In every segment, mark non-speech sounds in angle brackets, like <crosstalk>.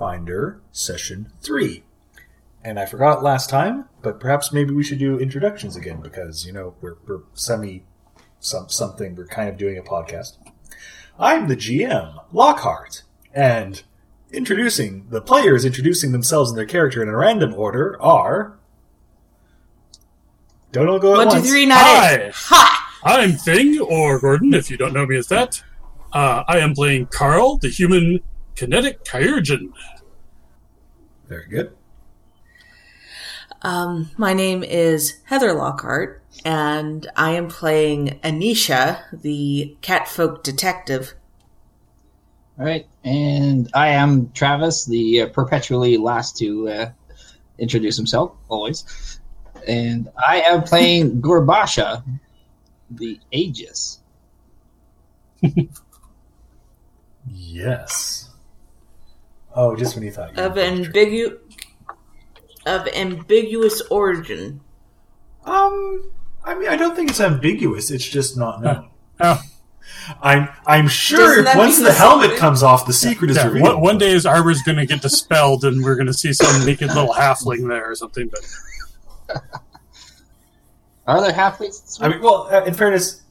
Plotfinder Session 3. And I forgot last time, but perhaps maybe we should do introductions again because, you know, we're, we're semi some, something, we're kind of doing a podcast. I'm the GM, Lockhart, and introducing the players introducing themselves and their character in a random order are. Don't all go at One, two, once. three, not Hi. it. Ha! I'm Thing, or Gordon, if you don't know me as that. Uh, I am playing Carl, the human kinetic Kyurgen. Very good. Um, my name is Heather Lockhart, and I am playing Anisha, the catfolk detective. All right, and I am Travis, the uh, perpetually last to uh, introduce himself, always. And I am playing <laughs> Gorebasha, the Aegis. <laughs> Yes. Oh, just when you thought you Of were ambigu- of ambiguous origin. Um, I mean, I don't think it's ambiguous. It's just not known. Oh, I'm I'm sure once the the helmet comes off, the secret is yeah, revealed. one, one day his armor's going to get dispelled, and we're going to see some naked little halfling there or something. But Are there halflings? I mean, well, uh, in fairness,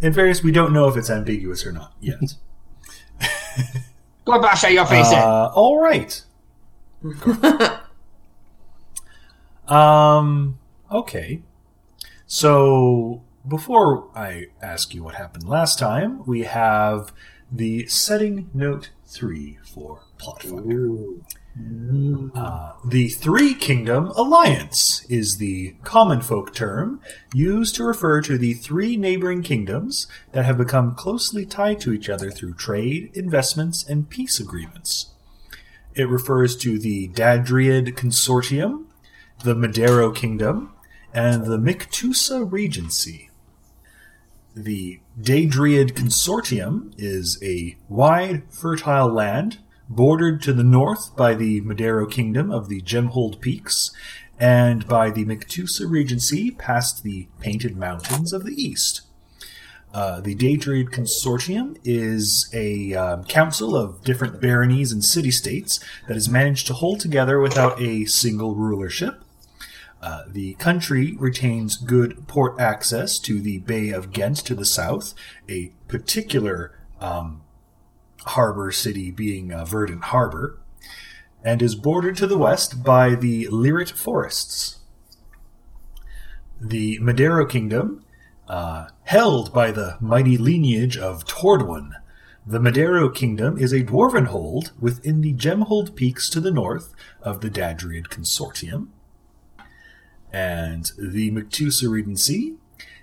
in fairness, we don't know if it's ambiguous or not yet. <laughs> Gorebasha, your face in. Uh, all right. <laughs> um. Okay. So before I ask you what happened last time, we have the setting note three for Plotfinder. Uh, the Three Kingdom Alliance is the common folk term used to refer to the three neighboring kingdoms that have become closely tied to each other through trade, investments, and peace agreements. It refers to the Dadriad Consortium, the Madero Kingdom, and the Mictusa Regency. The Daedriad Consortium is a wide, fertile land bordered to the north by the Madero Kingdom of the Gemhold Peaks and by the Mictusa Regency past the Painted Mountains of the east. Uh, the Daedriad Consortium is a um, council of different baronies and city states that has managed to hold together without a single rulership. Uh, the country retains good port access to the Bay of Ghent to the south, a particular um, harbor city being uh, Verdant Harbor, and is bordered to the west by the Lyrit Forests. The Madero Kingdom, uh, held by the mighty lineage of Tordwin, the Madero Kingdom is a dwarven hold within the Gemhold Peaks to the north of the Dadriad Consortium. And the Mictusa Regency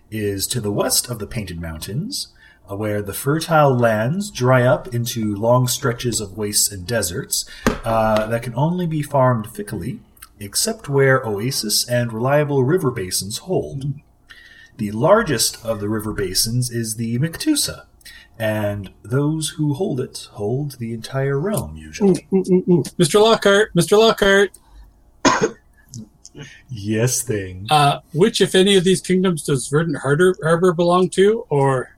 is to the west of the Painted Mountains, where the fertile lands dry up into long stretches of wastes and deserts uh, that can only be farmed fickly, except where oases and reliable river basins hold. The largest of the river basins is the Mictusa, and those who hold it hold the entire realm usually. Mr. Lockhart, Mr. Lockhart, yes, thing. uh, which, if any, of these kingdoms does Verdant Harbor, Harbor belong to? Or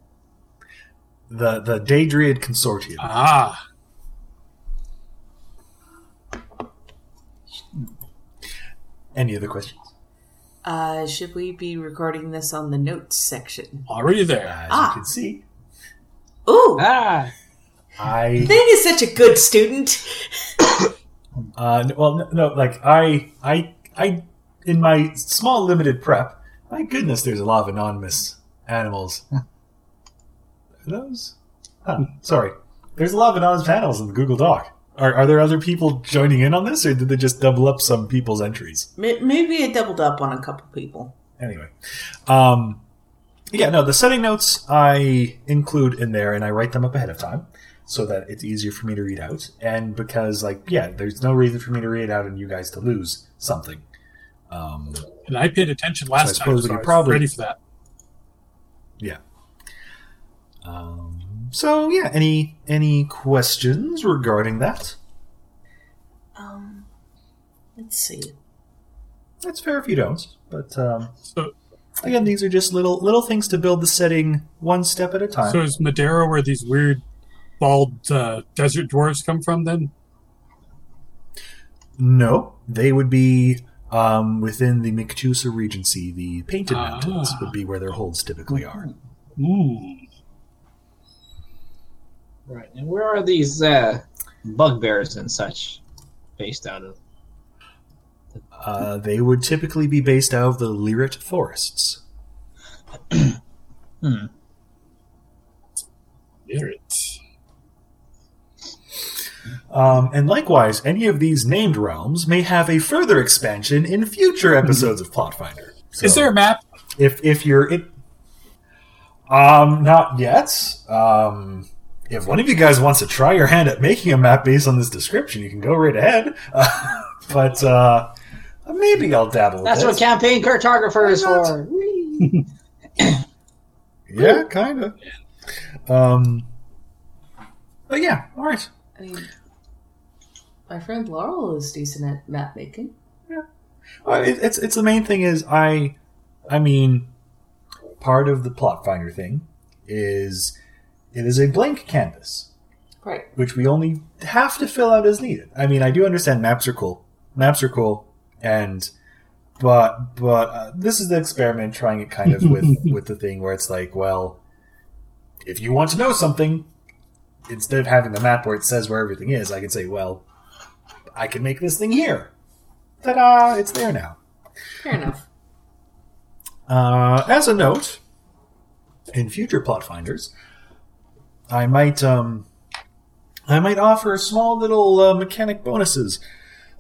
The the Daedriad Consortium. ah, Any other questions? Uh, should we be recording this on the notes section? already there. As Ah. you can see, Ooh, Ah, I Thing is such a good student. <coughs> Uh, well, no, no, like I, I, I, in my small limited prep, my goodness, there's a lot of anonymous animals. <laughs> Are those? Huh, sorry, there's a lot of anonymous panels in the Google Doc. Are, are there other people joining in on this, or did they just double up some people's entries? Maybe it doubled up on a couple people. Anyway, um, yeah, no, the setting notes I include in there, and I write them up ahead of time so that it's easier for me to read out, and because, like, yeah, there's no reason for me to read out and you guys to lose something. Um, And I paid attention last So I time, suppose we so I could was probably- ready for that. yeah. Um, so yeah, any any questions regarding that? Um, let's see. That's fair if you don't, but um, So, again, these are just little little things to build the setting one step at a time. so is Madeira where these weird bald uh, desert dwarves come from? Then No, they would be um, within the Mictusa Regency. The Painted Ah. Mountains would be where their holds typically are. Ooh. Right. And where are these uh, bugbears and such based out of? Uh, they would typically be based out of the Lyrit forests. <clears throat> Hmm. Hear it. Um, and likewise, any of these named realms may have a further expansion in future episodes of Plot Finder. Is there a map? if if you're it um not yet um if one of you guys wants to try your hand at making a map based on this description you can go right ahead uh, <laughs> but uh maybe i'll dabble That's it. what campaign cartographer is for. Yeah kind of um but yeah all right I mean, my friend Laurel is decent at map making. Well, it, it's it's the main thing is I, I mean, part of the plot finder thing is it is a blank canvas. Right. which we only have to fill out as needed. I mean, I do understand maps are cool. Maps are cool, and but but uh, this is the experiment trying it kind of <laughs> with with the thing where it's like, well, if you want to know something, instead of having the map where it says where everything is, I can say, well, I can make this thing here. Ta-da! It's there now. Fair enough. Uh, as a note, in future plot finders, I might um, I might offer small little uh, mechanic bonuses,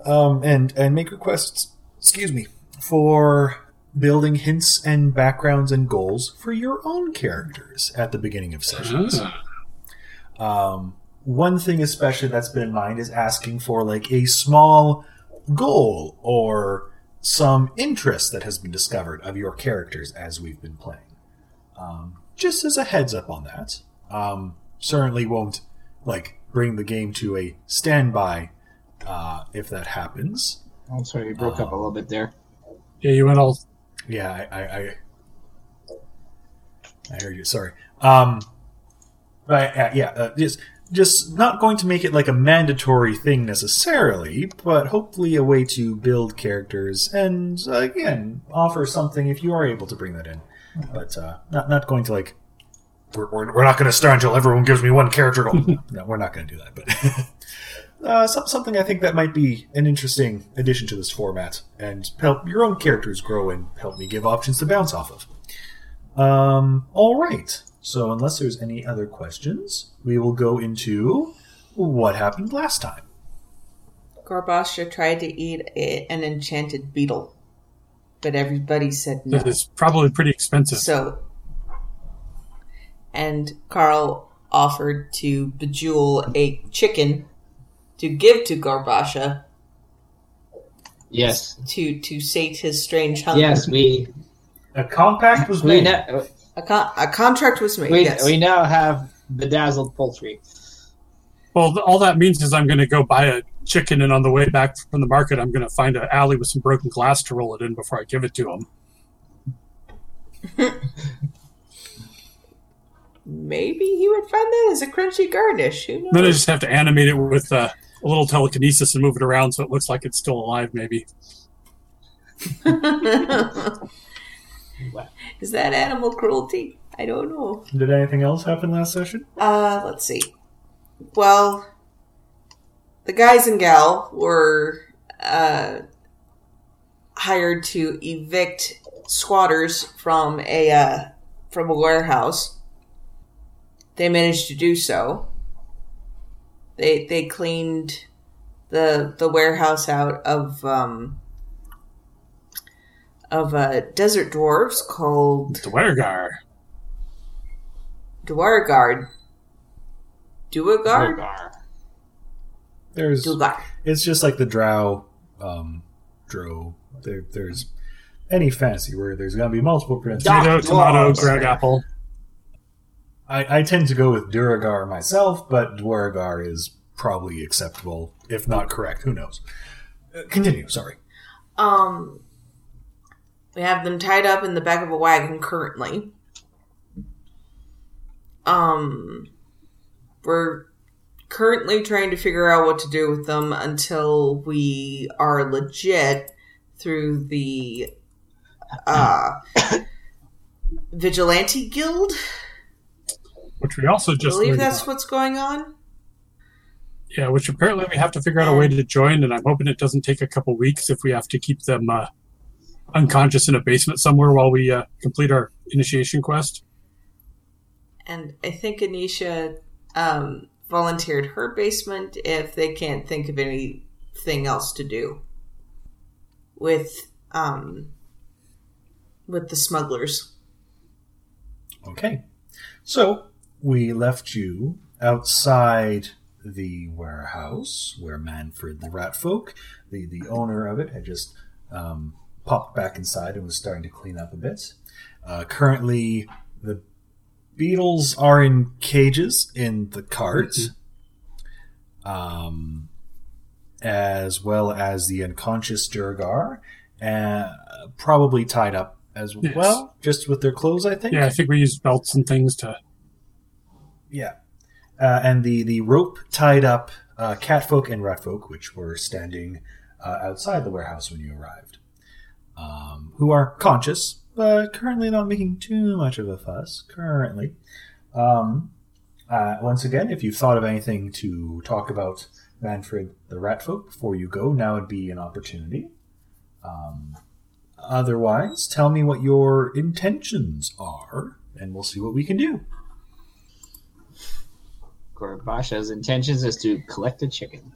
um, and and make requests. Excuse me for building hints and backgrounds and goals for your own characters at the beginning of sessions. Ah. Um, one thing especially that's been in mind is asking for like a small goal or some interest that has been discovered of your characters as we've been playing. Um, just as a heads up on that. Um, certainly won't like bring the game to a standby uh, if that happens. I'm sorry, you broke up a little bit there. Yeah, you went all. Yeah, I, I, I, I heard you. Sorry. Um, but uh, yeah, uh, just just not going to make it like a mandatory thing necessarily, but hopefully a way to build characters and uh, again offer something if you are able to bring that in. But uh, not not going to like. We're, we're, we're not going to start until everyone gives me one character goal. <laughs> no, we're not going to do that. But <laughs> uh, some, something I think that might be an interesting addition to this format and help your own characters grow and help me give options to bounce off of. Um, all right. So, unless there's any other questions, we will go into what happened last time. Gorebasha tried to eat a, an enchanted beetle, but everybody said no. That is probably pretty expensive. So, and Carl offered to bejewel a chicken to give to Gorebasha Yes, to to sate his strange hunger. yes, we A compact was we made. now a, con- a contract was made. we, yes. we now have bedazzled poultry. Well, th- all that means is I'm going to go buy a chicken, and on the way back from the market, I'm going to find an alley with some broken glass to roll it in before I give it to him. <laughs> Maybe he would find that as a crunchy garnish. Who knows? Then I just have to animate it with uh, a little telekinesis and move it around so it looks like it's still alive, maybe. <laughs> Is that animal cruelty? I don't know. Did anything else happen last session? Uh, let's see. Well, the guys and gal were uh, hired to evict squatters from a uh, from a warehouse. They managed to do so. They they cleaned the the warehouse out of um, of uh, desert dwarves called Dwergar. Duergard. Duergard? Rogar. There's. Duergard. It's just like the drow, um, dro. There, there's any fantasy where there's going to be multiple pronunciations. Tomato, tomato, dwarves. greg apple. I, I tend to go with Duragar myself, but Dwaragar is probably acceptable, if not correct. Who knows? Uh, continue. Sorry. Um, we have them tied up in the back of a wagon currently. Um, we're currently trying to figure out what to do with them until we are legit through the uh, <coughs> vigilante guild. Which we also I just believe that's about. what's going on. yeah, which apparently we have to figure out a way to join, and I'm hoping it doesn't take a couple weeks if we have to keep them uh, unconscious in a basement somewhere while we uh, complete our initiation quest. And I think Anisha um, volunteered her basement if they can't think of anything else to do with um, with the smugglers. Okay. So we left you outside the warehouse where Manfred the rat folk, the, the owner of it, had just um, popped back inside and was starting to clean up a bit. Uh, currently, the beetles are in cages in the cart, um, as well as the unconscious Durgar, uh, probably tied up as Yes. well, just with their clothes, I think. Yeah, I think we used belts and things to. Yeah. Uh, and the, the rope tied up uh, catfolk and ratfolk, which were standing uh, outside the warehouse when you arrived, um, who are conscious, but currently not making too much of a fuss. Currently. Um, uh, once again, if you've thought of anything to talk about Manfred the Ratfolk before you go, now would be an opportunity. Um, otherwise, tell me what your intentions are, and we'll see what we can do. Gorebasha's intentions is to collect a chicken.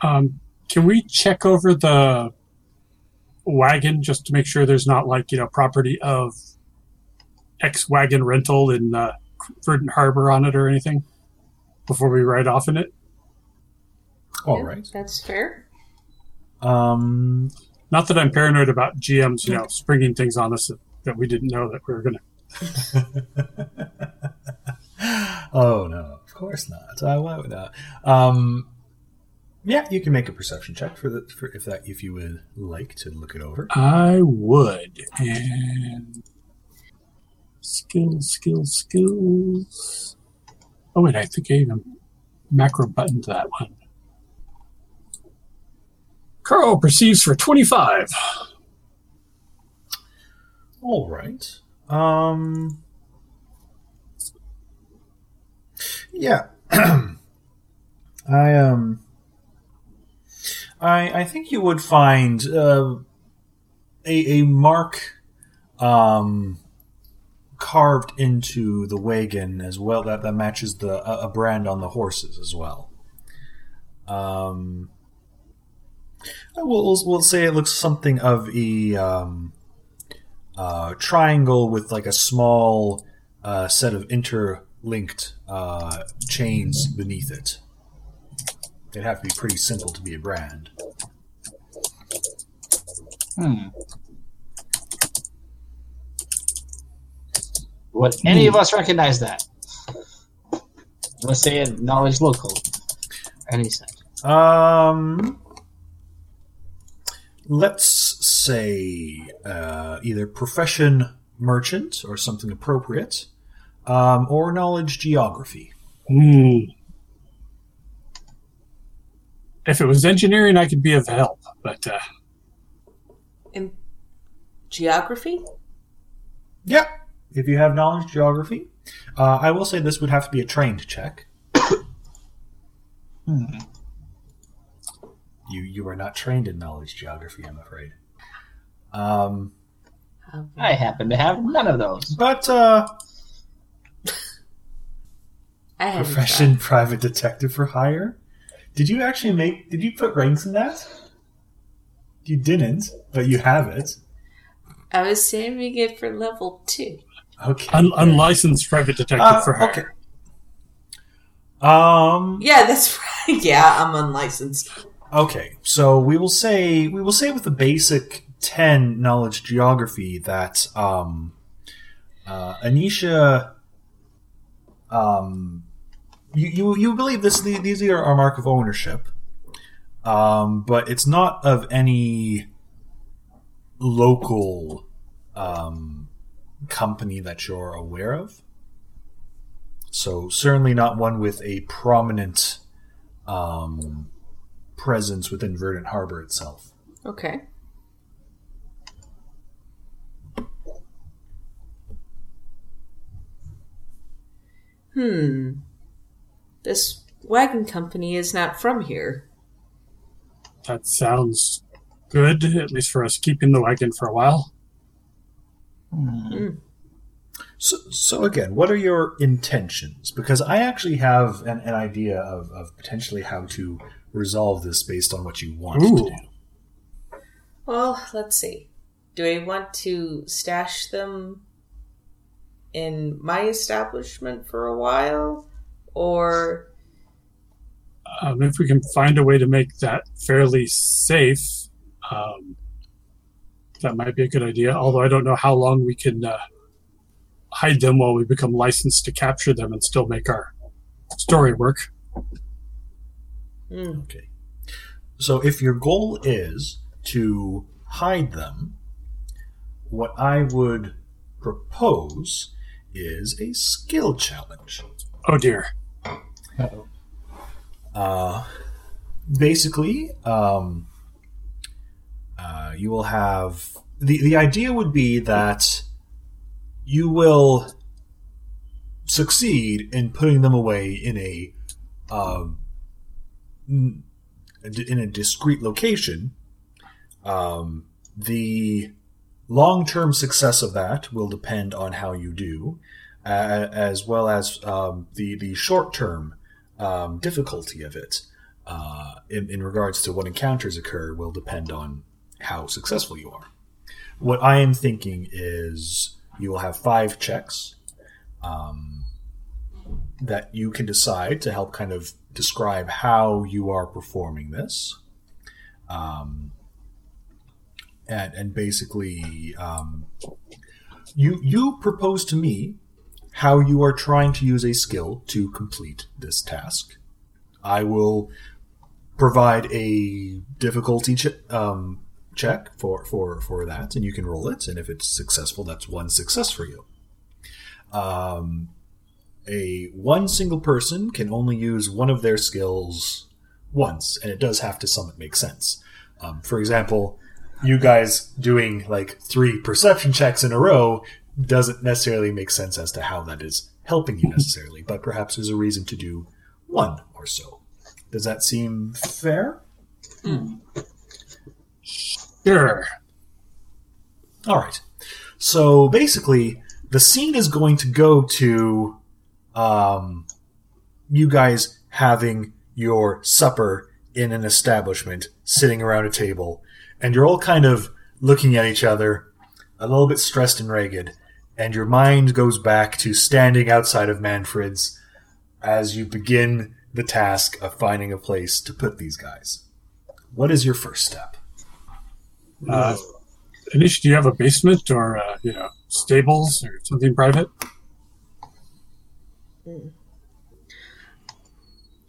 Um, can we check over the wagon just to make sure there's not like you know property of X wagon rental in uh, Verdant Harbor on it or anything before we ride off in it? All Yeah, right. That's fair. Um, Not that I'm paranoid about GMs, you know, springing things on us that, that we didn't know that we were going <laughs> to. <gasps> oh no, of course not. I why would not? Um, yeah, you can make a perception check for the for if that if you would like to look it over. I would. And skills, skills, skills. Oh wait, I think I even macro button to that one. Carl perceives for 25. All right. Um. Yeah. I um. I I think you would find uh, a a mark um carved into the wagon as well that that matches the a, a brand on the horses as well. Um. We'll, we'll, say it looks something of a um, uh, triangle with like a small uh, set of interlinked uh, chains beneath it. They'd have to be pretty simple to be a brand. Hmm. Would any of us recognize that? Let's say it knowledge local. Any such. Um, let's say uh, either profession merchant or something appropriate, um, or knowledge geography. Hmm. If it was engineering, I could be of help, but uh, In geography? Yeah, if you have knowledge geography, uh, I will say this would have to be a trained check. <coughs> Hmm. You you are not trained in knowledge geography, I'm afraid. Um, Um, I happen to have none of those. but uh, I had profession private detective for hire. Did you actually make? Did you put ranks in that? You didn't, but you have it. I was saving it for level two. Okay. un- unlicensed private detective Uh, for hire. okay. Um. Yeah, that's right. <laughs> Yeah, I'm unlicensed. Okay, so we will say we will say with the basic ten knowledge geography that um, uh, Anisha, um, you, you believe this these are our mark of ownership, um, but it's not of any local um, company that you're aware of. So certainly not one with a prominent um, presence within Verdant Harbor itself. Okay. Hmm. This wagon company is not from here. That sounds good, at least for us keeping the wagon for a while. Hmm. So, so again, what are your intentions? Because I actually have an, an idea of, of potentially how to resolve this based on what you want Ooh. to do. Well, let's see. Do I want to stash them in my establishment for a while? Or. Um, if we can find a way to make that fairly safe, um, that might be a good idea. Although I don't know how long we can uh, hide them while we become licensed to capture them and still make our story work. Hmm. Okay. So if your goal is to hide them, what I would propose is a skill challenge. Oh dear. Uh, basically, um, uh, you will have the the idea would be that you will succeed in putting them away in a um, in a discrete location. Um, the long term success of that will depend on how you do, uh, as well as um, the the short term um, difficulty of it uh, in, in regards to what encounters occur will depend on how successful you are. What I am thinking is you will have five checks um, that you can decide to help kind of describe how you are performing this. Um, and, and basically, um, you you propose to me how you are trying to use a skill to complete this task. I will provide a difficulty um, check for, for, for that, and you can roll it. And if it's successful, that's one success for you. Um, a one single person can only use one of their skills once, and it does have to somewhat make sense. Um, for example, you guys doing like three perception checks in a row doesn't necessarily make sense as to how that is helping you necessarily, but perhaps there's a reason to do one or so. Does that seem fair? Sure. All right. So basically, the scene is going to go to um, you guys having your supper in an establishment, sitting around a table, and you're all kind of looking at each other, a little bit stressed and ragged, and your mind goes back to standing outside of Manfred's as you begin the task of finding a place to put these guys. What is your first step? Uh, Anish, do you have a basement or uh, you know stables or something private?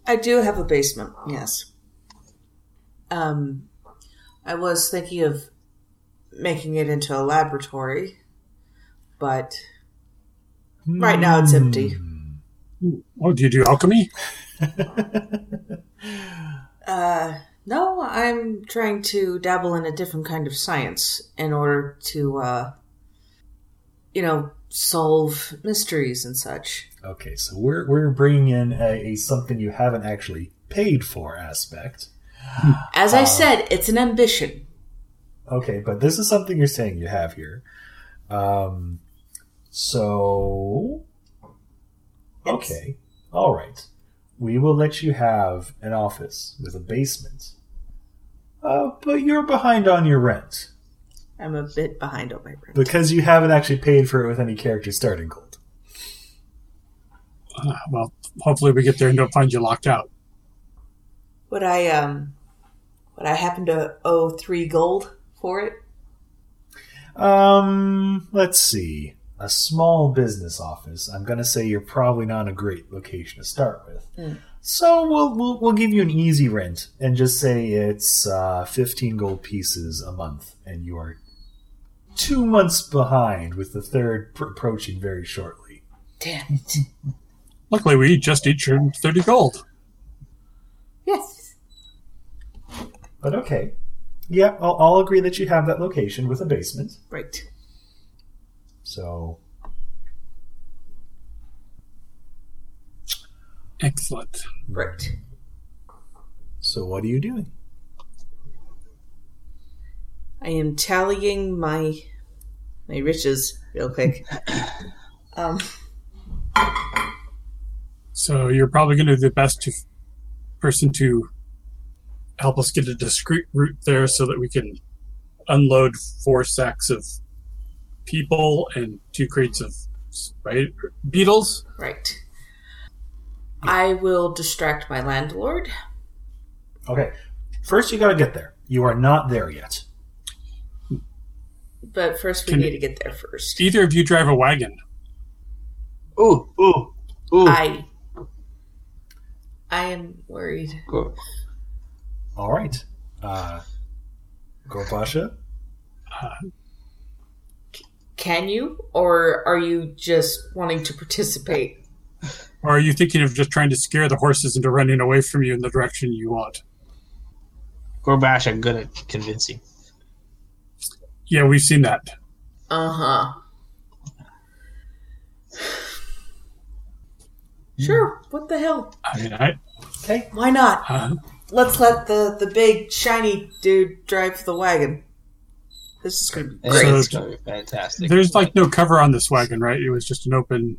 I do have a basement, yes. Um, I was thinking of making it into a laboratory, but right now it's empty. Oh, do you do alchemy? <laughs> Uh, no, I'm trying to dabble in a different kind of science in order to, uh, you know, solve mysteries and such. Okay, so we're we're bringing in a, a something you haven't actually paid for aspect. <gasps> As I said, it's an ambition. Okay, but this is something you're saying you have here. Um, so okay, all right. We will let you have an office with a basement. Uh, but you're behind on your rent I'm a bit behind on my rent. because you haven't actually paid for it with any character starting gold. Uh, well, hopefully we get there and don't find you locked out. Would I, um, would I happen to owe three gold for it? Um, let's see. A small business office. I'm going to say you're probably not a great location to start with. Mm. So we'll, we'll we'll give you an easy rent and just say it's uh, 15 gold pieces a month, and you are two months behind with the third pr- approaching very shortly. Damn it. <laughs> Luckily, we just each earned 30 gold. Yes. But okay. Yeah, I'll, I'll agree that you have that location with a basement. Right. So Excellent. Right. so what are you doing? I am tallying my my riches real quick. <coughs> um, So you're probably going to do the best to person to help us get a discreet route there so that we can unload four sacks of people and two crates of right beetles. right. I will distract my landlord. Okay. First, you got to get there. You are not there yet. But first, we Can- need to get there first. Either of you drive a wagon. Ooh, ooh, ooh. I. I am worried. Go- All right. Uh, Gorebasha? Can you, or are you just wanting to participate? Or are you thinking of just trying to scare the horses into running away from you in the direction you want? Gorbash are good at convincing. Yeah, we've seen that. Uh huh. Sure. What the hell? I mean, I. Okay. Why not? Uh, Let's let the the big shiny dude drive the wagon. This is gonna be great. So- gonna be fantastic. there's like no cover on this wagon, right? It was just an open.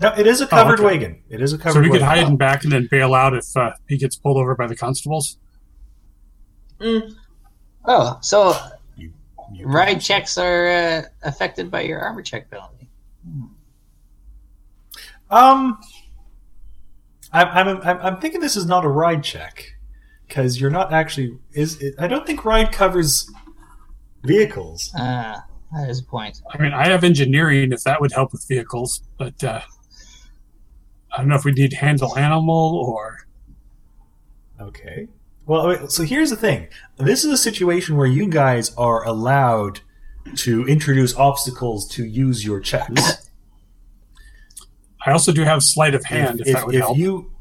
No, it is a covered okay. wagon. It is a covered So we could wagon. hide in back and then bail out if uh, he gets pulled over by the constables. Mm, Oh, so You can- ride checks are uh, affected by your armor check penalty. Um, I'm, I'm, I'm, I'm thinking this is not a ride check because you're not actually. Is it, I don't think ride covers vehicles. Ah, that is a point. I mean, I have engineering if that would help with vehicles, but uh, I don't know if we need handle animal or. Okay. Well, so here's the thing. This is a situation where you guys are allowed to introduce obstacles to use your checks. I also do have sleight of hand if, that would help. you,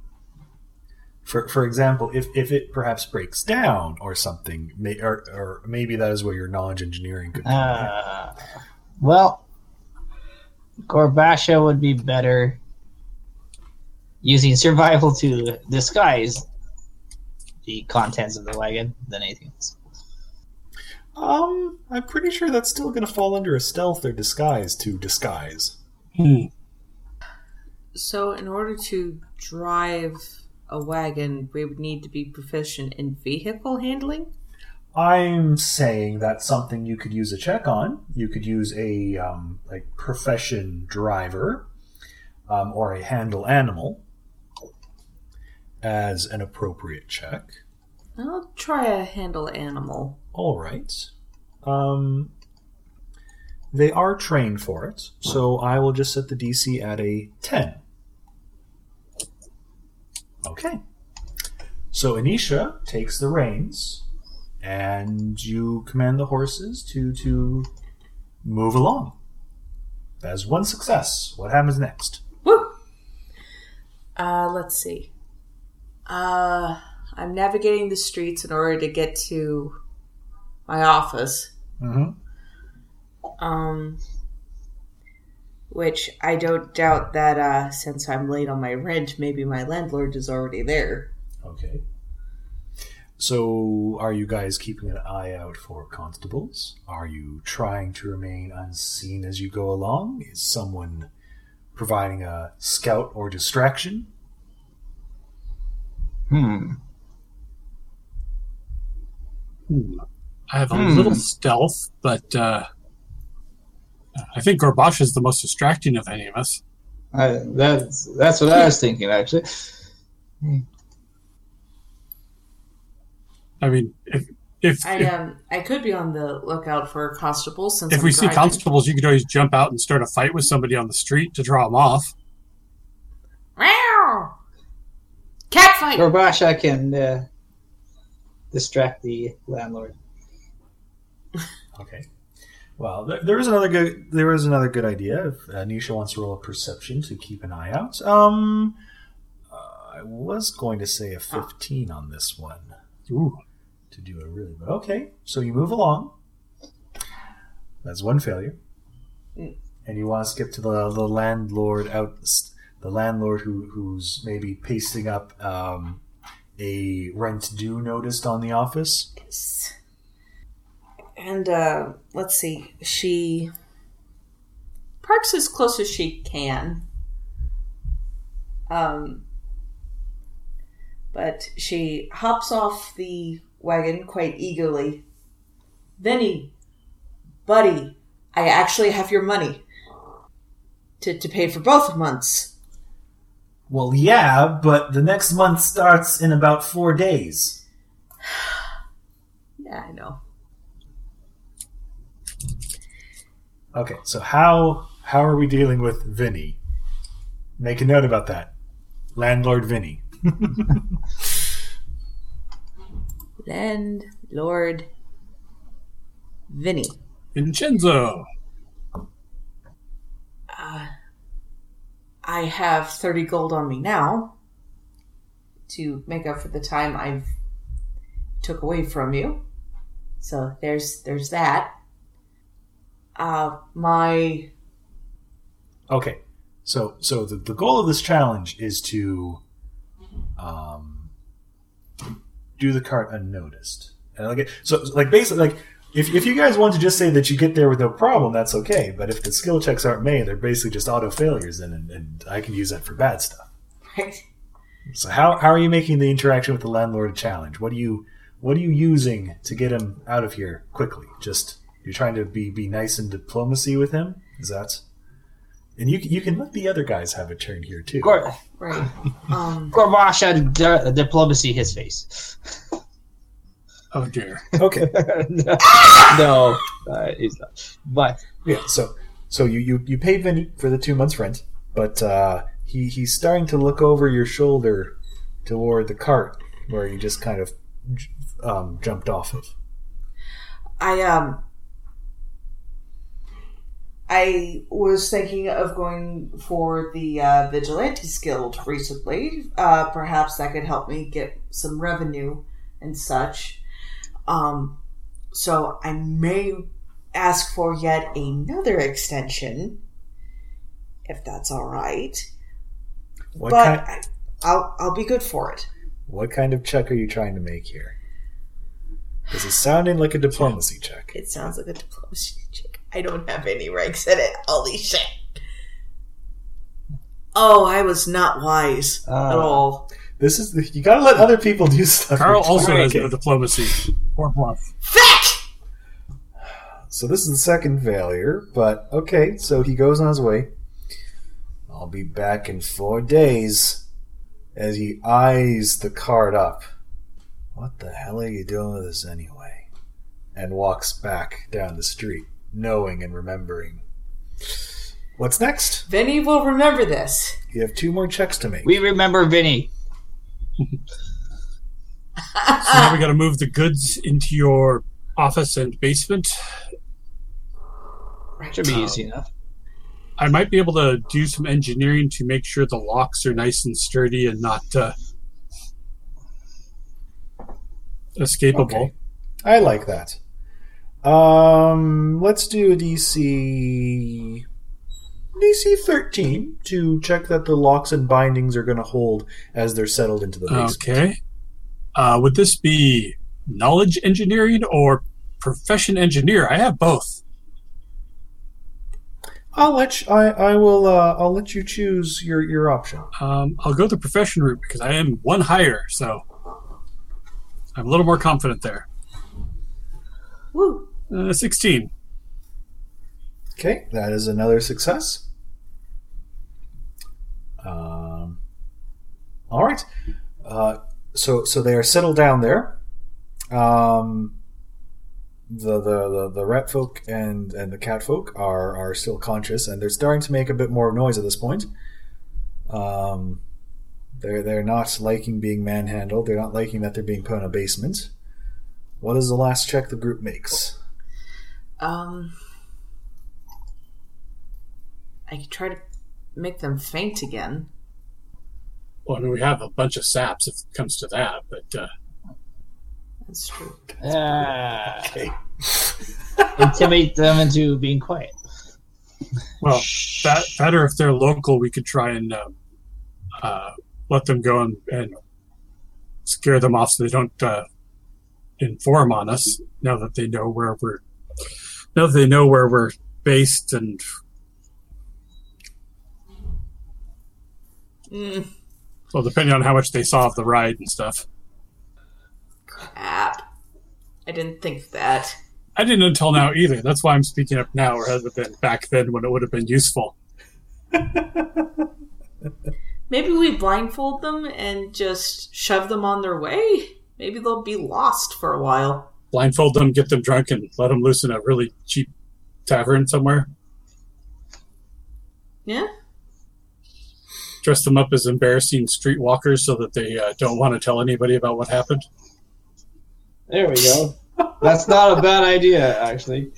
for for example, if if it perhaps breaks down or something, may, or or maybe that is where your knowledge engineering could come in. Uh, well, Gorebasha would be better using survival to disguise the contents of the wagon than anything else. Um, I'm pretty sure that's still going to fall under a stealth or disguise to disguise. Hmm. so, in order to drive a wagon, we would need to be proficient in vehicle handling. I'm saying that's something you could use a check on. You could use a um, like profession driver um, or a handle animal as an appropriate check. I'll try a handle animal. All right. Um, they are trained for it, so I will just set the DC at a 10. Okay. So Anisha takes the reins, and you command the horses to to move along. That is one success. What happens next? Woo! Uh, let's see. Uh, I'm navigating the streets in order to get to my office. Mm-hmm. Um, which I don't doubt that uh, since I'm late on my rent, maybe my landlord is already there. Okay. So, are you guys keeping an eye out for constables? Are you trying to remain unseen as you go along? Is someone providing a scout or distraction? Hmm. Hmm. I have a Hmm. little stealth, but uh, I think Gorbash is the most distracting of any of us. I, that's that's what I was thinking actually. I mean, if if I if, um I could be on the lookout for constables since if I'm we see constables, you could always jump out and start a fight with somebody on the street to draw them off. Meow! Cat fight. Gorebasha can uh, distract the landlord. <laughs> Okay. Well, there, there is another good. There is another good idea. If uh, Nisha wants to roll a perception to keep an eye out. Um, uh, I was going to say a fifteen on this one Ooh. to do a really, but okay. So you move along. That's one failure, Mm. and you want to skip to the the landlord out, the landlord who who's maybe pasting up um, a rent due notice on the office. And uh, let's see, she parks as close as she can. Um, but she hops off the wagon quite eagerly. Vinny, buddy, I actually have your money to, to pay for both months. Well, yeah, but the next month starts in about four days. <sighs> Yeah, I know. Okay, so how how are we dealing with Vinny? Make a note about that. Landlord Vinny. <laughs> Landlord Vinny. Vincenzo. Uh, I have 30 gold on me now to make up for the time I've took away from you. So there's there's that. Uh my Okay, so so the, the goal of this challenge is to um, do the cart unnoticed. And like so like basically like if, if you guys want to just say that you get there with no problem, that's okay. But if the skill checks aren't made, they're basically just auto failures, and, and, and I can use that for bad stuff. Right. So how, how are you making the interaction with the landlord a challenge? What are you what are you using to get him out of here quickly? Just you're trying to be be nice in diplomacy with him. Is that? And you can- you can let the other guys have a turn here too. Gor- right. <laughs> Um Gorebasha di- diplomacy his face. Oh dear. Okay. <laughs> no, uh, he's not. But Yeah. So so you you you pay Vinny for the two months rent, but uh, he he's starting to look over your shoulder toward the cart where you just kind of um, jumped off of. I um I was thinking of going for the uh, Vigilantes Guild recently. Uh, perhaps that could help me get some revenue and such. Um, so I may ask for yet another extension, if that's all right. What but kind I, I'll I'll be good for it. what kind of check are you trying to make here? Because it's sounding like a diplomacy check. It sounds like a diplomacy check. I don't have any ranks in it. Holy shit. Oh, I was not wise at Uh, all. This is the, you got to let other people do stuff. Carl also trying has to- no diplomacy or bluff. Fuck! So this is the second failure, but okay. So he goes on his way. I'll be back in four days. As he eyes the card up. What the hell are you doing with this anyway? And walks back down the street, knowing and remembering. What's next? Vinny will remember this. You have two more checks to make. we remember Vinny. So now we got to move the goods into your office and basement. Should be easy enough. I might be able to do some engineering to make sure the locks are nice and sturdy and not uh, escapable. Okay. I like that. Um, let's do a DC DC thirteen to check that the locks and bindings are going to hold as they're settled into the basement. Okay. Uh, would this be knowledge engineering or profession engineer? I have both. I'll let you, I I will uh, I'll let you choose your your option. Um, I'll go the profession route because I am one higher, so I'm a little more confident there. Woo. Uh, 16. Okay, that is another success. Um, all right. Uh, so so they are settled down there. Um, the, the, the, the rat folk and, and the cat folk are, are still conscious and they're starting to make a bit more noise at this point. Um, they're, they're not liking being manhandled. They're not liking that they're being put in a basement. What is the last check the group makes? Um, I could try to make them faint again. Well, I mean, we have a bunch of saps if it comes to that, but uh, That's true. Ah, Okay. <laughs> intimidate them into being quiet. well, that better if they're local, we could try and um, uh, let them go and, and scare them off so they don't uh, inform on us. Now that they know where we're, now that they know where we're based, and Mm, well, depending on how much they saw of the ride and stuff. crap. I didn't think that. I didn't until now either. That's why I'm speaking up now, rather than back then when it would have been useful. <laughs> Maybe we blindfold them and just shove them on their way. Maybe they'll be lost for a while. Blindfold them, get them drunk, and let them loose in a really cheap tavern somewhere. Yeah? dress them up as embarrassing streetwalkers so that they uh, don't want to tell anybody about what happened. There we go. That's not a bad idea, actually.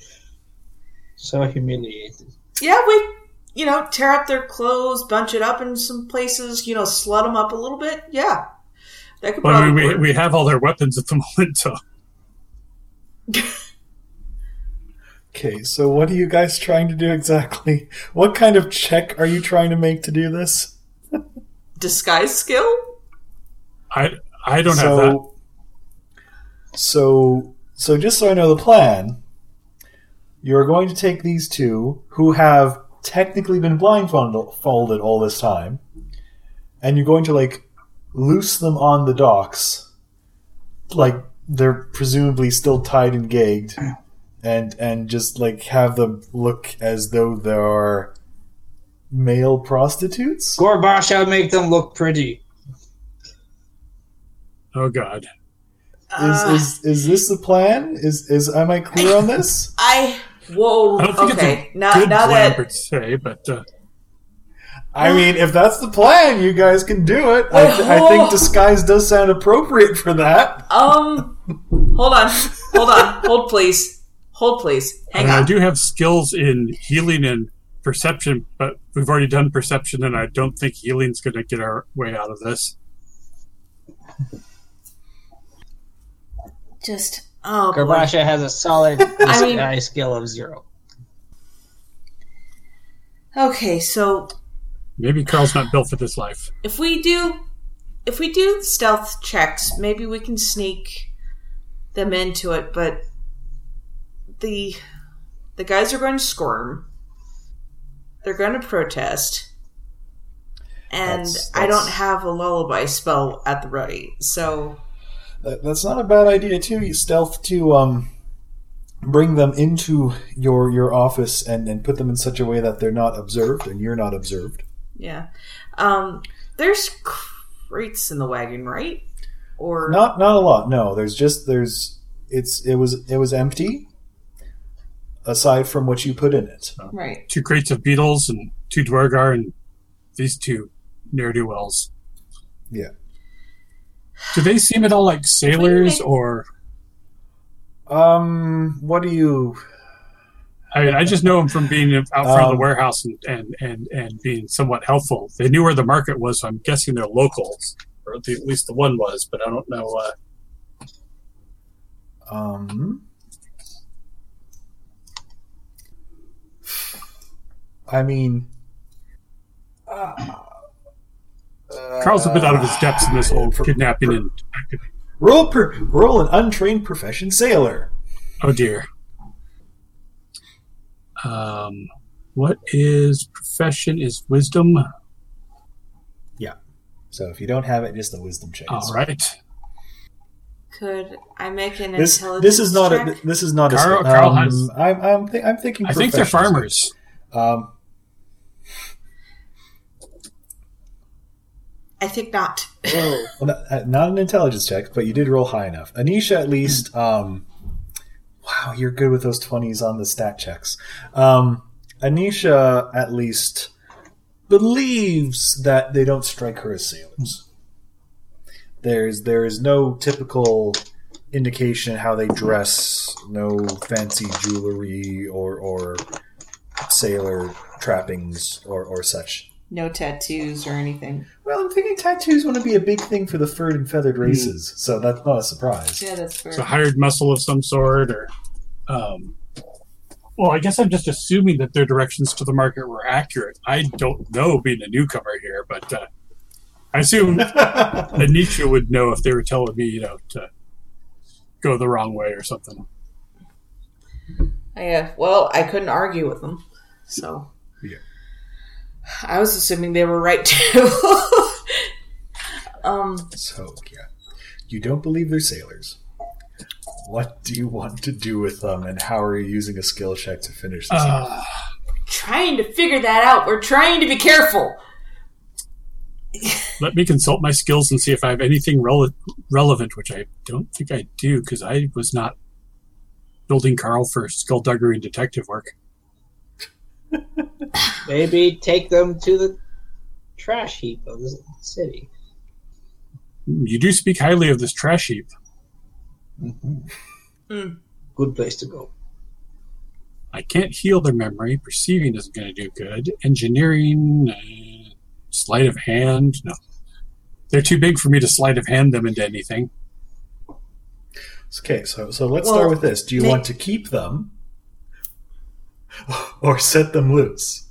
So humiliated. Yeah, we, you know, tear up their clothes, bunch it up in some places, you know, slut them up a little bit. Yeah. That could But I mean, we, work. we have all their weapons at the <laughs> moment, so Okay, so what are you guys trying to do exactly? What kind of check are you trying to make to do this? Disguise skill? I I don't have that. so, So, so just so I know the plan, you're going to take these two who have technically been blindfolded all this time, and you're going to like loose them on the docks, like they're presumably still tied and gagged, and and just like have them look as though they are male prostitutes. Gorbash shall make them look pretty. Oh God, Uh, Is, is is this the plan? Is is am I clear on this? <laughs> I. Whoa. I don't think okay. it's a now, good now plan that. per se, but uh, I mean, if that's the plan, you guys can do it. I, th- I think <laughs> disguise does sound appropriate for that. Um. Hold on. Hold on. Hold, please. Hold, please. I, Hang mean, I do have skills in healing and perception, but we've already done perception, and I don't think healing's going to get our way out of this. Just. Oh, boy. Gorebasha has a solid <laughs> I mean- disguise skill of zero. Okay, so Maybe Carl's not built for this life. if we do if we do stealth checks maybe we can sneak them into it but the the guys are going to squirm they're going to protest and That's- i don't have a lullaby spell at the ready so That- That's not a bad idea too. You stealth to um bring them into your your office and and put them in such a way that they're not observed and you're not observed. Yeah um there's crates in the wagon right or Not not a lot. No, there's just there's it's it was it was empty. Aside from what you put in it. right Two crates of beetles and two duergar and these two ne'er do wells. Yeah. Do they seem at all like sailors, or Um, what do you? I mean, I just know them from being out front of the Um, warehouse and, and, and, and being somewhat helpful. They knew where the market was, so I'm guessing they're locals, or at least the one was, but I don't know. Uh, Um, I mean, uh, Carl's a bit out of his depths in this whole for- kidnapping for- and. roll per, roll an untrained profession sailor. Oh dear. Um, what is profession? Is wisdom? Yeah. So if you don't have it, just the wisdom check. All right. could i make an This intelligence this is not check? a this is not Carl- a. Carl um, has- I'm I'm, th- I'm thinking. I think they're farmers. Um, i think not well, <laughs> not, uh, not an intelligence check, but you did roll high enough. Anisha, at least. Um, wow, you're good with those twenties on the stat checks. Um, Anisha, at least, believes that they don't strike her as sailors. There's there is no typical indication how they dress, no fancy jewelry or or sailor trappings or, or such. No tattoos or anything. Well, I'm thinking tattoos want to be a big thing for the furred and feathered races, so that's not a surprise. Yeah, that's fair. It's a hired muscle of some sort, or um, well, I guess I'm just assuming that their directions to the market were accurate. I don't know, being a newcomer here, but uh, I assume <laughs> Anisha would know if they were telling me, you know, to go the wrong way or something. Yeah, well, I couldn't argue with them, so. Yeah. I was assuming they were right too. <laughs> um, So, yeah. You don't believe they're sailors. What do you want to do with them, and how are you using a skill check to finish this? off? Uh, trying to figure that out. We're trying to be careful. let me consult my skills and see if I have anything rele- relevant, which I don't think I do because I was not building Carl for skullduggery and detective work. Maybe take them to the trash heap of the city. You do speak highly of this trash heap. Hmm. Good place to go. I can't heal their memory. Perceiving isn't going to do good. Engineering, uh, sleight of hand, no. They're too big for me to sleight of hand them into anything. Okay, so so let's Well, start with this. Do you may- want to keep them <laughs> or set them loose?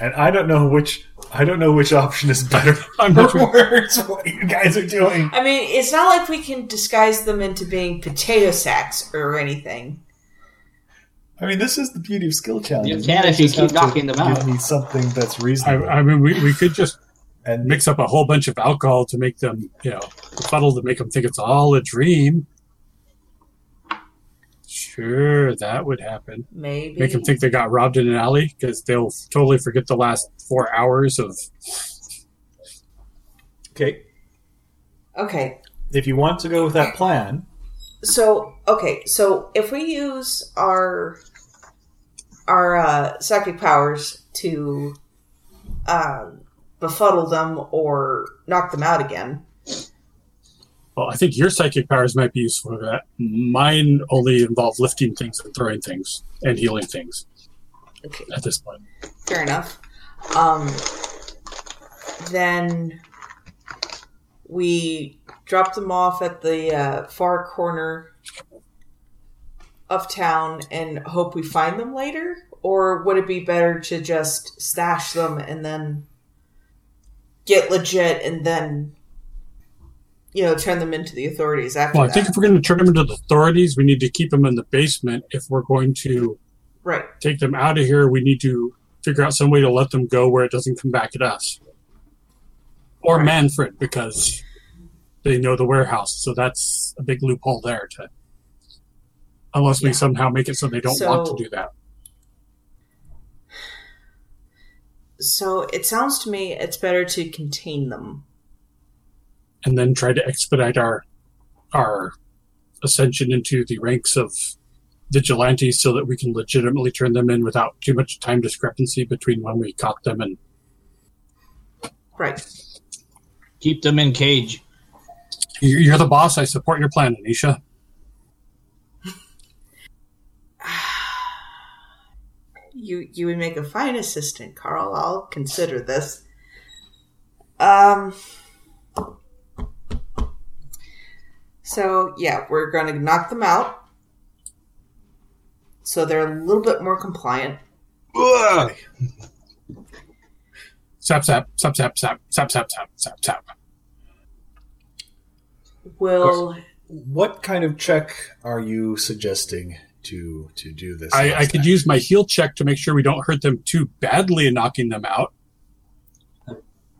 And I don't know which I don't know which option is better <laughs> I'm or worse. What you guys are doing? I mean, it's not like we can disguise them into being potato sacks or anything. I mean, this is the beauty of skill challenges. You can if you keep knocking them out. Give me something that's reasonable. I mean, we, we could just and mix up a whole bunch of alcohol to make them, you know, befuddle to make them think it's all a dream. Sure, that would happen. Maybe. Make them think they got robbed in an alley because they'll totally forget the last four hours of. okay, Okay, if you want to go with that plan, so okay, so if we use our our uh, psychic powers to um, befuddle them or knock them out again, Well, I think your psychic powers might be useful for that. Mine only involve lifting things and throwing things and healing things okay, at this point. fair enough. Um, then we drop them off at the uh, far corner of town and hope we find them later, or would it be better to just stash them and then get legit and then you know turn them into the authorities after Well, I that? think if we're going to turn them into the authorities, we need to keep them in the basement. If we're going to right. take them out of here, we need to figure out some way to let them go where it doesn't come back at us. Or Right. Manfred, because they know the warehouse. So that's a big loophole there. To unless we somehow make it so they don't want to do that. So it sounds to me it's better to contain them. And then try to expedite our our ascension into the ranks of vigilantes so that we can legitimately turn them in without too much time discrepancy between when we caught them and Right. Keep them in cage. you're you're the boss i support your plan anisha <sighs> You you would make a fine assistant, Carl. I'll consider this. Um. So yeah, we're going to knock them out, so they're a little bit more compliant. Ugh. sap sap sap sap sap sap sap sap sap sap Will what kind of check are you suggesting to to do this? I, I could use my heal check to make sure we don't hurt them too badly in knocking them out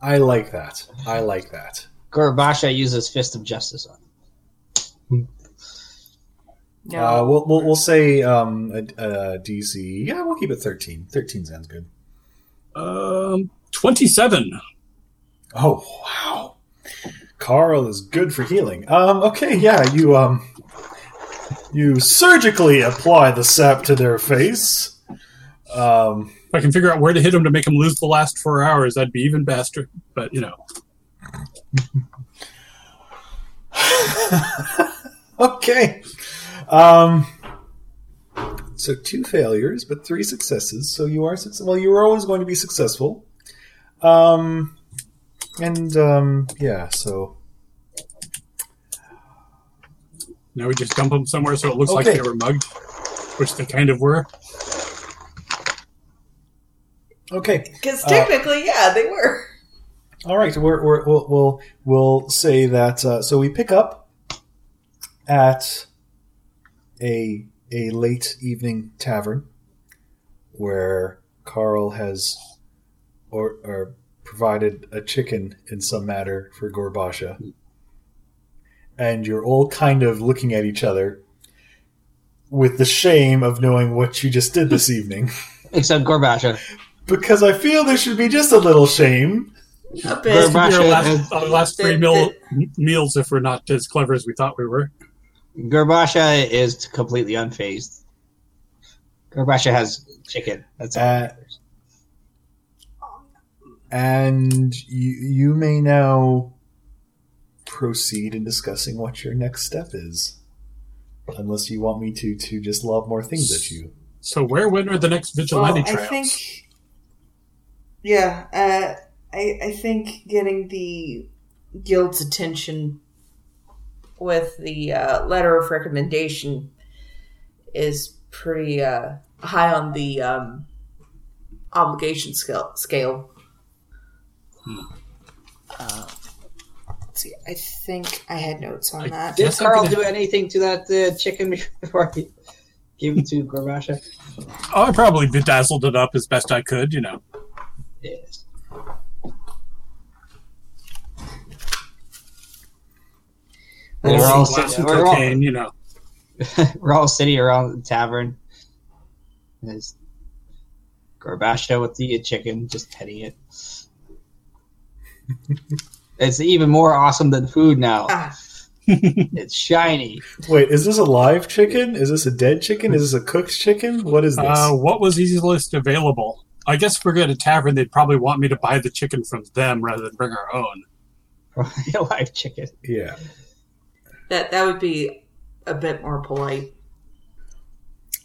I like that. I like that. Gorebasha uses Fist of Justice on. No? Uh, we'll, we'll we'll say um, a, a DC. Yeah, we'll keep it thirteen. Thirteen sounds good. um 27 Oh wow, Carl is good for healing. Um, okay, yeah, you um, you surgically apply the sap to their face. Um, if i can figure out where to hit them to make them lose the last four hours that'd be even faster but you know <laughs> <laughs> okay. Um, So two failures, but three successes. So you are successful. Well, you were always going to be successful. Um, and um, yeah. So Now we just dump them somewhere so it looks like they were mugged, which they kind of were. okay. Because Uh, technically, yeah, they were. All right, we're, we're, we'll, we'll we'll say that. Uh, so we pick up at a a late evening tavern where Carl has or, or provided a chicken in some matter for Gorebasha, and you're all kind of looking at each other with the shame of knowing what you just did this evening. <laughs> Except Gorebasha. Because I feel there should be just a little shame. A This bit. could be our last, our last three meal, meals if we're not as clever as we thought we were. Gorebasha is completely unfazed. Gorebasha has chicken. That's all. Uh, that. And you, you may now proceed in discussing what your next step is. Unless you want me to to just lob more things at you. So where, when are the next vigilante Well, vigilante I think. Yeah, uh, I I think getting the guild's attention with the uh, letter of recommendation is pretty uh, high on the um, obligation scale. scale. Uh, see, I think I had notes on I- that. Did I'm Carl gonna- do anything to that uh, chicken <laughs> before he gave it to Gorebasha? Oh, I probably bedazzled it up as best I could, you know. Yes. Roll We're all, some sitting, <laughs> we're, all, you know. we're all sitting around the tavern. There's Gorebasha with the chicken, just petting it. <laughs> it's even more awesome than food now. Ah, <laughs> It's shiny. Wait, is this a live chicken? Is this a dead chicken? Is this a cooked chicken? What is this? Uh, what was easiest available? I guess if we're at a tavern, they'd probably want me to buy the chicken from them rather than bring our own. A live chicken. yeah. That that would be a bit more polite.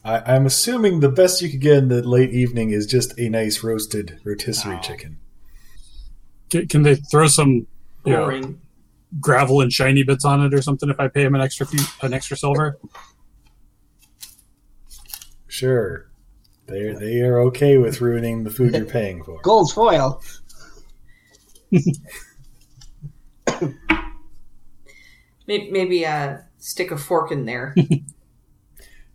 I, I'm assuming the best you could get in the late evening is just a nice roasted rotisserie Oh. chicken. Can, can they throw some you know, gravel and shiny bits on it or something if I pay them an extra few, an extra silver? Sure. They they are okay with ruining the food you're paying for. Gold foil. <laughs> Maybe, maybe uh, stick a fork in there. <laughs>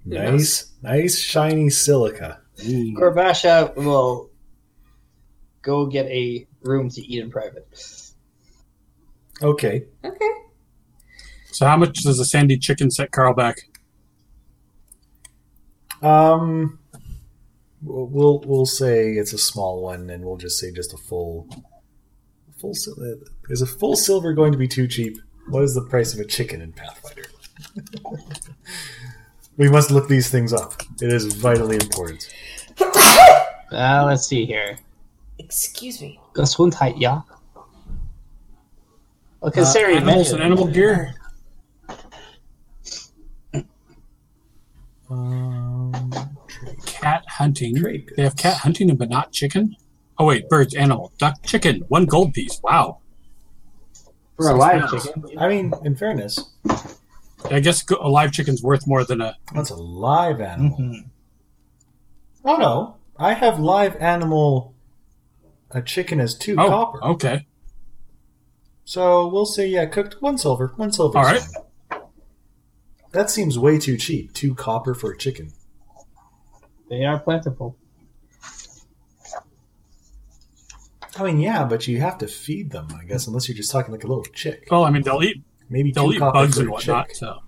Nice, nice shiny silica. Mm. Gorebasha will go get a room to eat in private. Okay. okay. So how much does a sandy chicken set Carl back? Um, we'll we'll, we'll say it's a small one, and we'll just say just a full, full. uh, Is a full silver going to be too cheap? What is the price of a chicken in Pathfinder? <laughs> we must look these things up. It is vitally important. Uh, let's see here. Excuse me. Gesundheit, ja. Well, considering Animals many- and animal gear? Um, Cat hunting. They have cat hunting but not chicken? Oh, wait, birds, animal, duck, chicken, one gold piece. Wow. For a live Six chicken. I mean, in fairness, I guess a live chicken's worth more than a. that's a live animal. Mhm. Oh no, I have live animal. A chicken is two Oh, copper. okay. So we'll say yeah, cooked one silver, one silver. All right. That seems way too cheap. Two copper for a chicken. They are plentiful. I mean, yeah, but you have to feed them, I guess, unless you're just talking like a little chick. Well, I mean, they'll eat Maybe they'll eat bugs and whatnot. chick. So,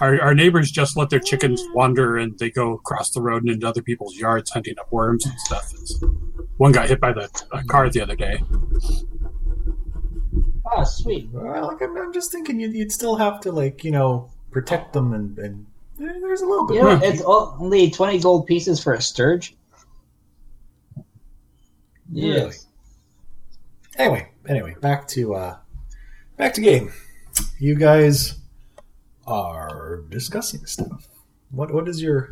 our our neighbors just let their chickens wander and they go across the road and into other people's yards hunting up worms and stuff. It's, one got hit by the a car the other day. Oh, sweet. Well, like, I'm, I'm just thinking you'd, you'd still have to like you know protect them and, and there's a little bit. You know, it's only 20 gold pieces for a stirge. Really? Anyway, anyway, back to uh, back to game. You guys are discussing stuff. What what is your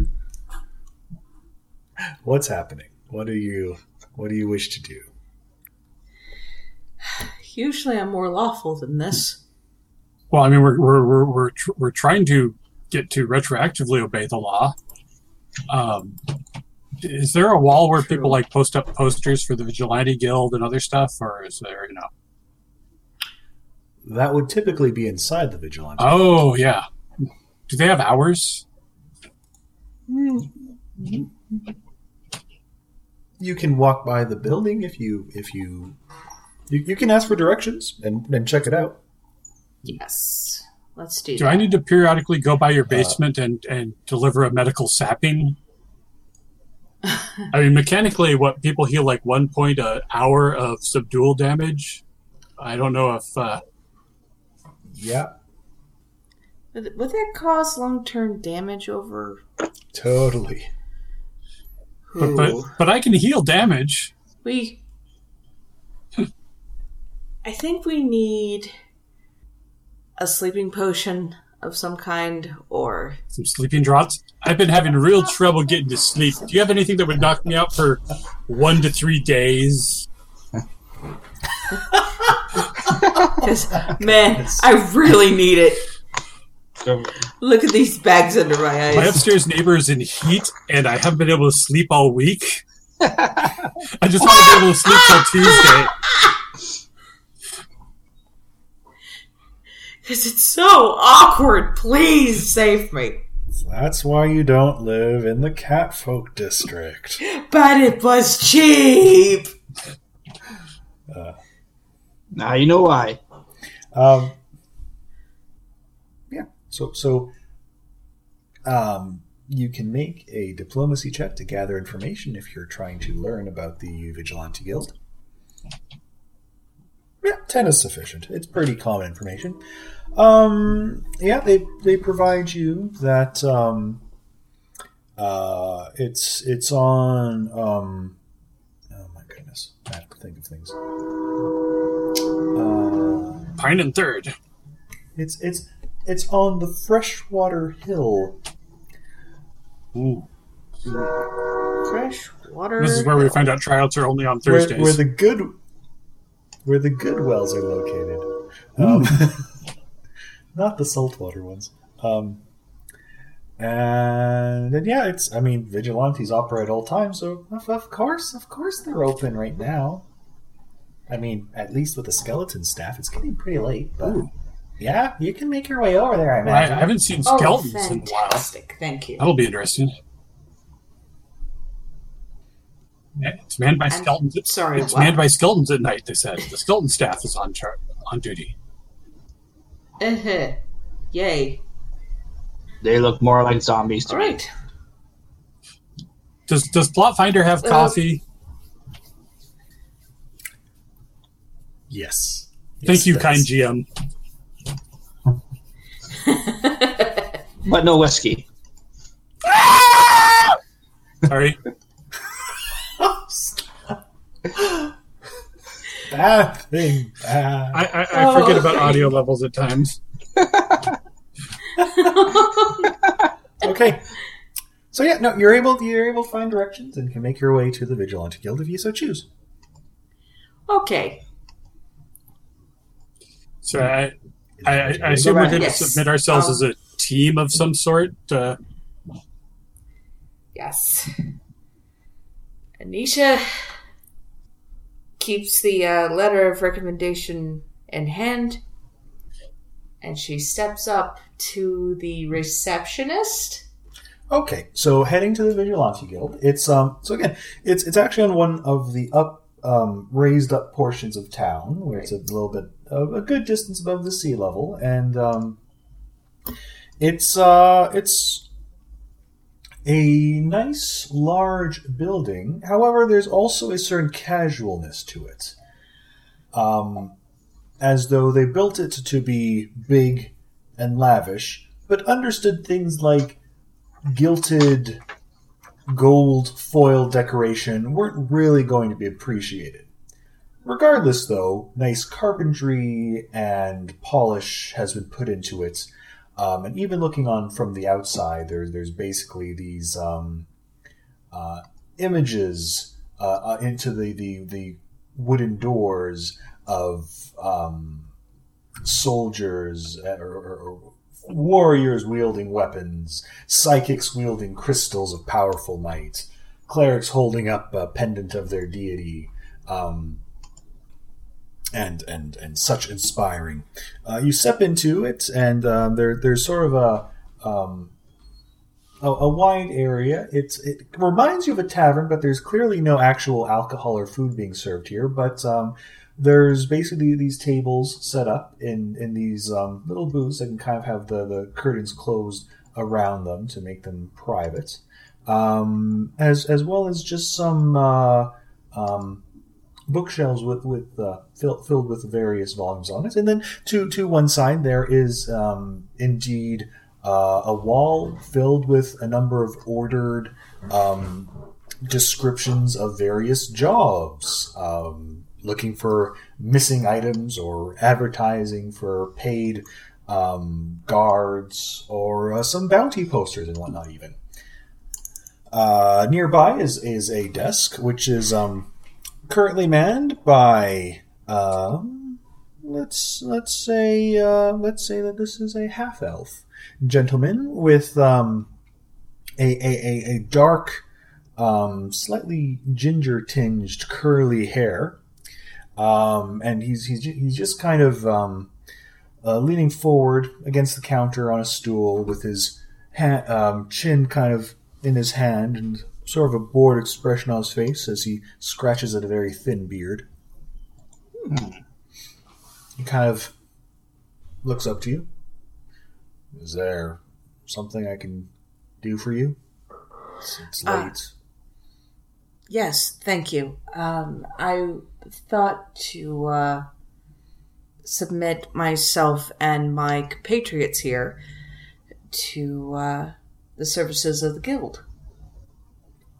what's happening? What do you what do you wish to do? Usually I'm more lawful than this. Well, I mean, we're we're we're we're, tr- we're trying to get to retroactively obey the law. Um, is there a wall where True. people like post up posters for the vigilante guild and other stuff, or is there you know? That would typically be inside the vigilante. Oh yeah. Do they have hours? Hmm. you can walk by the building if you if you you, you can ask for directions and, and check it out. Yes. Let's do, Do that. I need to periodically go by your uh, basement and and deliver a medical sapping? I mean, mechanically, what people heal like one point an hour of subdual damage. I don't know if uh, Yeah, Would, would that cause long term damage over totally. but, but but I can heal damage. We. <laughs> I think we need a sleeping potion of some kind, or Some sleeping draughts. I've been having real trouble getting to sleep. Do you have anything that would knock me out for one to three days? <laughs> because man, I really need it. Look at these bags under my eyes. My upstairs neighbor is in heat, and I haven't been able to sleep all week. <laughs> I just want to be able to sleep till Tuesday. Because it's so awkward. Please save me. That's why you don't live in the Catfolk district. But it was cheap. Now you know why. Um, yeah. So so um, you can make a diplomacy check to gather information if you're trying to learn about the Vigilante Guild. Yeah, ten is sufficient. It's pretty common information. Um, yeah, they they provide you that. Um, uh, it's it's on. Um, oh my goodness, I have to think of things. Uh, Pine and third. it's it's it's on the freshwater hill. Ooh. Fresh water. This is where we find out tryouts are only on Where, Thursdays. where the good where the good wells are located. Um, <laughs> not the saltwater ones. Um, and then yeah, it's I mean vigilantes operate all time, so of, of course, of course they're open right now. I mean, at least with the skeleton staff, it's getting pretty late, but yeah, you can make your way over there. I Well, I, I haven't seen Oh, skeletons in a while. fantastic. Thank you. That'll be interesting. Yeah, It's manned by I'm skeletons. sorry, it's what? manned by skeletons at night. They said the skeleton staff is on char- on duty. Uh-huh. Yay. They look more like zombies to All me. right. Does Does Plotfinder have Uh, coffee? yes. Thank Yes, you, kind. GM. <laughs> But no whiskey. Sorry. Bad thing. Bad. I, I, I forget about audio levels at times. <laughs> Okay. So yeah, no, you're able you're able to find directions and can make your way to the Vigilante Guild if you so choose. Okay. So I, I, I, I assume we're doing? going to Yes. submit ourselves Um, as a team of some sort. Uh, Yes. Anisha keeps the uh, letter of recommendation in hand, and she steps up to the receptionist. Okay, so heading to the Vigilante Guild, it's um. So again, it's it's actually on one of the up um raised up portions of town where it's a little bit of a good distance above the sea level, and um, it's uh it's a nice large building. However, there's also a certain casualness to it, um, as though they built it to be big and lavish, but understood things like gilted gold foil decoration weren't really going to be appreciated. Regardless, though, nice carpentry and polish has been put into it. Um, and even looking on from the outside, there's there's basically these um, uh, images uh, uh, into the, the the wooden doors of um, soldiers uh, or, or, or warriors wielding weapons, psychics wielding crystals of powerful might, clerics holding up a pendant of their deity. Um, and and and such inspiring. Uh, you step into it, and um, there there's sort of a, um, a a wide area. It's it reminds you of a tavern, but there's clearly no actual alcohol or food being served here. But um, there's basically these tables set up in in these um, little booths that can kind of have the the curtains closed around them to make them private, um, as as well as just some. Uh, um, bookshelves with with uh, fill, filled with various volumes on it, and then to to one side there is um, indeed uh, a wall filled with a number of ordered um, descriptions of various jobs, um, looking for missing items or advertising for paid um, guards or uh, some bounty posters and whatnot even. Uh, nearby is, is a desk, which is um, currently manned by um, let's let's say uh, let's say that this is a half elf gentleman with um, a, a, a, a dark, um, slightly ginger tinged curly hair, um, and he's he's he's just kind of um, uh, leaning forward against the counter on a stool with his ha- um, chin kind of in his hand and sort of a bored expression on his face as he scratches at a very thin beard. He kind of looks up to you. Is there something I can do for you? It's, it's Ah. late. Yes, thank you. Um, I thought to uh, submit myself and my compatriots here to uh, the services of the guild.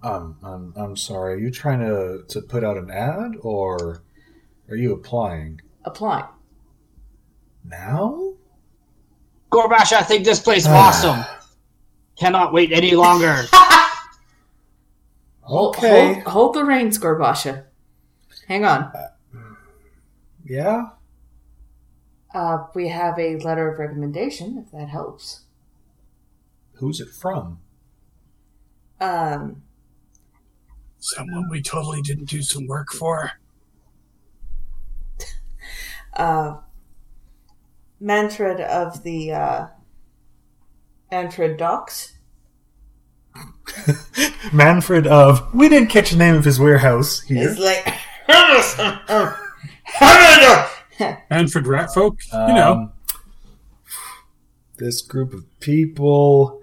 Um, I'm, I'm sorry. Are you trying to, to put out an ad or are you applying Apply. now? Gorbash, I think this place is awesome. Cannot wait any longer. <laughs> Okay. Hold, hold the reins, Gorebasha. Hang on. Yeah? Uh, we have a letter of recommendation, if that helps. Who's it from? Um, Someone we totally didn't do some work for. <laughs> uh, Manfred of the uh, Manfred Docks. <laughs> Manfred of. We didn't catch the name of his warehouse here. It's like <laughs> Manfred Ratfolk, you know. Um, this group of people,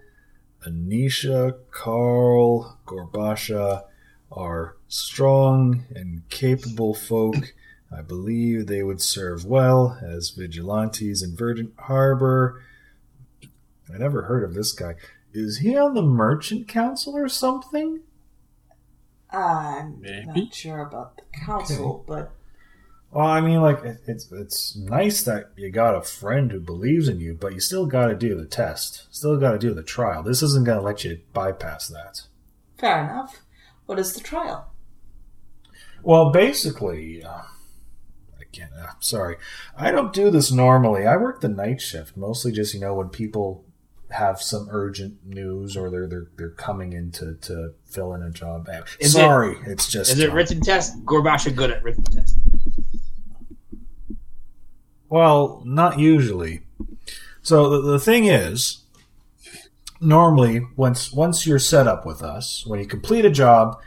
Anisha, Carl, Gorebasha, are strong and capable folk. I believe they would serve well as vigilantes in Verdant Harbor. I never heard of this guy. Is he on the Merchant Council or something? I'm Maybe. not sure about the council, but Well, I mean, like it, it's it's nice that you got a friend who believes in you, but you still got to do the test. Still got to do the trial. This isn't going to let you bypass that. fair enough. What is the trial? Well, basically, uh, again, uh, sorry, I don't do this normally. I work the night shift, mostly just you know when people have some urgent news or they're they're they're coming in to, to fill in a job. Uh, Is it- sorry, it's just Is it written test? Gorbash are good at written test. Well, not usually. So the, the thing is, normally once once you're set up with us, when you complete a job,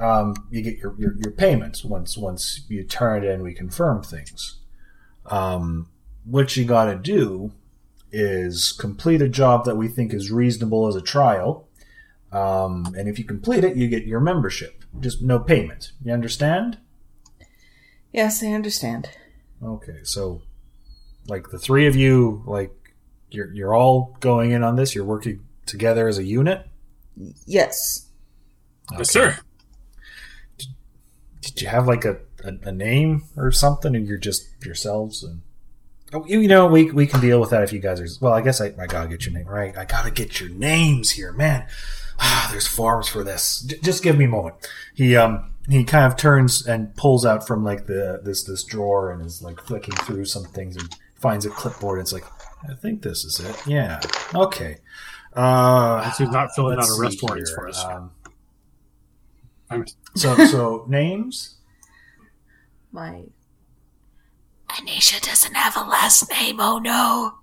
um, you get your, your, your payments. Once once you turn it in, we confirm things. Um, what you got to do is complete a job that we think is reasonable as a trial. Um, and if you complete it, you get your membership. Just no payment. You understand? Yes, I understand. Okay, so like the three of you, like you're you're all going in on this. You're working together as a unit. Yes. Yes, sir. Did you have like a, a, a name or something, or you're just yourselves? And Oh, you, you know, we we can deal with that if you guys are. Well, I guess I, I gotta get your name right. I gotta get your names here, man. Ah, there's forms for this. J- just give me a moment. He um he kind of turns and pulls out from like the this this drawer and is like flicking through some things and finds a clipboard. And it's like, I think this is it. Yeah. Okay. Uh, Since he's not filling out let's arrest warrants here. for us. Um, so <laughs> so names. My Anisha doesn't have a last name, oh no.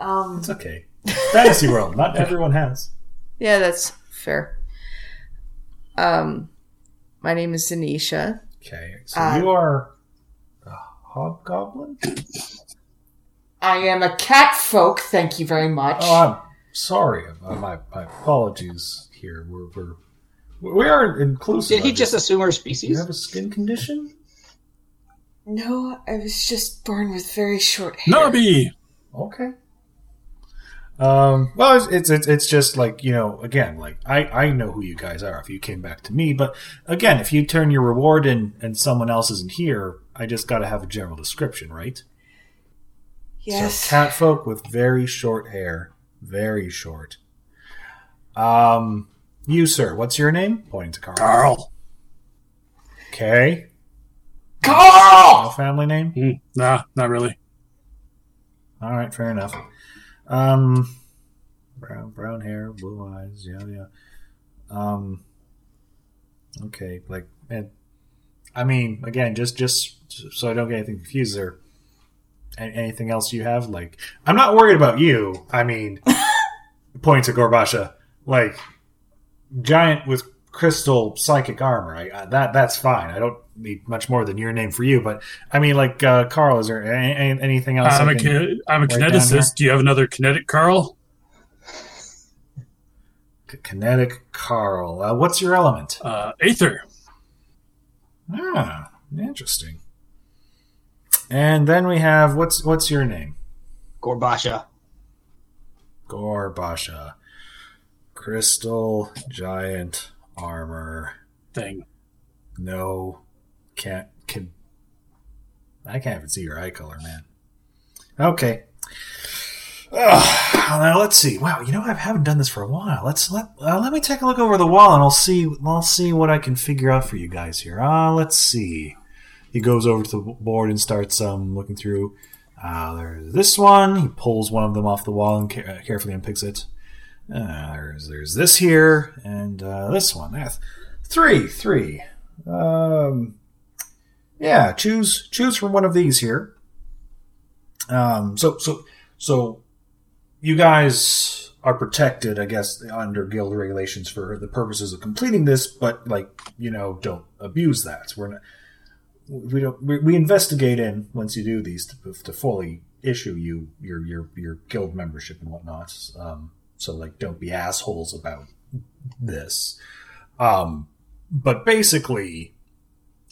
um It's okay. Fantasy world. Not everyone has. yeah, that's fair. Um my name is Anisha. Okay. So Uh, you are a hobgoblin. I am a cat folk, thank you very much. Oh, I'm sorry. Uh, my my apologies. Here we're we're we are inclusive. Did he I just assume our species? You have a skin condition? no, I was just born with very short hair. Nobby! Okay. Um, well, it's, it's it's it's just like you know, again, like I I know who you guys are if you came back to me, but again, if you turn your reward in and someone else isn't here, I just got to have a general description, right? Yes. So cat folk with very short hair, very short. Um, you sir, what's your name? Pointing to Carl. Carl. Okay. Carl! No family name. Hmm, nah, not really. All right, fair enough. Um, brown, brown hair, blue eyes. Yeah, yeah. Um, okay, like, man, I mean, again, just just so I don't get anything confused. There anything else you have? Like, I'm not worried about you. I mean, <laughs> pointing to Gorebasha, like giant with crystal psychic armor. I, I, that that's fine. I don't need much more than your name for you. But I mean, like, uh, Carl, is there any, any- anything else? I'm I a, can- ki- I'm a write down here? kineticist. Do you have another kinetic, Carl? Kinetic Carl. Uh, what's your element? Uh, Aether. Ah, interesting. And then we have what's what's your name? Gorebasha. Gorebasha. Crystal giant armor. Thing. No, can't can. I can't even see your eye color, man. Okay. Ugh, now let's see. Wow, you know I haven't done this for a while. Let's let uh, let me take a look over the wall and I'll see I'll see what I can figure out for you guys here. Uh, let's see. He goes over to the board and starts um looking through. Uh, there's this one. He pulls one of them off the wall and ca- uh, carefully unpicks it. Uh, there's there's this here and uh, this one. That's three, three. Um, yeah, choose choose from one of these here. Um, so so so you guys are protected, I guess, under guild regulations for the purposes of completing this, but like you know, don't abuse that. We're not. We don't. We, we investigate in once you do these to, to fully issue you your your your guild membership and whatnot. Um, so like, don't be assholes about this. Um, but basically,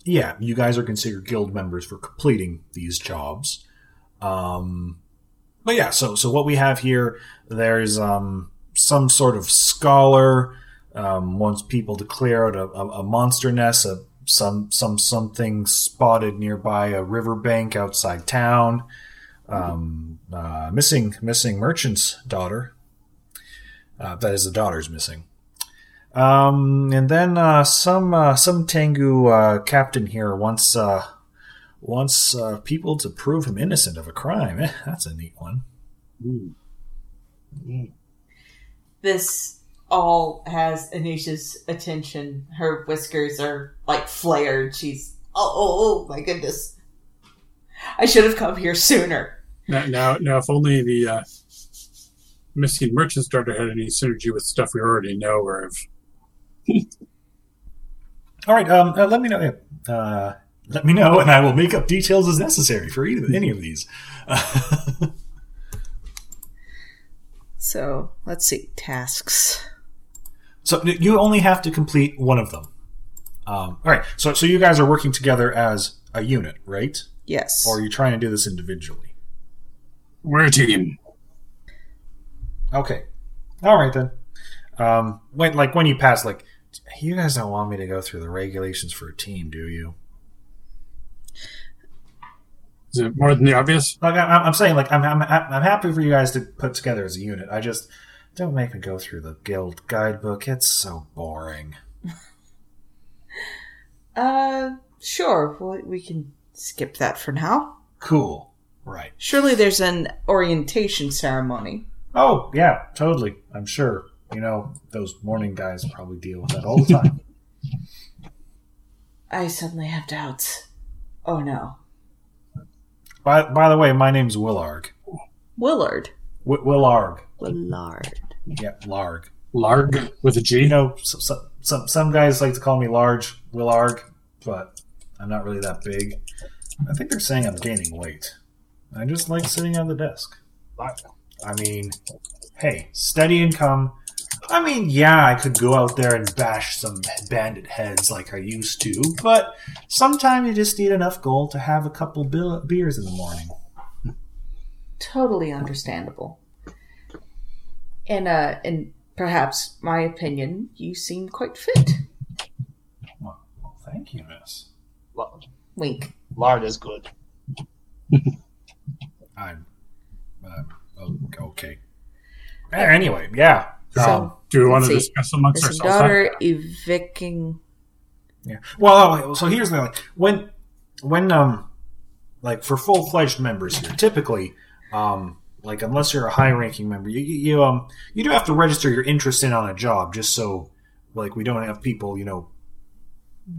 yeah, you guys are considered guild members for completing these jobs. Um, but yeah, so so what we have here, there's um, some sort of scholar um, wants people to clear out a, a, a monster nest, a, some some something spotted nearby a riverbank outside town. Um, uh, missing missing merchant's daughter. Uh, that is, the daughter's missing. Um, and then uh, some uh, some Tengu uh, captain here wants uh, wants uh, people to prove him innocent of a crime. Eh, that's a neat one. This all has Anisha's attention. Her whiskers are like flared. She's oh oh, oh my goodness. I should have come here sooner. Now, now, now if only the uh, missing merchant starter had any synergy with stuff we already know or have. <laughs> All right, um, uh, let me know. Uh, let me know, and I will make up details as necessary for either, any of these. <laughs> So let's see tasks. So you only have to complete one of them. Um, all right, so so you guys are working together as a unit, right? Yes. Or are you trying to do this individually? We're a team. Okay. All right then. Um, when like when you pass, like you guys don't want me to go through the regulations for a team, do you? Is it more than the obvious? Like I, I'm saying, like I'm, I'm I'm happy for you guys to put together as a unit. I just don't make me go through the guild guidebook. It's so boring. <laughs> Uh, sure. Well, we can skip that for now. Cool. Right. Surely there's an orientation ceremony. Oh yeah, totally. I'm sure. You know, those morning guys probably deal with that all the time. <laughs> I suddenly have doubts. Oh no. by by the way, my name's Willarg. Willard. W- Willarg. Willarg. Yeah, Larg. Larg with a G. You know, some, some some some guys like to call me large Willarg, but I'm not really that big. I think they're saying I'm gaining weight. I just like sitting at the desk. I mean, hey, steady income. I mean, yeah, I could go out there and bash some bandit heads like I used to, but sometimes you just need enough gold to have a couple bil- beers in the morning. Totally understandable. And uh in perhaps my opinion, you seem quite fit. Well, well, thank you, miss. Lard, Wink. lard is good. <laughs> I'm uh, okay. Anyway, yeah. So Um, Do we want to see. discuss amongst his ourselves? daughter evicting Yeah. Well, oh, so here's the thing. when when um like for full fledged members here, typically um like unless you're a high ranking member, you, you you, um you do have to register your interest in on a job just so like we don't have people you know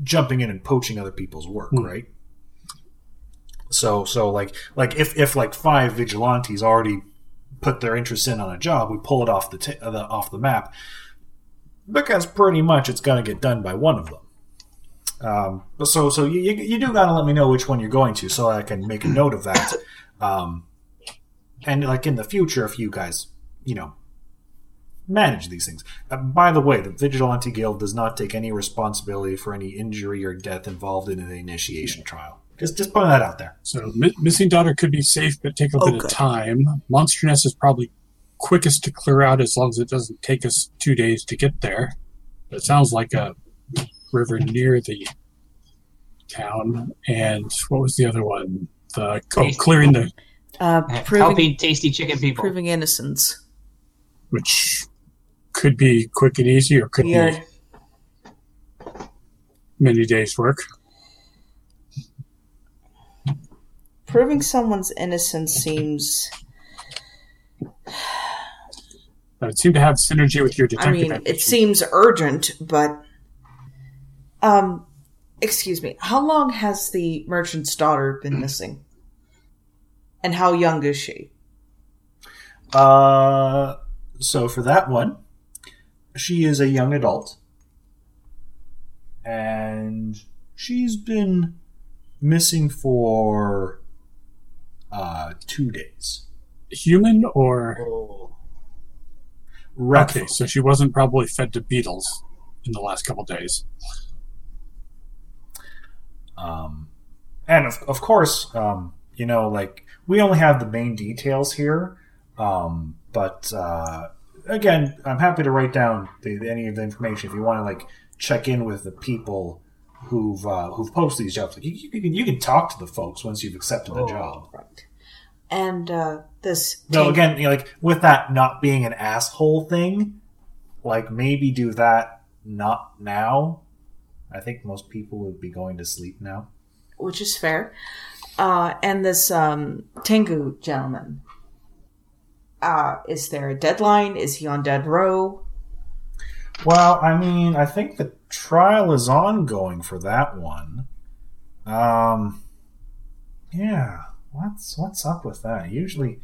jumping in and poaching other people's work, Hmm. right? So so like like if if like five vigilantes already put their interest in on a job, we pull it off the, t- the off the map because pretty much it's going to get done by one of them. Um, so so you, you, you do got to let me know which one you're going to so I can make a note of that. Um, and like in the future, if you guys you know manage these things. Uh, by the way, the Vigilante Guild does not take any responsibility for any injury or death involved in an initiation trial. Just just putting that out there. So mi- missing daughter could be safe, but take a bit of time. Monster Nest is probably quickest to clear out as long as it doesn't take us two days to get there. It sounds like a river near the town. And what was the other one? The oh, clearing the uh proving Helping tasty chicken people. proving innocence. which could be quick and easy, or could Weird. be many days' work. Proving someone's innocence seems That would seem to have synergy with your detective. I detective. mean, it seems urgent, but um excuse me. How long has the merchant's daughter been missing? And how young is she? Uh, so for that one, she is a young adult, and she's been missing for uh, two days. human or Oh. Okay, so she wasn't probably fed to beetles in the last couple days. Um, and of, of course, um, you know, like we only have the main details here. Um, but uh, again, I'm happy to write down the, any of the information if you want to like check in with the people who've uh, who've posted these jobs. Like you, you can you can talk to the folks once you've accepted the Oh. job. Right. And uh this No, tank- again, you know, like with that not being an asshole thing, like maybe do that not now. I think most people would be going to sleep now. which is fair. Uh and this um Tengu gentleman. Uh is there a deadline? Is he on dead row? Well, I mean, I think the trial is ongoing for that one. Um, yeah, what's what's up with that? Usually,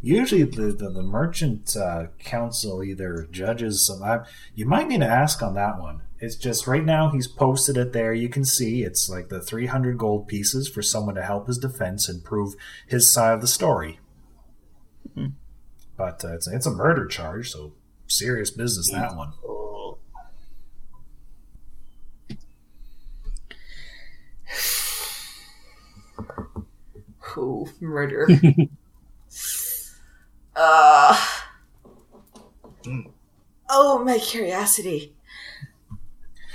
usually the the, the merchant uh, council either judges some. I, you might need to ask on that one. It's just right now he's posted it there. You can see it's like the three hundred gold pieces for someone to help his defense and prove his side of the story. But uh, it's it's a murder charge, so serious business that one. <sighs> Oh. Who murder? <laughs> uh Oh my curiosity.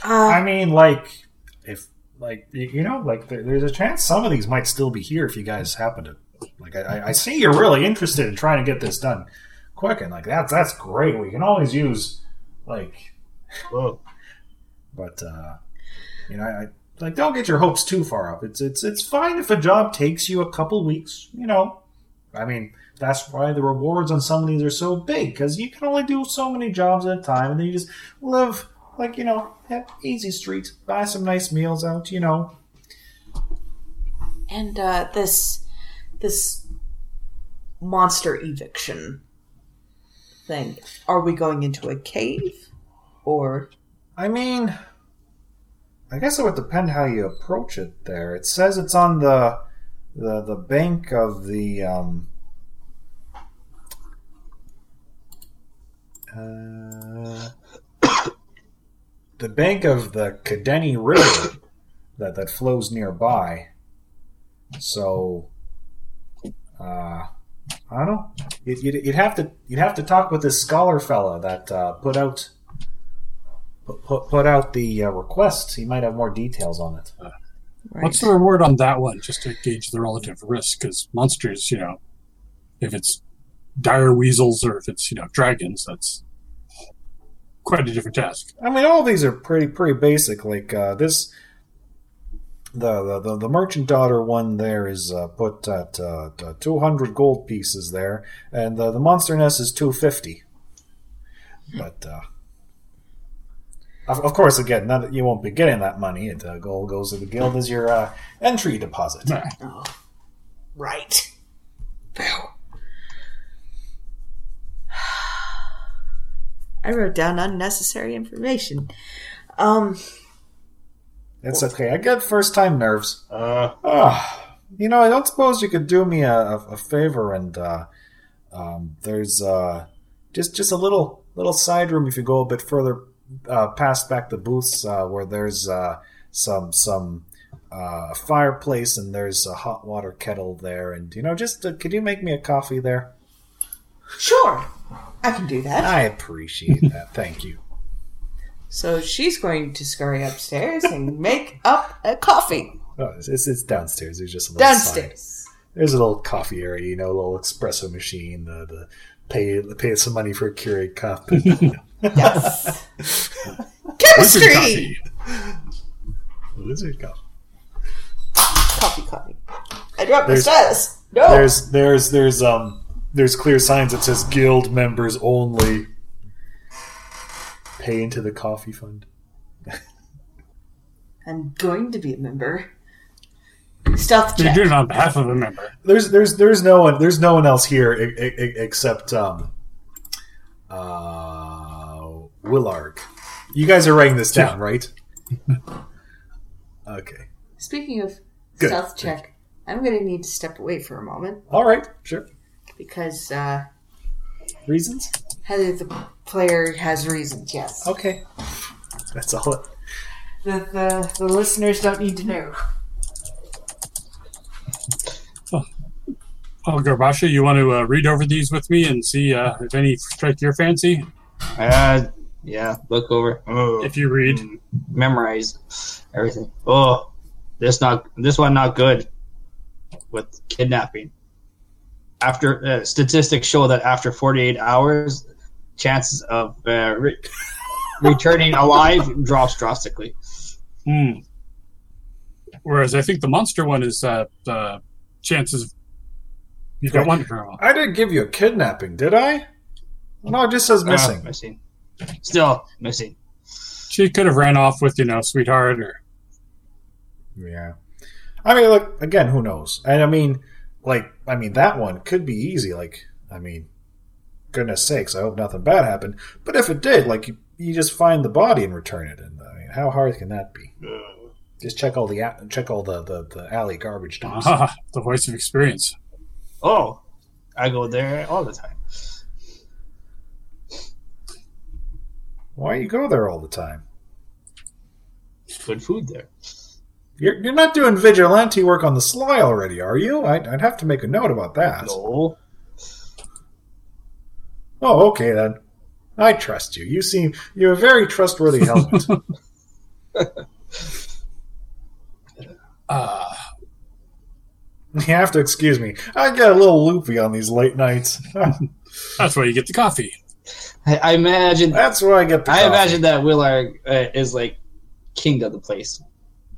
Uh I mean, like, if like you know, like there, there's a chance some of these might still be here if you guys happen to. Like I, I- I see you're really interested in trying to get this done quick, and like that's that's great. We can always use like, Whoa. but uh, you know, I, I like don't get your hopes too far up. It's it's it's fine if a job takes you a couple weeks. You know, I mean that's why the rewards on some of these are so big because you can only do so many jobs at a time, and then you just live like you know, have easy street, buy some nice meals out. You know, And uh, this this monster eviction thing. Are we going into a cave or I mean, I guess it would depend how you approach it. There, it says it's on the the the bank of the um. Uh, the bank of the Kadeni River that that flows nearby. So, uh, I don't know. You'd, you'd, you'd have to you'd have to talk with this scholar fella that uh, put out put, put, put out the uh, request. He might have more details on it. What's the reward on that one, just to gauge the relative risk? Because monsters, you know, if it's dire weasels or if it's you know dragons, that's quite a different task. I mean, all these are pretty pretty basic. Like uh, this, the, the the the merchant daughter one there is uh, put at uh, two hundred gold pieces there, and uh, the monster nest is two fifty. But uh, of, of course, again, none, you won't be getting that money. It uh, gold goes to the guild as your uh, entry deposit. Oh, right. Phew. I wrote down unnecessary information. Um, It's okay. I get first time nerves. Uh, Ah, you know, I don't suppose you could do me a, a, a favor and uh, um, there's uh, just just a little little side room if you go a bit further uh, past back the booths uh, where there's uh, some some uh, fireplace and there's a hot water kettle there and you know just uh, could you make me a coffee there? sure, I can do that. I appreciate that. Thank you. So she's going to scurry upstairs and make up a coffee Oh, it's, it's, it's downstairs. There's just a little side. downstairs. There's a little coffee area, you know, a little espresso machine, the, the pay pay some money for a Keurig cup. <laughs> Yes. Wizard <laughs> Chemistry. coffee. Lizard cup. Coffee, coffee. I dropped my There's- stylus. No. There's there's there's um there's clear signs that says guild members only. Pay into the coffee fund. <laughs> I'm going to be a member. Stealth check. You're check. doing it on behalf of a member. There's there's there's no one there's no one else here e- e- e- except um uh Willarg. You guys are writing this down, right? <laughs> okay. Speaking of Good. stealth check, I'm going to need to step away for a moment All right. Sure. Because uh, Reasons? Heather, the player, has reasons. Yes. Okay. That's all. It, The, the the listeners don't need to know. Oh, Gorebasha, you want to uh, read over these with me and see uh, if any strike your fancy? uh, yeah, look over. Oh, If you read, mm, memorize everything. Oh, this not this one not good with kidnapping. After uh, statistics show that after 48 hours, chances of uh, re- <laughs> returning alive drops drastically. hmm. Whereas I think the monster one is uh, uh, chances. You've got one girl. I didn't give you a kidnapping, did I? No, it just says Ah, missing. missing. Still missing. She could have ran off with you know, sweetheart, or Yeah. I mean, look, again, who knows? And I mean, like, I mean, that one could be easy. Like, I mean, goodness sakes, I hope nothing bad happened. But if it did, like, you, you just find the body and return it. And I mean, how hard can that be? Just check all the check all the, the, the alley garbage dumps. ah, <laughs> the voice of experience. Oh, I go there all the time. Why you go there all the time? Good food there. You're, you're not doing vigilante work on the sly already, are you? I'd, I'd have to make a note about that. No. Oh, okay then. I trust you. You seem you're a very trustworthy helmet. Uh, <laughs> You have to excuse me. I get a little loopy on these late nights. <laughs> that's why you get the coffee. I, I imagine. That's where I get the I coffee. imagine that Willarg uh, is like king of the place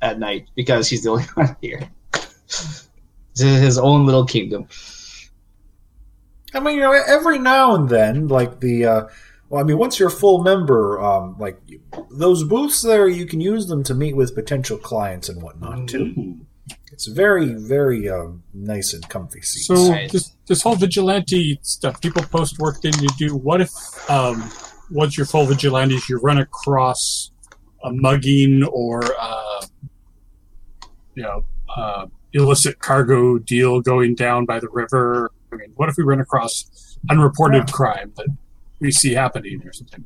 at night because he's the only <laughs> one here. It's his own little kingdom. I mean, you know, every now and then, like the, uh, well, I mean, once you're a full member, um, like those booths there, you can use them to meet with potential clients and whatnot too. Ooh. It's very, very uh, nice and comfy seats. So this this whole vigilante stuff, people post work then you do. What if um, once you're full vigilantes, you run across a mugging or uh, you know uh, illicit cargo deal going down by the river? I mean, what if we run across unreported Yeah. crime that we see happening or something?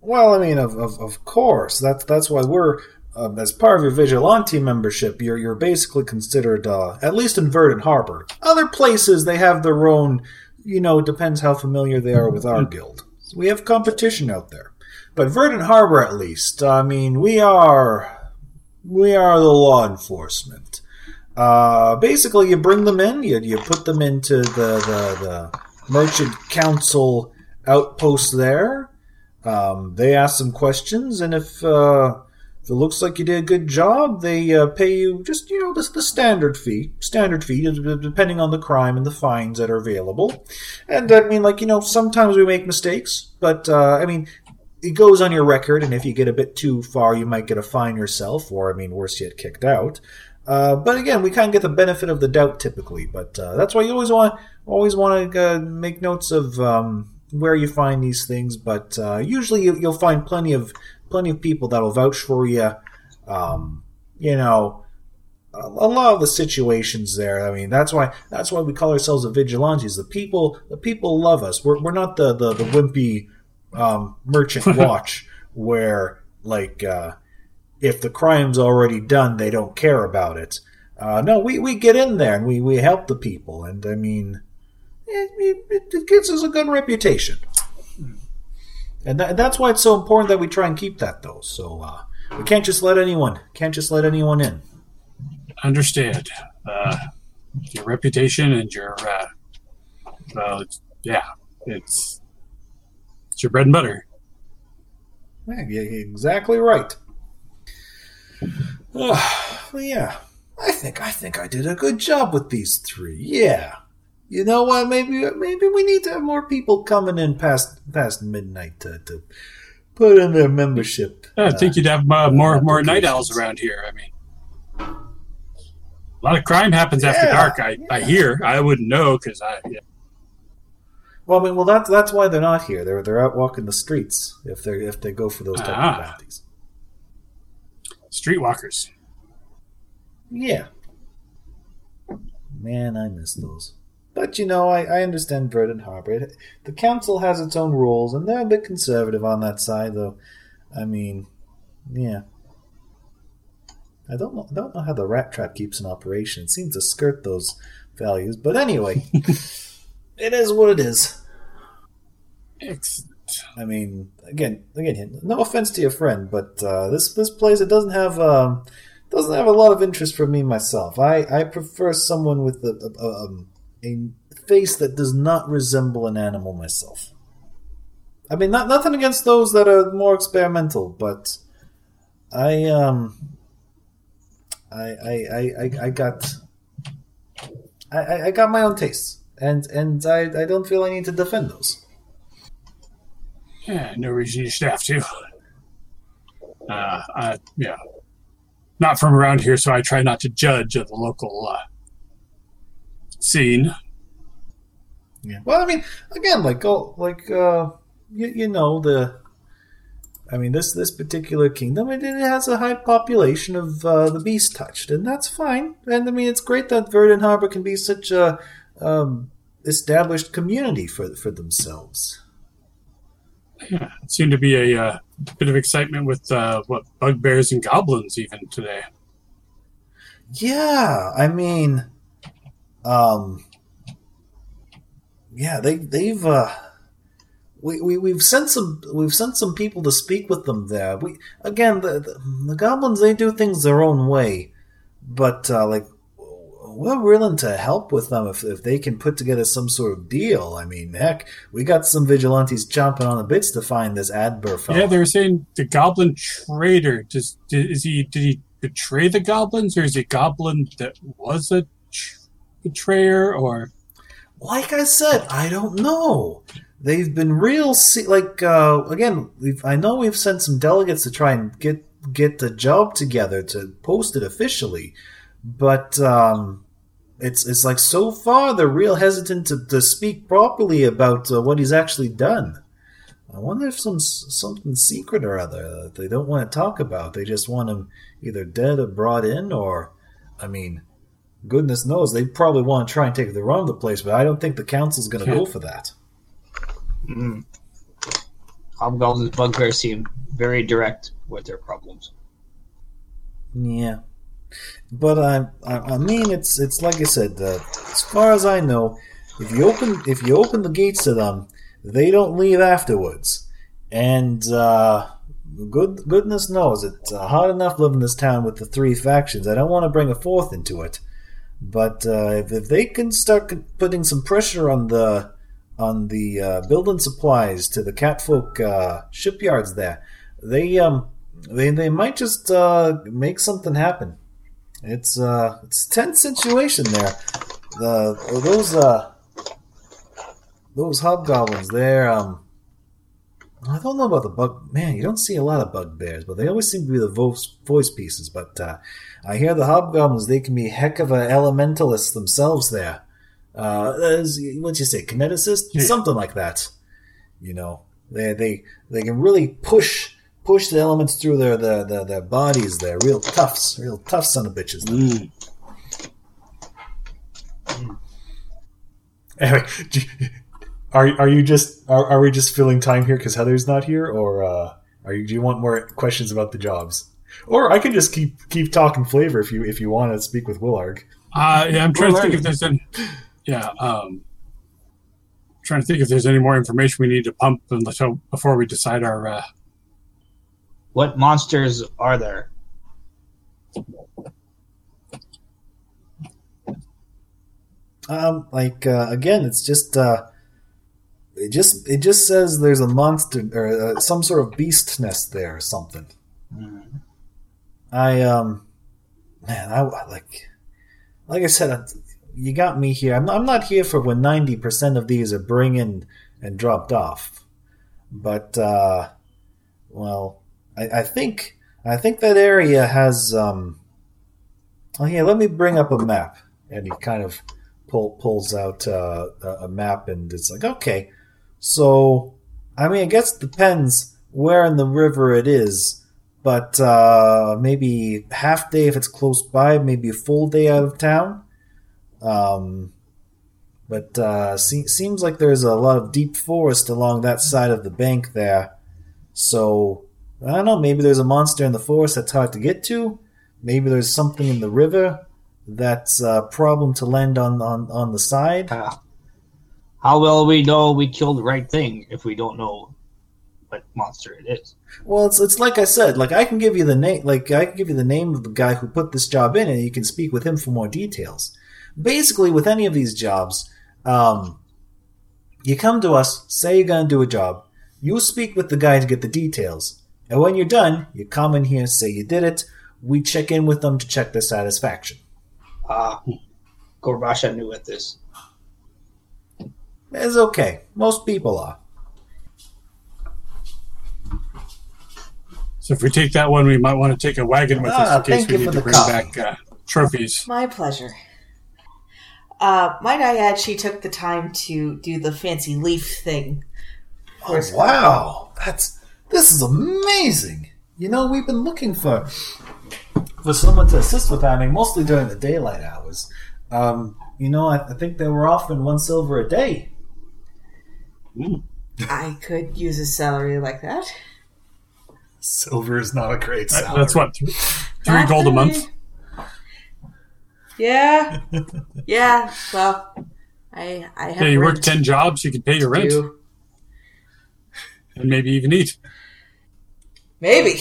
Well, I mean, of, of, of course, that's that's why we're um, as part of your vigilante membership. You're you're basically considered, uh, at least in Verdant Harbor. Other places they have their own. You know, it depends how familiar they are with our guild. We have competition out there, but Verdant Harbor, at least, I mean, we are we are the law enforcement. Uh, basically, you bring them in, you, you put them into the, the, the merchant council outpost there. Um, they ask some questions, and if uh, if it looks like you did a good job, they uh, pay you just you know the, the standard fee, standard fee, depending on the crime and the fines that are available. And I mean, like you know, sometimes we make mistakes, but uh, I mean, it goes on your record, and if you get a bit too far, you might get a fine yourself, or I mean, worse yet, kicked out. Uh, but again, we kind of get the benefit of the doubt typically. But uh, that's why you always want always want to uh, make notes of um, where you find these things. But uh, usually you, you'll find plenty of plenty of people that'll vouch for you. Um, you know, a, a lot of the situations there. I mean, that's why that's why we call ourselves the vigilantes. The people the people love us. We're, we're not the the, the wimpy um, merchant <laughs> watch where like. Uh, if the crime's already done, they don't care about it. Uh, no, we, we get in there and we, we help the people, and I mean, it, it, it gives us a good reputation. And that, that's why it's so important that we try and keep that, though. So uh, we can't just let anyone can't just let anyone in. Understand uh, your reputation and your uh, yeah, it's it's your bread and butter. Yeah, yeah, exactly right. Uh, well, yeah, I think I think I did a good job with these three. Yeah, you know what? Maybe maybe we need to have more people coming in past past midnight to, to put in their membership. I uh, think you'd have uh, more more night owls around here. I mean, a lot of crime happens after dark. I, I hear. I wouldn't know because I yeah. Well, I mean, well, that's that's why they're not here. They're they're out walking the streets if they if they go for those type Ah. of bounties. streetwalkers. Yeah. Man, I miss those. But you know, I, I understand Verdant Harbor. The council has its own rules, and they're a bit conservative on that side, though. I mean, yeah. I don't know. I don't know how the rat trap keeps in operation. It seems to skirt those values, but anyway, <laughs> it is what it is. Excellent. I mean, again, again, no offense to your friend, but uh, this this place it doesn't have um, doesn't have a lot of interest for me myself. I, I prefer someone with a, a, um, a face that does not resemble an animal myself. I mean, not nothing against those that are more experimental, but I um, I I I, I, I got I, I- I got my own tastes, and and I, I don't feel I need to defend those. Yeah, no reason you should have to. Uh, I, yeah, not from around here, so I try not to judge of the local uh, scene. Yeah. Well, I mean, again, like, oh, like, uh, you, you know, the, I mean, this this particular kingdom, it, it has a high population of uh, the beast touched, and that's fine. And I mean, it's great that Verdant Harbor can be such a um, established community for for themselves. Yeah, it seemed to be a uh, bit of excitement with uh, what bugbears and goblins even today. Yeah, I mean, um, yeah, they they've uh, we, we we've sent some we've sent some people to speak with them there. We again the the, the goblins they do things their own way. but uh, like we're willing to help with them if, if they can put together some sort of deal. I mean, heck, we got some vigilantes chomping on the bits to find this Adbur fellow. Yeah, they were saying the goblin traitor. Does did, is he? Did he betray the goblins, or is he a goblin that was a tr- betrayer? Or like I said, I don't know. They've been real, se- like uh, again. We've, I know we've sent some delegates to try and get get the job together to post it officially, but um, it's it's like so far they're real hesitant to, to speak properly about uh, what he's actually done. I wonder if some something secret or other that they don't want to talk about. They just want him either dead or brought in, or I mean, goodness knows they probably want to try and take the run of the place. But I don't think the council's going to Yeah. go for that. Mm. Hobgoblin's bugbears seem very direct with their problems. Yeah, but I, I, I mean, it's it's like I said. Uh, as far as I know, if you open if you open the gates to them, they don't leave afterwards. And uh, good goodness knows it's uh, hard enough living this town with the three factions. I don't want to bring a fourth into it, but uh, if, if they can start putting some pressure on the on the uh, building supplies to the catfolk uh, shipyards there, they um they they might just make something happen. It's uh it's tense situation there. The those uh those hobgoblins they're um I don't know about the bug man. You don't see a lot of bugbears, but they always seem to be the voice voice pieces. But uh, I hear the hobgoblins they can be heck of a elementalists themselves. There, uh, as, what'd you say, kineticist, Yeah. something like that. You know, they they they can really push push the elements through their their, their, their bodies. They're real toughs, real tough son of bitches. Anyway, <laughs> do you- are are you just are, are we just filling time here because Heather's not here, or uh, are you? Do you want more questions about the jobs? Or I can just keep keep talking flavor if you if you want to speak with Willarg. uh, yeah, I'm trying to think if there's any. Yeah, um, trying to think if there's any more information we need to pump until before we decide our. Uh, What monsters are there? Um, like uh, again, it's just uh, it just it just says there's a monster or uh, some sort of beast nest there or something. Mm. I um, man, I like like I said, I- you got me here. I'm I'm not here for when ninety percent of these are bring in and dropped off, but uh, well, I, I think I think that area has um. Oh yeah, let me bring up a map, and he kind of pull, pulls out uh, a map, and it's like okay, so I mean, I guess it depends where in the river it is, but uh, maybe half day if it's close by, maybe a full day out of town. Um, but uh, se- seems like there's a lot of deep forest along that side of the bank there. So I don't know. Maybe there's a monster in the forest that's hard to get to. Maybe there's something in the river that's a problem to land on on, on the side. Uh, how will we know we killed the right thing if we don't know what monster it is? Well, it's it's like I said. Like I can give you the name. Like I can give you the name of the guy who put this job in, and you can speak with him for more details. Basically, with any of these jobs, um, you come to us, say you're going to do a job. You speak with the guy to get the details, and when you're done, you come in here, say you did it. We check in with them to check their satisfaction. Ah, Gorebasha knew at this. It's okay. Most people are. so if we take that one, we might want to take a wagon with Ah, us in case we need to bring coffee. back uh, trophies. My pleasure. Uh, might I add, she took the time to do the fancy leaf thing. Oh, wow, that's this is amazing. You know, we've been looking for for someone to assist with that. I mean, mostly during the daylight hours. Um, you know, I, I think they were offering one silver a day. I could use a salary like that. Silver is not a great salary. that's what th- three gold a month. Yeah, yeah. Well, I I have Yeah, you work ten jobs, you can pay your rent due. and maybe even eat. Maybe,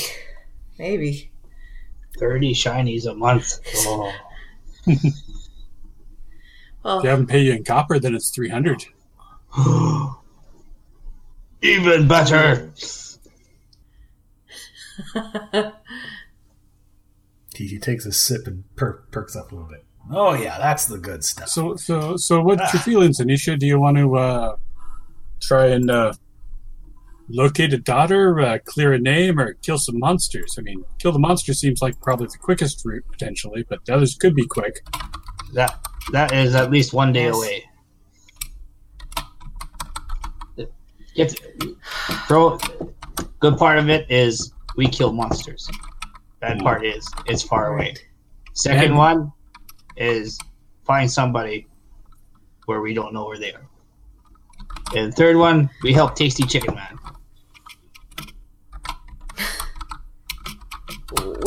maybe. 30 shinies a month. Oh. <laughs> Well, If you haven't paid you in copper, then it's 300. <gasps> Even better. He, <laughs> he takes a sip and per- perks up a little bit. Oh yeah, that's the good stuff. So, so, so, what's your feelings, Anisha? Do you want to uh, try and uh, locate a daughter, uh, clear a name, or kill some monsters? I mean, kill the monster seems like probably the quickest route potentially, but the others could be quick. That that is at least one day Yes. away. Get throw. Good part of it is we kill monsters. Bad part is it's far away. Second And- one is find somebody where we don't know where they are. And third one, we help Tasty Chicken Man.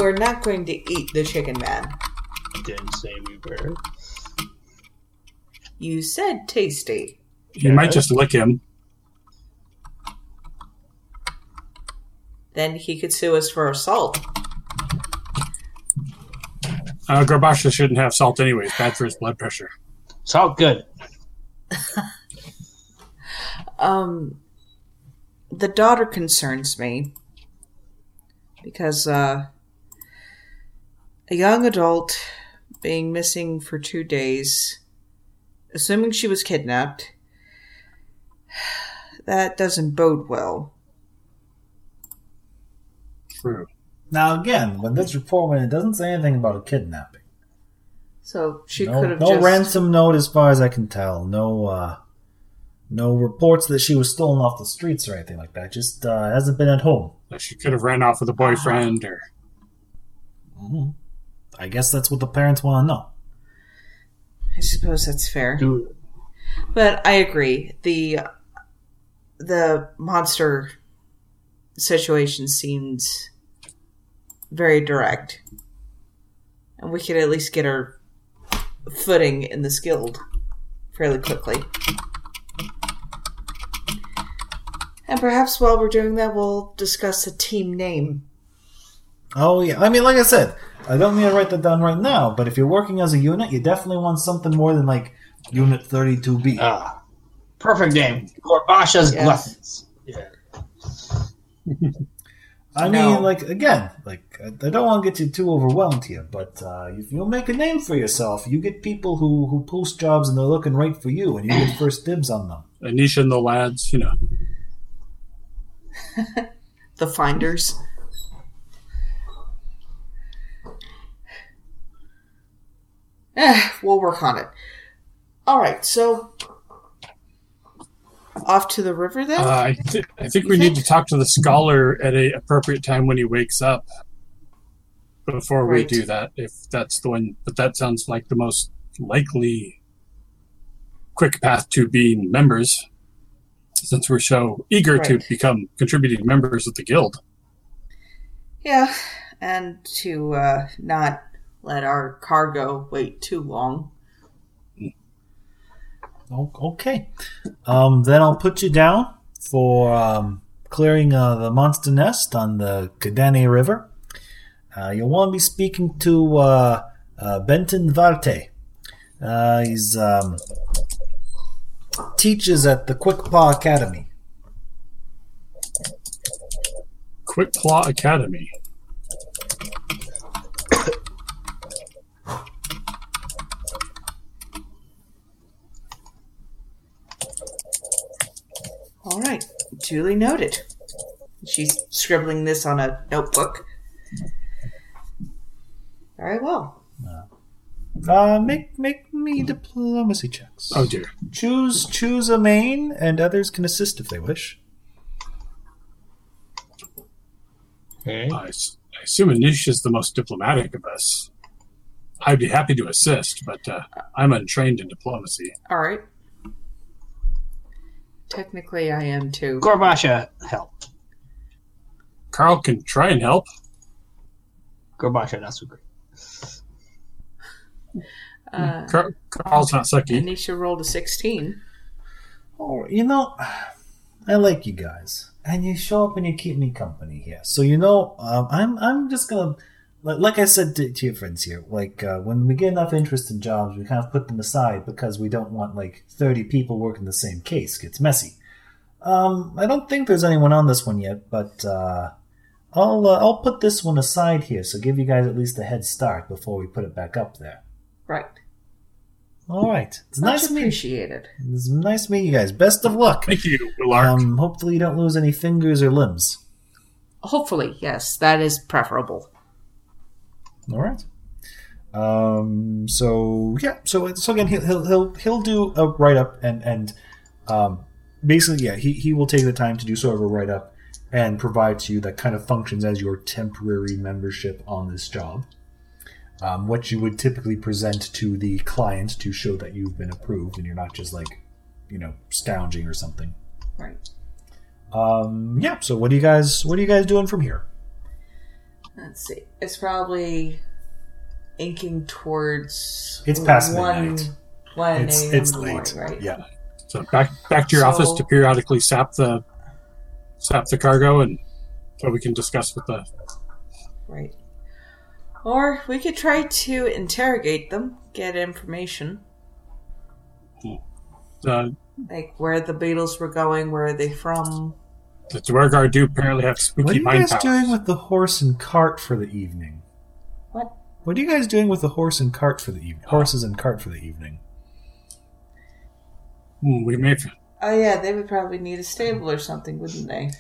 We're not going to eat the chicken man. Didn't say we were. You said tasty. You might just lick him. Then he could sue us for assault. Uh, Gorebasha shouldn't have salt anyways. Bad for his blood pressure. Salt good. <laughs> Um, the daughter concerns me because uh, a young adult being missing for two days, assuming she was kidnapped, that doesn't bode well. True. Now again, when this report when it doesn't say anything about a kidnapping. So she no could have no just ransom note as far as I can tell. No uh no reports that she was stolen off the streets or anything like that. Just uh, hasn't been at home. Like she could have ran off with a boyfriend, or Mhm. I guess that's what the parents want to know. I suppose that's fair. Do But I agree. The the monster situation seems very direct. And we could at least get our footing in this guild fairly quickly. And perhaps while we're doing that, we'll discuss a team name. Oh yeah, I mean, like I said, I don't need to write that down right now. But if you're working as a unit, you definitely want something more than like Unit 32B. ah, perfect name. Gorebasha's Yes. gluttons. Yeah. <laughs> I No. mean, like again, like I I don't want to get you too overwhelmed here, but uh, if you'll make a name for yourself, you get people who who post jobs and they're looking right for you, and you get first dibs on them. Anisha and the lads, you know. <laughs> The Finders. Eh, we'll work on it. All right, so off to the river then. Uh, I, th- I think You we need to talk to the scholar at a appropriate time when he wakes up. Before we do that, if that's the one, but that sounds like the most likely quick path to being members, since we're so eager to become contributing members of the guild. yeah, and to uh, not let our cargo wait too long. Okay, um, then I'll put you down for um, clearing uh, the monster nest on the Kadani River. Uh, you'll want to be speaking to uh, uh, Benton Varte. Uh, he's um, teaches at the Quick Paw Academy. Quick Claw Academy. All right, duly noted. She's scribbling this on a notebook. Very well. Uh, make make me diplomacy checks. Oh dear. Choose choose a main, and others can assist if they wish. Okay. I, s- I assume Anish is the most diplomatic of us. I'd be happy to assist, but uh, I'm untrained in diplomacy. All right. Technically, I am too. Gorebasha, help. Carl can try and help. Gorebasha, not so great. Uh, Car- Carl's not sucky. Anisha rolled a 16. Oh, you know, I like you guys, and you show up and you keep me company here. So you know, um, I'm I'm just gonna like, like I said to, to your friends here, like uh, when we get enough interest in jobs, we kind of put them aside because we don't want like thirty people working the same case. It gets messy. Um, I don't think there's anyone on this one yet, but uh, I'll uh, I'll put this one aside here, so give you guys at least a head start before we put it back up there. Right. All right, it's Much nice to meet. appreciated. It's nice to meet you guys. Best of luck. Thank you, Lark. Um, hopefully you don't lose any fingers or limbs. Hopefully, yes, that is preferable. All right. Um. So yeah. So so again, he'll he'll he'll, he'll do a write up and and um basically yeah he he will take the time to do sort of a write up and provide to you that kind of functions as your temporary membership on this job. Um, what you would typically present to the client to show that you've been approved and you're not just like, you know, scounging or something. Right. Um, yeah. So what do you guys what are you guys doing from here? Let's see. It's probably inking towards. It's past one, midnight. One It's it's late. morning, right? Yeah. so back back to your So- office to periodically sap the sap the cargo, and so we can discuss with the. Right. Or we could try to interrogate them, get information, the like where the beetles were going, where are they from. The duergar do apparently have spooky What are you mind guys powers. doing with the horse and cart for the evening? What? What are you guys doing with the horse and cart for the evening? Horses and cart for the evening. Hmm, we may Oh yeah, they would probably need a stable or something, wouldn't they?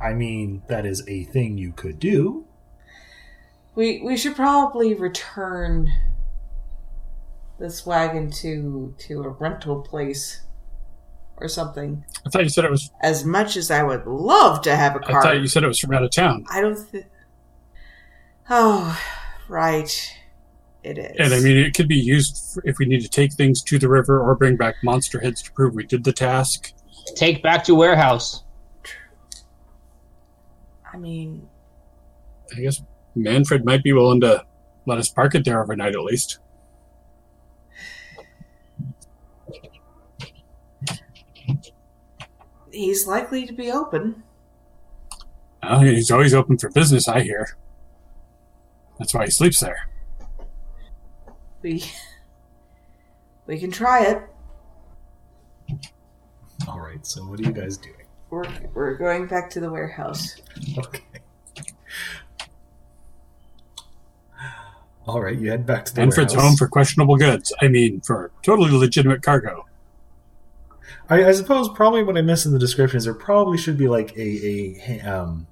I mean, that is a thing you could do. We we should probably return this wagon to to a rental place or something. I thought you said it was. As much as I would love to have a car, thought you said it was from out of town. I don't think. Oh, right. It is. And I mean, it could be used for if we need to take things to the river or bring back monster heads to prove we did the task. Take back to warehouse. I mean, I guess Manfred might be willing to let us park it there overnight at least. He's likely to be open. Well, he's always open for business, I hear. That's why he sleeps there. We we can try it. All right. So what are you guys doing? We're we're going back to the warehouse. Okay. All right. You head back to the Manfred's warehouse. home for questionable goods. I mean, for totally legitimate cargo. I, I suppose probably what I missed in the description is there probably should be like a a um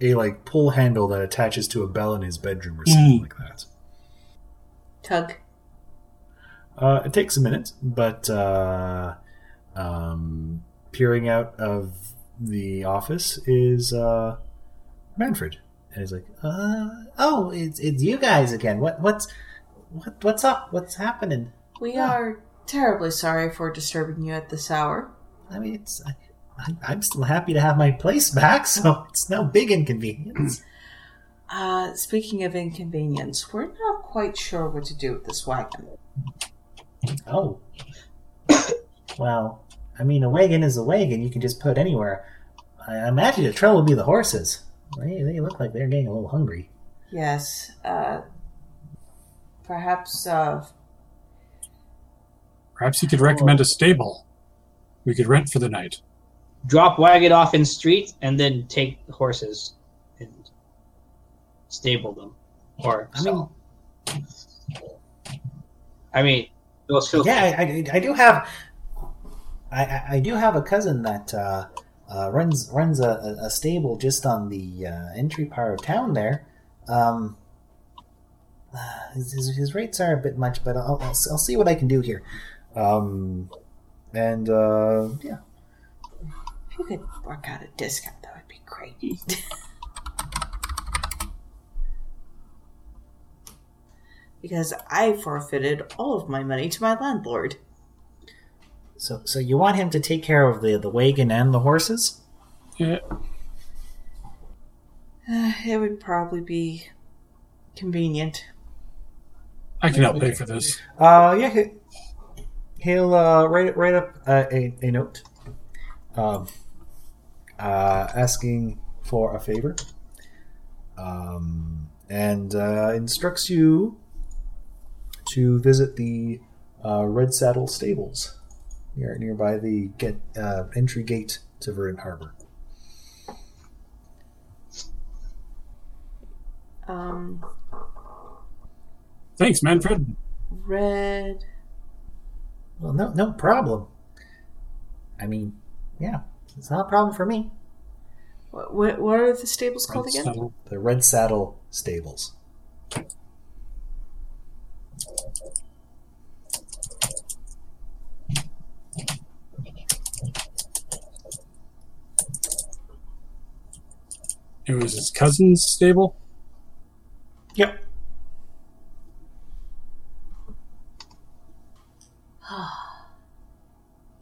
a like pull handle that attaches to a bell in his bedroom or something Mm. like that. Tug. Uh, it takes a minute, but uh, um, peering out of the office is uh, Manfred, and he's like, uh, "Oh, it's it's you guys again. What what's what what's up? What's happening? We Yeah. are terribly sorry for disturbing you at this hour. I mean, it's I, I'm still happy to have my place back, <laughs> so it's no big inconvenience." Uh, speaking of inconvenience, we're not quite sure what to do with this wagon. Oh. <coughs> well, I mean, a wagon is a wagon. You can just put anywhere. I imagine the trouble would be the horses. They, they look like they're getting a little hungry. Yes. Uh, perhaps. Uh, Perhaps he could recommend a stable we could rent for the night. Drop wagon off in street and then take the horses and stable them. Or I mean. I mean, those yeah, I, I, I do have. I, I- I do have a cousin that uh, uh, runs runs a, a- a stable just on the uh, entry part of town there. Um, uh, his, his, his rates are a bit much, but I'll, I'll, I'll see what I can do here. Um, and uh, yeah, if you could work out a discount, that would be great. <laughs> because I forfeited all of my money to my landlord. So, so you want him to take care of the the wagon and the horses? Yeah, Uh, <sighs> it would probably be convenient. I can help pay for this. Uh, yeah, he, he'll uh, write write up uh, a a note, um, uh, asking for a favor. Um, and uh, instructs you to visit the uh, Red Saddle Stables near, nearby the get, uh, entry gate to Verdant Harbor. Um, Thanks, Manfred. red. Well, no, no problem. I mean, yeah, it's not a problem for me. What, what, what are the stables called again? So, The Red Saddle Stables. it was his cousin's stable. Yep.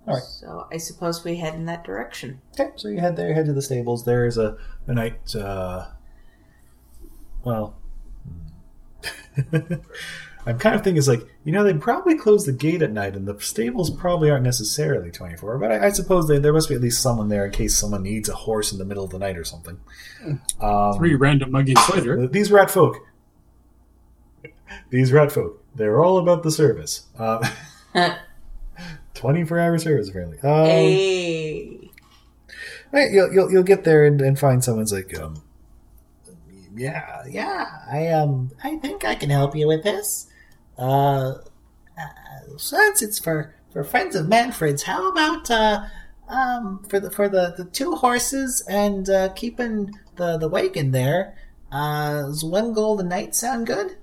All right. So I suppose we head in that direction. Okay, so you head there, head to the stables. There is a, a night, uh, well, <laughs> I'm kind of thinking it's like, you know, they probably close the gate at night, and the stables probably aren't necessarily 24, but I, I suppose they, there must be at least someone there in case someone needs a horse in the middle of the night or something. Um, Three random muggies <laughs> later. these rat folk, these rat folk, they're all about the service. Uh, <laughs> 24 hour service, apparently. Um, hey. Right, you'll, you'll you'll get there and, and find someone's like, um, yeah, yeah, I um, I think I can help you with this. Uh, uh since it's for for friends of Manfred's, how about uh, um, for the for the the two horses and uh, keeping the the wagon there? Uh, does one gold a night sound good?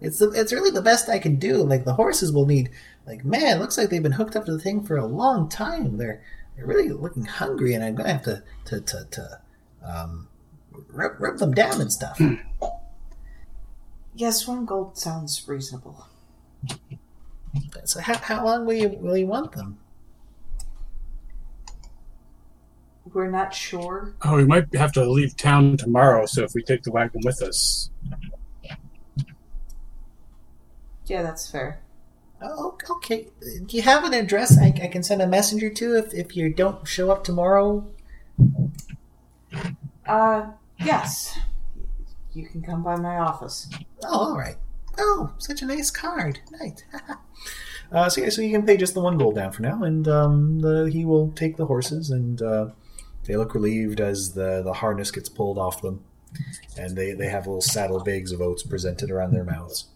It's the, it's really the best I can do. Like the horses will need, like man, looks like they've been hooked up to the thing for a long time. They're they're really looking hungry, and I'm gonna have to to to, to um, rub, rub them down and stuff. Yes, one gold sounds reasonable. so how, how long will you will you want them? We're not sure. Oh, we might have to leave town tomorrow, so if we take the wagon with us. Yeah, that's fair. Oh, okay. Do you have an address I, I can send a messenger to if, if you don't show up tomorrow? Uh, yes. You can come by my office. Oh, all right. Oh, such a nice card. Nice. <laughs> uh, so yeah, so you can pay just the one gold down for now, and um, the, he will take the horses, and uh, they look relieved as the the harness gets pulled off them, and they they have little saddle bags of oats presented around their mouths.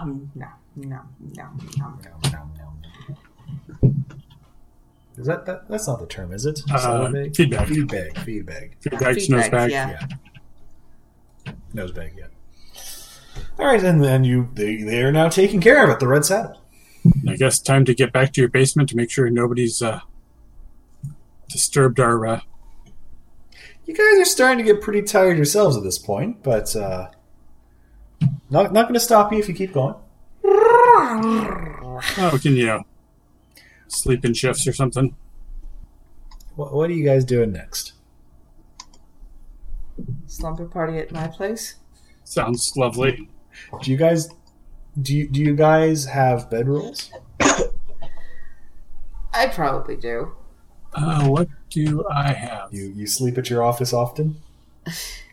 Um, no, no, no, no. Nom, nom, nom. Is that, that that's not the term, is it? Uh, Saddle bag? feedback. Feedback. Feedback. Feedback, nose bag. yeah. Yeah. Nose bag, yeah. All right, and then you they they are now taking care of it. The red saddle. I guess time to get back to your basement to make sure nobody's uh, disturbed our. Uh, You guys are starting to get pretty tired yourselves at this point, but uh, not not going to stop you if you keep going. Oh, can you know sleep in shifts or something. What, what are you guys doing next? Slumber party at my place? Sounds lovely. Do you guys do you, do you guys have bedrolls? I probably do. Uh, what do I have? You you sleep at your office often?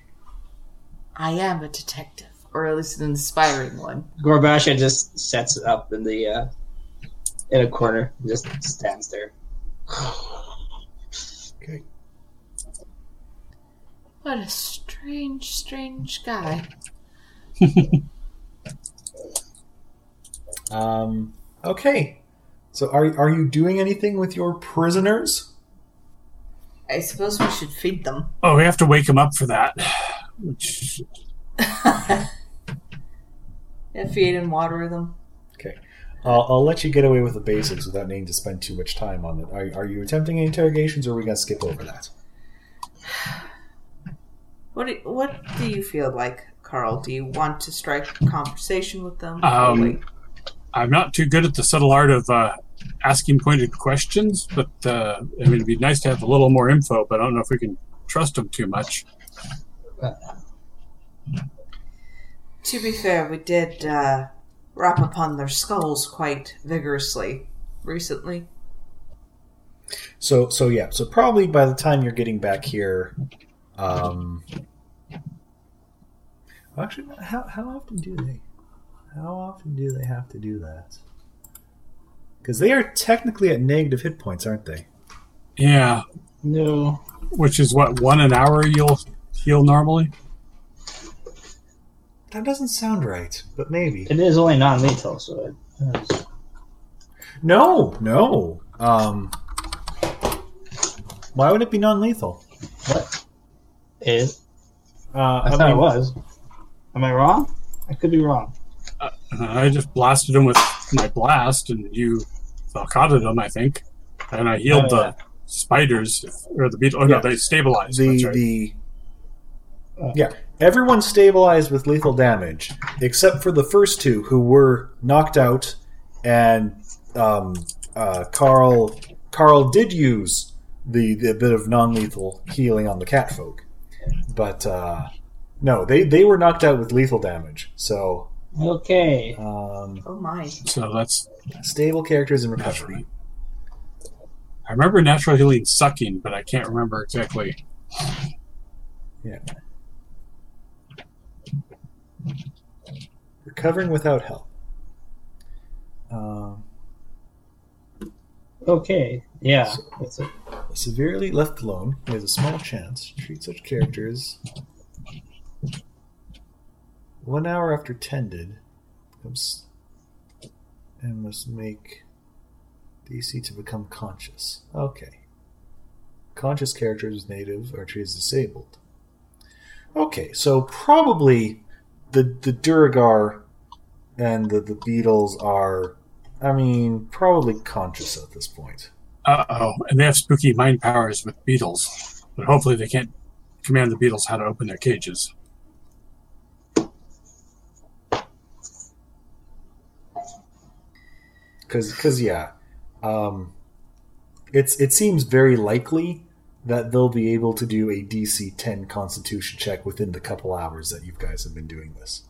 <laughs> I am a detective, or at least an inspiring one. Gorebasha just sets it up in the uh, in a corner, just stands there. Okay. What a strange, strange guy. <laughs> Um. Okay. So are are you doing anything with your prisoners? I suppose we should feed them. Oh, we have to wake him up for that. <laughs> <laughs> Which and feed and water them. Okay. I'll, I'll let you get away with the basics without needing to spend too much time on it. Are, are you attempting any interrogations, or are we going to skip over that? <sighs> What do, what do you feel like, Carl? Do you want to strike a conversation with them? Um, I'm not too good at the subtle art of uh, asking pointed questions, but uh, I mean, it'd be nice to have a little more info. But I don't know if we can trust them too much. To be fair, we did uh, rap upon their skulls quite vigorously recently. So so yeah. So probably by the time you're getting back here, um, Actually, how, how often do they? How often do they have to do that? Because they are technically at negative hit points, aren't they? Yeah, No. which is what one an hour you'll heal normally. That doesn't sound right, but maybe. It is only non lethal, so it. it's- No, no. Um, why would it be non-lethal? What? It, Uh, I, thought it was. Am I wrong? I could be wrong. Uh, I just blasted him with my blast, and you falcatted him, I think, and I healed Oh, the spiders or the beetle. Oh no, they stabilized. the right. the Yeah everyone stabilized with lethal damage except for the first two who were knocked out and um, uh, Carl Carl did use the, the bit of non-lethal healing on the catfolk but uh, no they they were knocked out with lethal damage so Okay. um, Oh my. so that's stable characters in recovery I remember natural healing sucking, but I can't remember exactly. Recovering without help um, Okay. Yeah. That's it. Severely left alone, he has a small chance. to Treat such characters. One hour after tended, becomes and must make DC to become conscious. Okay. Conscious characters native are treated as disabled. Okay, so probably the the Duergar and the, the beetles are I mean, probably conscious at this point. Uh oh, and they have spooky mind powers with beetles, but hopefully they can't command the beetles how to open their cages. because because yeah um it's it seems very likely that they'll be able to do a dc 10 constitution check within the couple hours that you guys have been doing this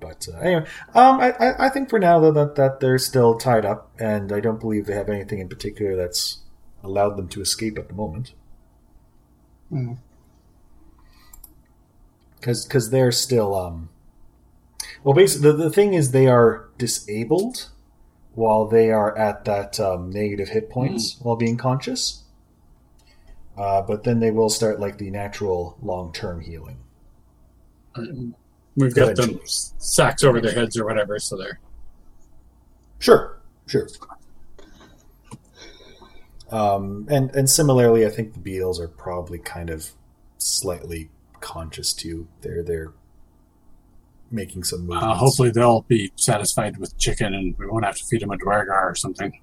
but uh, anyway um I, I think for now though that that they're still tied up and i don't believe they have anything in particular that's allowed them to escape at the moment. Hmm. because because they're still um well basically the, the thing is they are disabled while they are at that um, negative hit points while being conscious. Uh, but then they will start like the natural long-term healing We've got them sacks over their heads or whatever, so they're sure sure um, and and similarly i think the beetles are probably kind of slightly conscious too they're they're making some movements. uh, hopefully they'll be satisfied with chicken, and we won't have to feed them a duergar or something.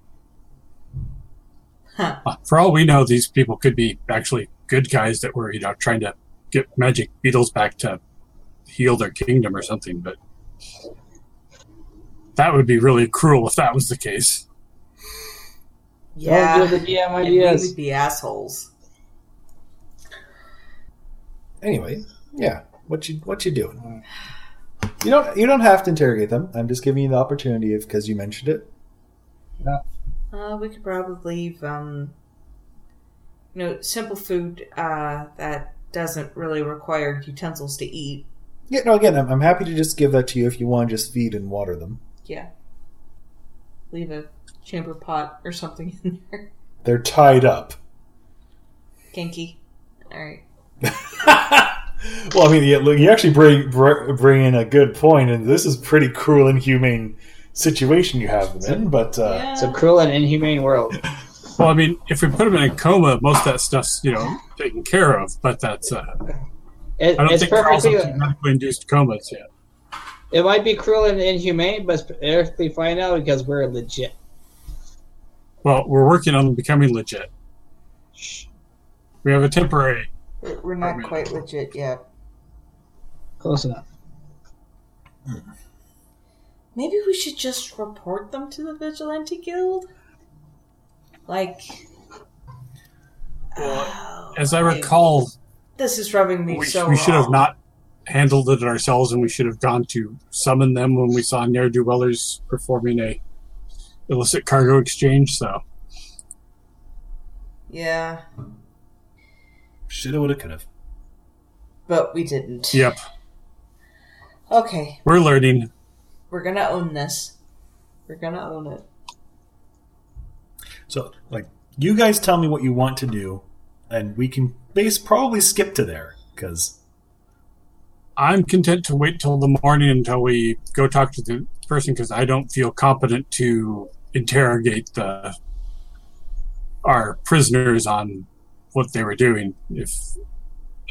Huh. Uh, for all we know, these people could be actually good guys that were, you know, trying to get magic beetles back to heal their kingdom or something. But that would be really cruel if that was the case. Yeah. Don't give the DM and we would be assholes. anyway, yeah. What you what you doing? You don't you don't have to interrogate them. I'm just giving you the opportunity because you mentioned it. Uh, we could probably leave, um, you know, simple food uh, that doesn't really require utensils to eat. Yeah, no. Again, I'm, I'm happy to just give that to you if you want to just feed and water them. Yeah. Leave a chamber pot or something in there. They're tied up. Kinky. Alright. <laughs> well, I mean, you, you actually bring bring in a good point, and this is pretty cruel and inhumane situation you have them in. But uh, yeah. It's a cruel and inhumane world. <laughs> Well, I mean, if we put them in a coma, most of that stuff's, you know, taken care of. But that's, uh, It, I don't it's think Carl's up perfectly. to medically induced comas yet. It might be cruel and inhumane, but it's perfectly fine now because we're legit. Well, we're working on becoming legit. We have a temporary. We're we're not quite legit yet. Close enough. Hmm. Maybe we should just report them to the Vigilante Guild? Like. Oh, As I oh, recall, This is rubbing me we, so we should have not handled it ourselves, and we should have gone to summon them when we saw ne'er do wellers performing a illicit cargo exchange. So Yeah, shoulda, woulda, coulda. but we didn't. Yep. Okay, We're learning. we're gonna own this. We're gonna own it. So, like, you guys tell me what you want to do, and we can base probably skip to there because I'm content to wait till the morning until we go talk to the person because I don't feel competent to interrogate the our prisoners on what they were doing. If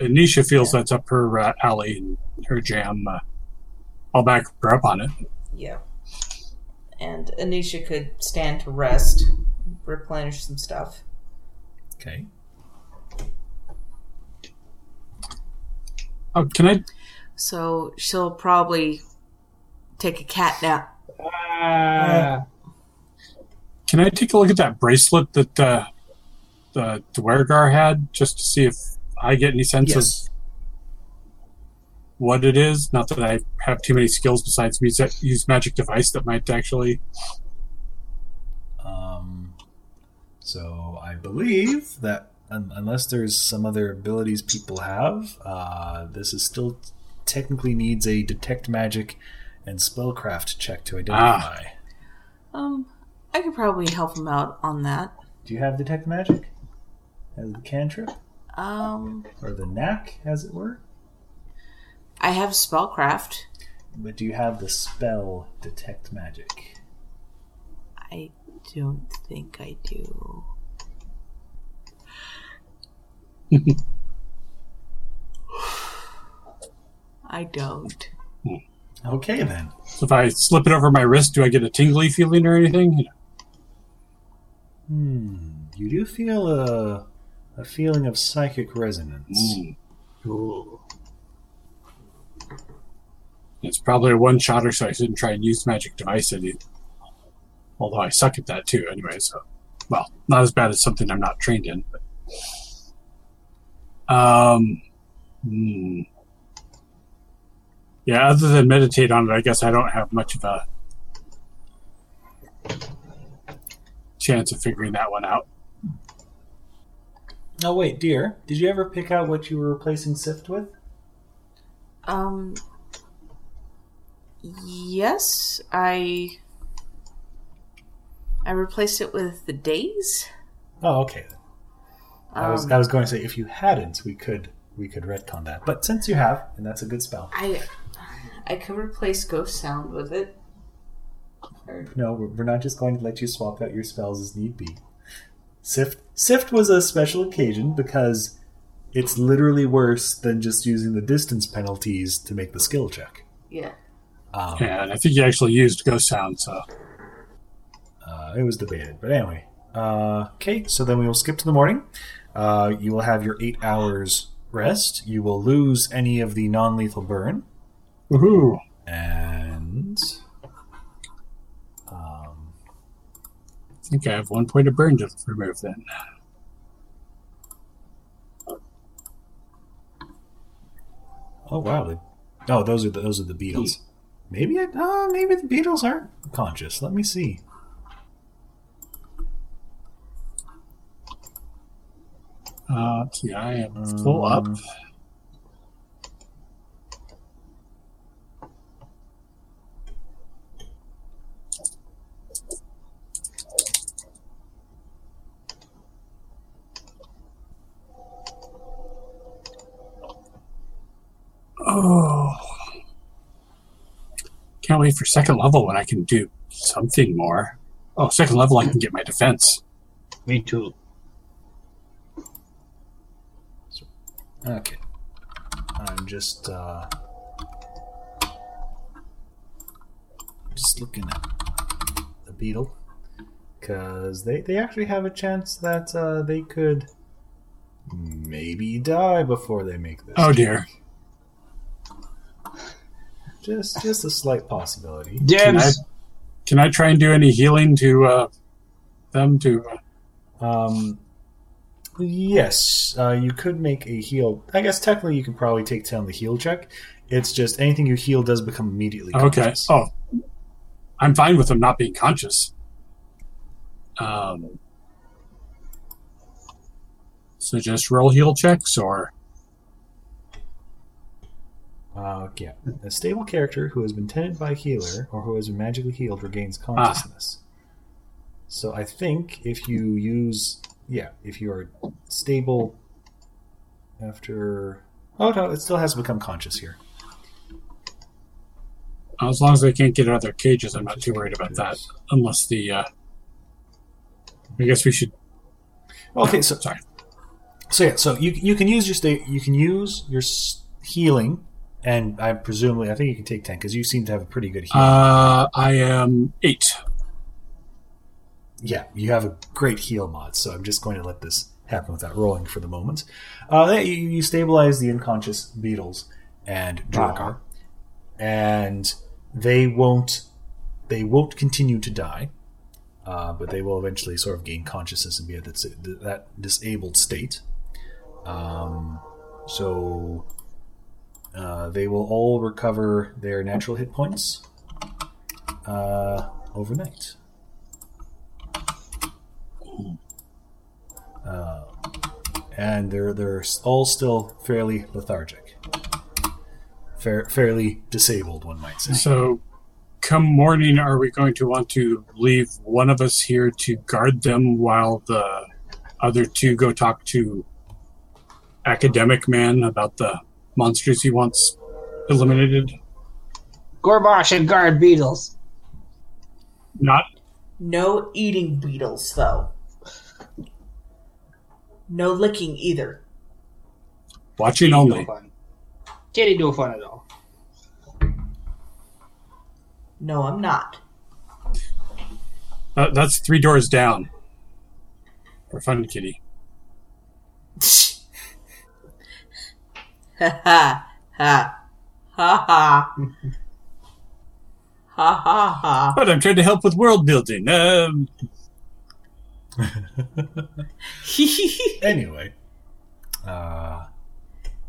Anisha feels that's up her uh, alley and her jam, uh, I'll back her up on it. Yeah. And Anisha could stand to rest, replenish some stuff. okay. Oh, can I? So she'll probably take a cat nap. Ah, Can I take a look at that bracelet that uh, the Duergar had, just to see if I get any sense Yes. of what it is? Not that I have too many skills besides use, use magic device that might actually. Um, so I believe that un- unless there's some other abilities people have, uh, this is still technically needs a detect magic and spellcraft check to identify. Um, I could probably help him out on that. Do you have detect magic as the cantrip Um, or the knack, as it were? I have spellcraft. But do you have the spell detect magic? I don't think I do. <laughs> I don't. Okay then. So if I slip it over my wrist, do I get a tingly feeling or anything? You know, Hmm. You do feel a a feeling of psychic resonance. Mm. Ooh. It's probably a one shotter, so I shouldn't try and use magic device any. Although I suck at that too, anyway. So, well, not as bad as something I'm not trained in. But, um, hmm. yeah. Other than meditate on it, I guess I don't have much of a chance of figuring that one out. Oh wait, dear, did you ever pick out what you were replacing Sift with? Um. Yes, I. I replaced it with the days. Oh, okay. I was Um, I was going to say if you hadn't, we could we could retcon that. But since you have, and that's a good spell. I I could replace Ghost Sound with it. Or, No, we're we're not just going to let you swap out your spells as need be. Sift Sift was a special occasion because it's literally worse than just using the distance penalties to make the skill check. yeah. Um, And I think you actually used ghost sound, so. Uh, it was debated, but anyway. Uh, okay, so then we will skip to the morning. Uh, you will have your eight hours rest. You will lose any of the non-lethal burn, Woohoo! and um, I think I have one point of burn to remove then. oh wow, oh those are the, those are the beetles. Maybe I, uh, maybe the beetles aren't conscious. Let me see. Uh, let's see, I am full up. Um, Oh. Can't wait for second level when I can do something more. Oh, second level, I can get my defense. me too. Okay. I'm just uh just looking at the beetle because they they actually have a chance that uh, they could maybe die before they make this. Oh dear. Just just a slight possibility. Dibs. Can I try and do any healing to uh, them to? Uh, Um, yes, uh, you could make a heal. I guess technically you could probably take down the heal check. It's just anything you heal does become immediately okay. conscious. Oh, I'm fine with them not being conscious. Um. So just roll heal checks, or Uh, yeah, a stable character who has been tended by a healer or who has been magically healed regains consciousness. So I think if you use, yeah, if you are stable after, oh no, it still has to become conscious here. As long as they can't get out of their cages, I'm not too worried about that. Unless the, uh, I guess we should. Okay, so Sorry. So yeah, so you you can use your state, you can use your s- healing, and I presumably I think you can take ten because you seem to have a pretty good healing. Uh, I am eight. Yeah, you have a great heal mod, so I'm just going to let this happen without rolling for the moment. Uh, you, you stabilize the unconscious beetles and Duergar, and they won't they won't continue to die, uh, but they will eventually sort of gain consciousness and be at that, that disabled state. Um, so uh, they will all recover their natural hit points uh, overnight. Uh, and they're they're all still fairly lethargic, Fair, fairly disabled, one might say. So, come morning, are we going to want to leave one of us here to guard them while the other two go talk to academic man about the monsters he wants eliminated? Gorbash and guard beetles. Not No eating beetles, though. No licking either. watching No only. fun. Kitty no fun at all. No, I'm not. Uh, that's three doors down. For fun, kitty. <laughs> Ha ha ha ha <laughs> ha ha ha ha. But I'm trying to help with world building. Um, <laughs> <laughs> anyway, uh,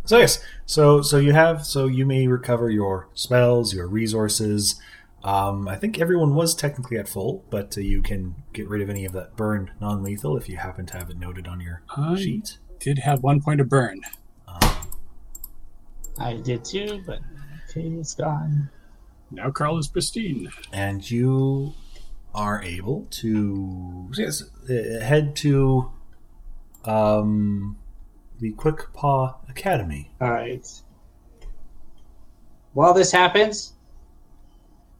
so yes, so so you have so you may recover your spells, your resources. Um, I think everyone was technically at full, but uh, you can get rid of any of that burned non-lethal if you happen to have it noted on your I sheet. did have one point of burn. I did too, but okay, it's gone. Now Carl is pristine. and you are able to yes, uh, head to um, the Quick Paw Academy. Alright. While this happens,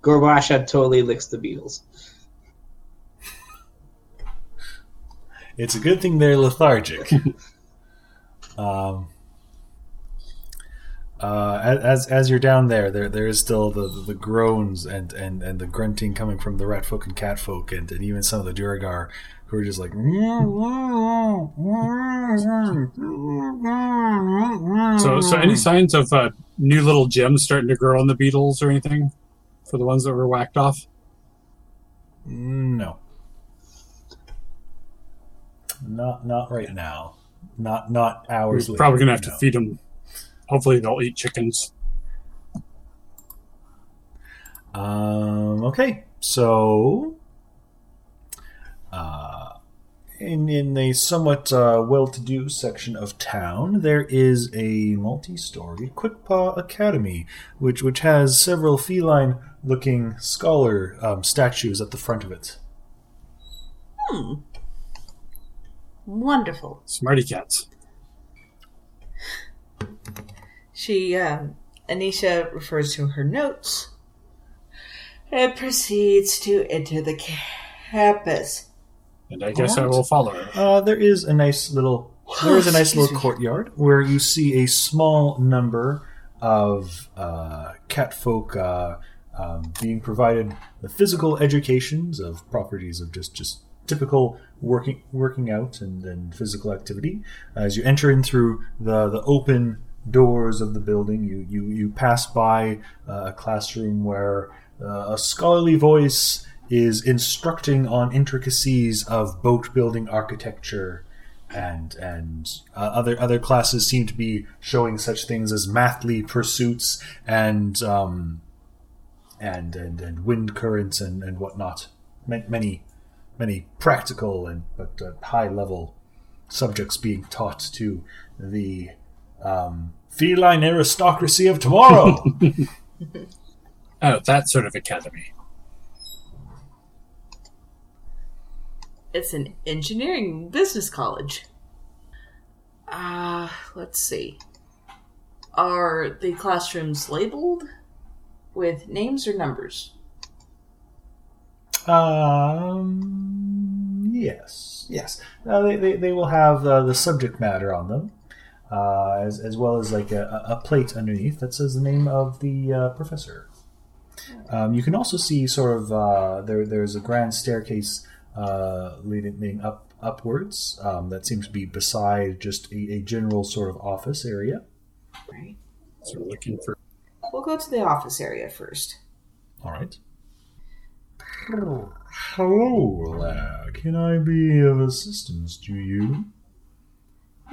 Gorebasha totally licks the beetles. It's a good thing they're lethargic. <laughs> um, uh, as as you're down there, there there is still the, the groans and, and, and the grunting coming from the rat folk and cat folk, and, and even some of the Duergar who are just like. So, so any signs of uh, new little gems starting to grow on the beetles or anything for the ones that were whacked off? No. Not not right now. Not not hours. We're later, probably gonna have to feed them. Hopefully, they'll eat chickens. Um, okay, so uh, in in a somewhat uh, well-to-do section of town, there is a multi-story Quickpaw Academy, which which has several feline-looking scholar um, statues at the front of it. Hmm. Wonderful. Smarty cats. She, um, Anisha refers to her notes and proceeds to enter the campus. And I guess I will follow her. Uh, there is a nice little there is a nice little courtyard where you see a small number of uh, catfolk uh, um, being provided the physical educations of properties of just just typical working working out and, and physical activity. As you enter in through the the open doors of the building, you you you pass by uh, a classroom where uh, a scholarly voice is instructing on intricacies of boat building architecture and and uh, other other classes seem to be showing such things as mathly pursuits and um, and and and wind currents and and whatnot. Many many practical and but uh, high level subjects being taught to the um, feline aristocracy of tomorrow. <laughs> Oh, that sort of academy. It's an engineering business college. Uh, let's see. Are the classrooms labeled with names or numbers? Um, yes, yes. Uh, they, they, they will have uh, the subject matter on them, uh, as, as well as like a, a plate underneath that says the name of the uh, professor. Um, you can also see sort of uh, there. There's a grand staircase uh, leading, leading up upwards um, that seems to be beside just a, a general sort of office area. Right. So we're looking for. We'll go to the office area first. All right. Hello there. Can I be of assistance to you?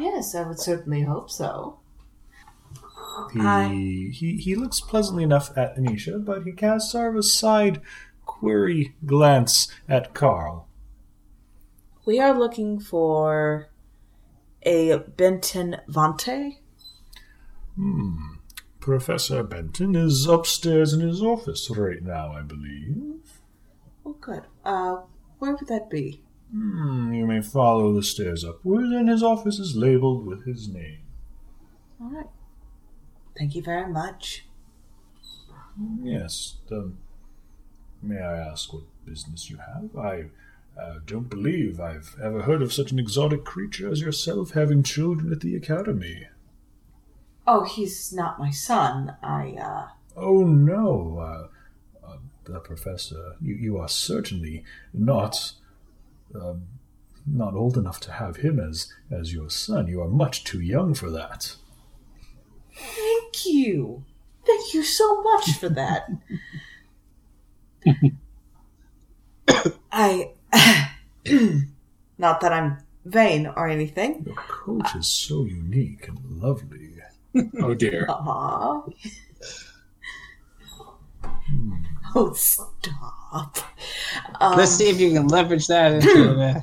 Yes, I would certainly hope so. He, Hi. he he looks pleasantly enough at Anisha, but he casts sort of a side query glance at Carl. We are looking for a Benton Vante. Hmm. Professor Benton is upstairs in his office right now, I believe. Oh, good. Uh, where would that be? Hmm. You may follow the stairs upward, and his office is labeled with his name. All right. Thank you very much. Yes. Um, may I ask what business you have? I uh, don't believe I've ever heard of such an exotic creature as yourself having children at the academy. Oh, he's not my son. I, uh. Oh no, uh, uh, the professor, you, you are certainly not um, not old enough to have him as as your son. You are much too young for that. Thank you. Thank you so much for that. I. <coughs> not that I'm vain or anything. Your coat is so unique and lovely. Oh dear. Aww. Oh, stop. Um, <laughs> Let's see if you can leverage that into uh,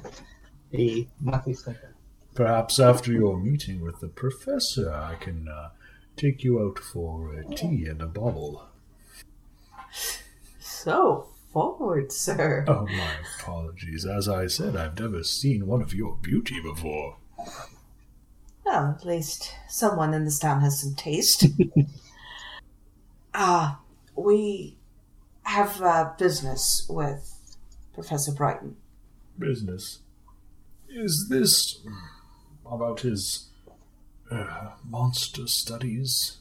a monthly sticker. Perhaps after your meeting with the professor, I can uh, take you out for a tea and a bottle. So forward, sir. Oh, my apologies. As I said, I've never seen one of your beauty before. Well, at least someone in this town has some taste. <laughs> Ah, we have uh, business with Professor Brighton. Business. Is this about his uh, monster studies?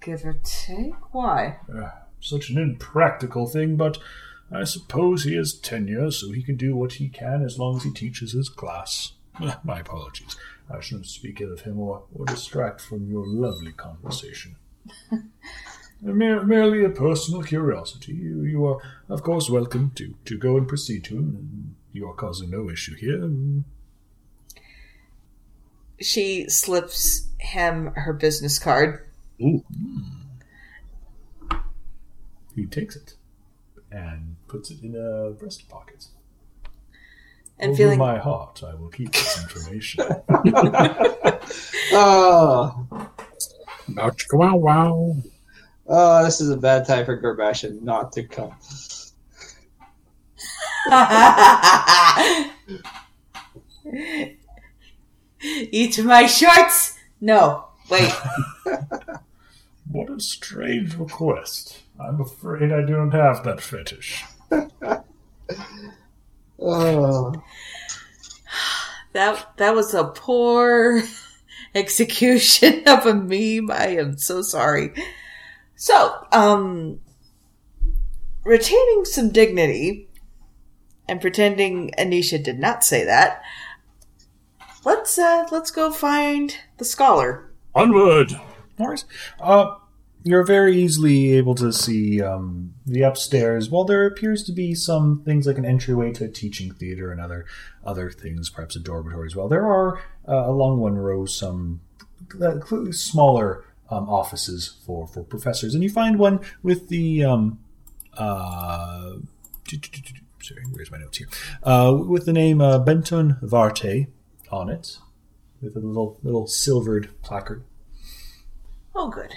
Give or take? Why? Uh, such an impractical thing, but I suppose he has tenure, so he can do what he can as long as he teaches his class. Uh, My apologies. I shouldn't speak ill of him or, or distract from your lovely conversation. <laughs> Uh, mere, merely a personal curiosity. You, you are, of course, welcome to, to go and proceed to him. You are causing no issue here. She slips him her business card. He takes it and puts it in a breast pocket. And Over feeling my heart, I will keep this information. Oh, <laughs> Ouch, wow, wow. Oh, this is a bad time for Gorbashin not to come. <laughs> Eat my shorts? No. Wait. <laughs> What a strange request. I'm afraid I don't have that fetish. <laughs> Oh, That that was a poor execution of a meme. I am so sorry. So, um retaining some dignity and pretending Anisha did not say that. Let's uh let's go find the scholar. Onward. Morris, uh, you're very easily able to see um, the upstairs. While there appears to be some things like an entryway to a teaching theater and other other things, perhaps a dormitory as well, there are uh, along one row some uh, clearly smaller um, offices for for professors, and you find one with the um, uh, sorry, where's my notes here? Uh, with the name uh, Benton Varte on it. with a little little silvered placard. Oh, good.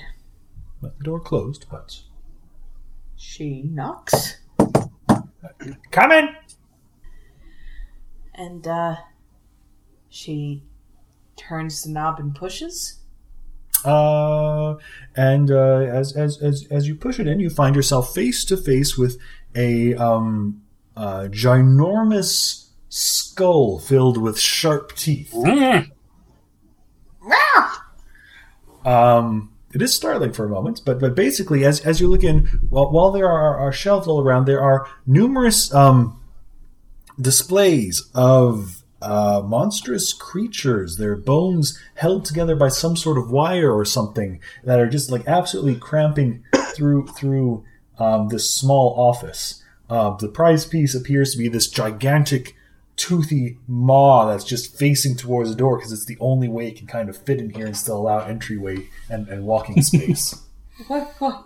Left the door closed, but She knocks. come in. And, uh, she turns the knob and pushes. Uh, and uh, as, as as as you push it in, you find yourself face to face with a um, uh, ginormous skull filled with sharp teeth. Mm. Um, it is startling for a moment, but but basically, as as you look in, while while there are, are shelves all around, there are numerous um, displays of uh, monstrous creatures. Their bones held together by some sort of wire or something that are just like absolutely cramping <coughs> through through um, this small office. Uh, the prize piece appears to be this gigantic toothy maw that's just facing towards the door because it's the only way it can kind of fit in here and still allow entryway and, and walking <laughs> space. What, what?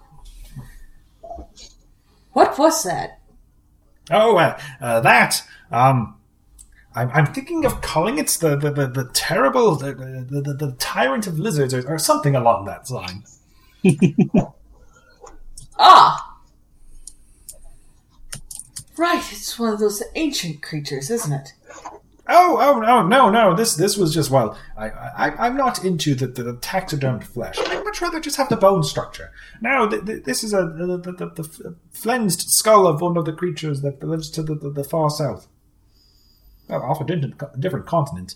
What was that? oh, uh, uh, that. Um, I'm, I'm thinking of calling it the the, the, the terrible the, the, the, tyrant of lizards or, or something along that line. <laughs> Ah! Right, it's one of those ancient creatures, isn't it? Oh, oh, no, no, no! This, this was just well. I, I, I'm not into the, the, the taxidermed flesh. I'd much rather just have the bone structure. Now, th- th- this is a the, the, the, the flensed skull of one of the creatures that lives to the, the, the far south. Well, off a different, different continent.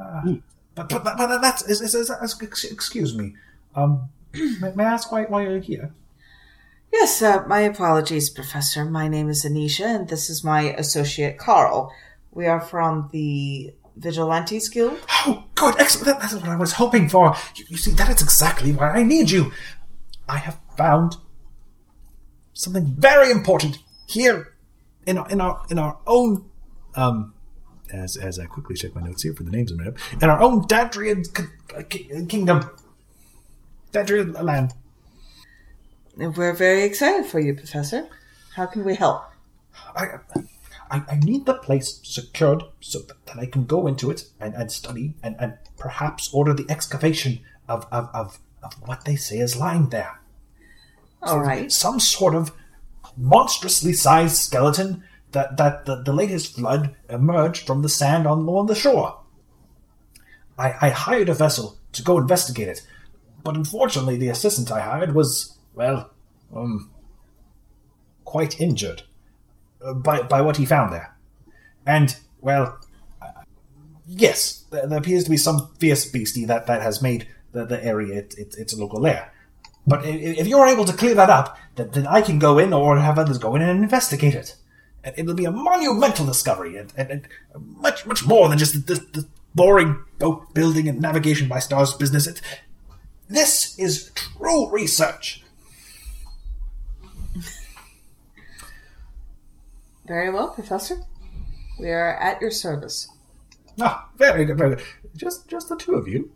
Uh, but, but, but, but that's is, is, is, is- excuse me. Um, <clears throat> may, may I ask why, why you're here? Yes, uh, my apologies, Professor. My name is Anisha, and this is my associate, Carl. We are from the Vigilantes Guild. Oh, good, excellent. That's what I was hoping for. You, you see, that is exactly why I need you. I have found something very important here in our, in our in our own um. As, as I quickly check my notes here for the names of them, in our own Dadrian k- uh, k- uh, kingdom, Dadrian land. We're very excited for you, Professor. How can we help? I, I, I need the place secured so that, that I can go into it and, and study and, and perhaps order the excavation of, of, of, of what they say is lying there. All right. Some sort of monstrously sized skeleton that, that the, the latest flood emerged from the sand on, on the shore. I, I hired a vessel to go investigate it, but unfortunately the assistant I hired was, well, um, quite injured uh, by, by what he found there. And, well, yes, there, there appears to be some fierce beastie that, that has made the, the area it, it, its local lair. But if you're able to clear that up, then, then I can go in or have others go in and investigate it. And it'll be a monumental discovery, and, and, and much, much more than just this, this boring boat building and navigation by stars business. It, this is true research. Very well, Professor. We are at your service. Ah, very good, very good. Just, just the two of you.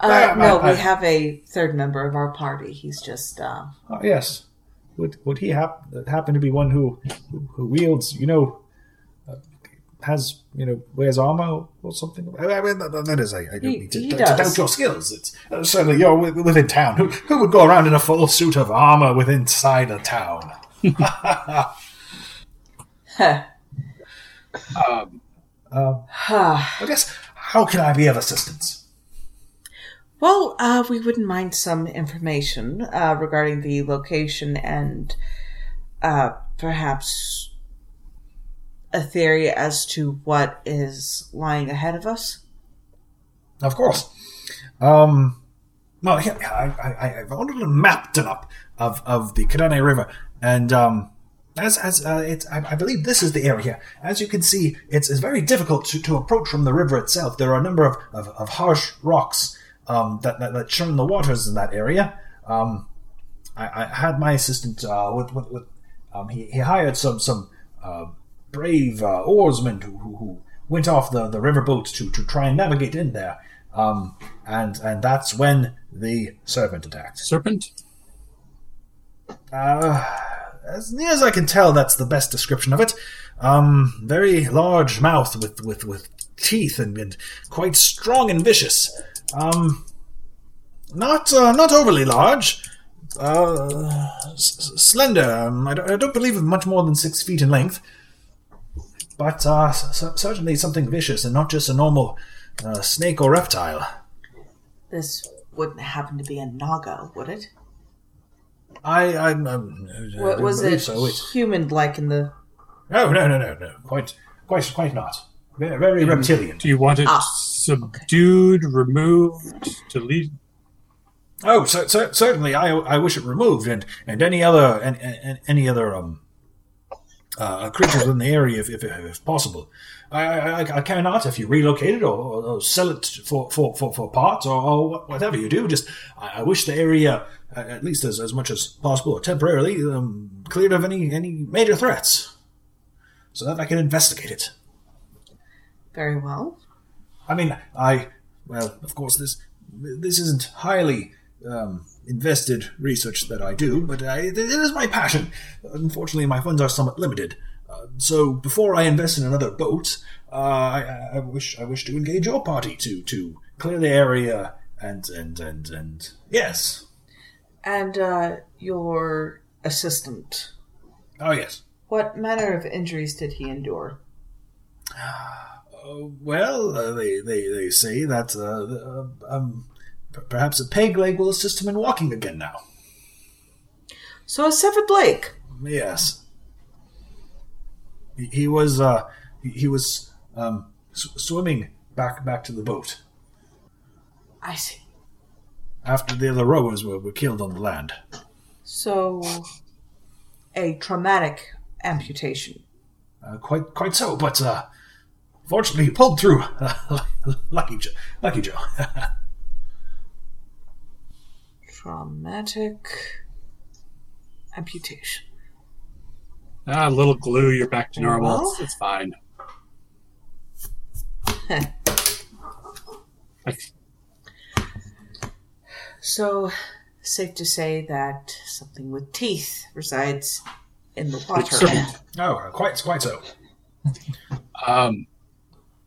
Uh, Ah, no, I- I- we have a third member of our party. He's just, uh, Oh, yes. Would would he hap- happen to be one who who, who wields, you know, uh, has you know wears armor or something? I I mean, that, that is, I, I don't He- mean to, he to doubt your skills. It's uh, certainly you're wi- within town. Who who would go around in a full suit of armor within inside a town? heh. <laughs> <laughs> Um, I guess how can I be of assistance? Well, uh, we wouldn't mind some information uh, regarding the location and uh, perhaps a theory as to what is lying ahead of us. Of course. Um, well, I, ordered a map done up of, of the Kirene River, and um, as as uh, it's, I, I believe this is the area. As you can see, it's, it's very difficult to, to approach from the river itself. There are a number of, of, of harsh rocks um, that, that that churn the waters in that area. Um, I, I had my assistant uh, with, with, with um, he, he hired some some uh, brave uh, oarsmen who, who, who went off the, the riverboat to, to try and navigate in there. Um, and and that's when the serpent attacked. serpent? Uh, as near as I can tell, that's the best description of it. Um, very large mouth with with with teeth and, and quite strong and vicious. Um, not uh, not overly large. Uh, s- s- slender. Um, I, don't, I don't believe much more than six feet in length. But uh, s- s- certainly something vicious and not just a normal uh, snake or reptile. This wouldn't happen to be a naga, would it? I, I, um, I What was it So. It, human-like in the? no, no, no, no, no. Quite, quite, quite not. Very, very reptilian. Do you want it Ah, subdued, removed, deleted? Oh, cer- cer- certainly. I, I wish it removed, and, and any other and, and any other um uh, creatures in the area, if, if, if possible. I, I, I cannot if you relocate it or, or, or sell it for, for, for, for parts or, or whatever you do. Just I, I wish the area, uh, at least as, as much as possible, or temporarily, um, cleared of any any major threats, so that I can investigate it. Very well. I mean, I well, of course, this this isn't highly um, invested research that I do, but I, it is my passion. Unfortunately, my funds are somewhat limited. Uh, so before I invest in another boat, uh, I, I wish I wish to engage your party to to clear the area and and and and yes, And uh, your assistant. oh yes. What manner of injuries did he endure? <sighs> Well, uh, they, they they say that uh, uh, um, perhaps a peg leg will assist him in walking again now. So a severed leg. Yes. He, he was uh he, he was um sw- swimming back back to the boat I see. after the other rowers were, were killed on the land. So a traumatic amputation. Uh, quite quite so, but uh fortunately he pulled through. <laughs> lucky Joe. Lucky Joe. Traumatic amputation. Ah, a little glue, you're back to normal. Well. It's, it's fine. <laughs> So safe to say that something with teeth resides in the water. oh, quite quite so. um,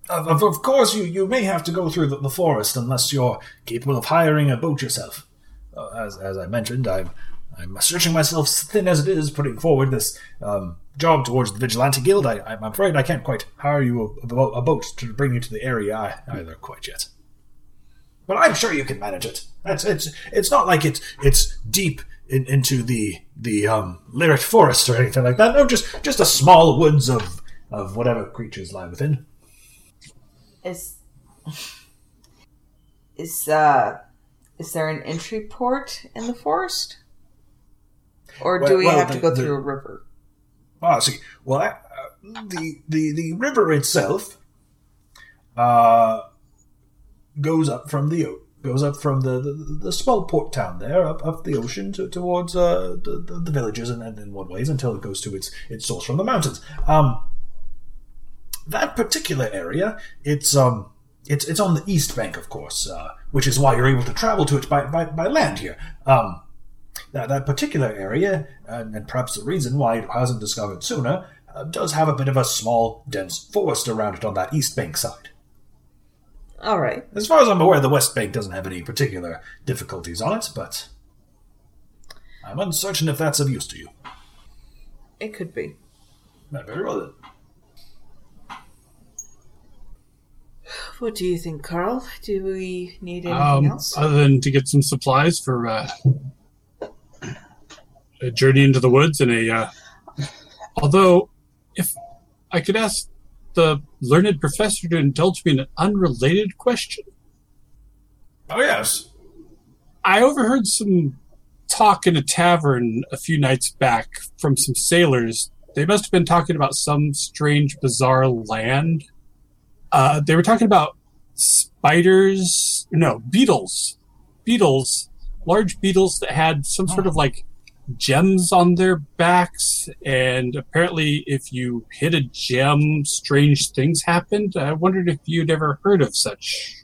Of, of, course, you, you may have to go through the, the forest unless you're capable of hiring a boat yourself. Uh, as, as I mentioned, I'm, I'm stretching myself thin as it is, putting forward this um, job towards the Vigilante Guild. I, I'm afraid I can't quite hire you a, a, a boat to bring you to the area either quite yet. But I'm sure you can manage it. It's it's it's not like it's it's deep in, into the the um, Lyric Forest or anything like that. No, just just a small woods of of whatever creatures lie within. Is is uh is there an entry port in the forest? Or do Well- we well, have to go the- through a river? Ah, see. Well, uh, the the the river itself uh, goes up from the goes up from the, the, the small port town there up up the ocean to, towards uh, the, the, the villages and, and in one ways until it goes to its its source from the mountains. Um, that particular area, it's um. It's, it's on the east bank, of course, uh, which is why you're able to travel to it by, by, by land here. Um, that, that particular area, and, and perhaps the reason why it wasn't discovered sooner, uh, does have a bit of a small, dense forest around it on that east bank side. All right. As far as I'm aware, the west bank doesn't have any particular difficulties on it, but I'm uncertain if that's of use to you. It could be. Uh, Very well then. What do you think, Carl? Do we need anything um, else? other than to get some supplies for uh, a journey into the woods and a. Uh, although, if I could ask the learned professor to indulge me in an unrelated question, Oh, yes. I overheard some talk in a tavern a few nights back from some sailors. They must have been talking about some strange, bizarre land. Uh, they were talking about spiders, no, beetles. Beetles, large beetles that had some sort of like gems on their backs. And apparently, if you hit a gem, strange things happened. I wondered if you'd ever heard of such.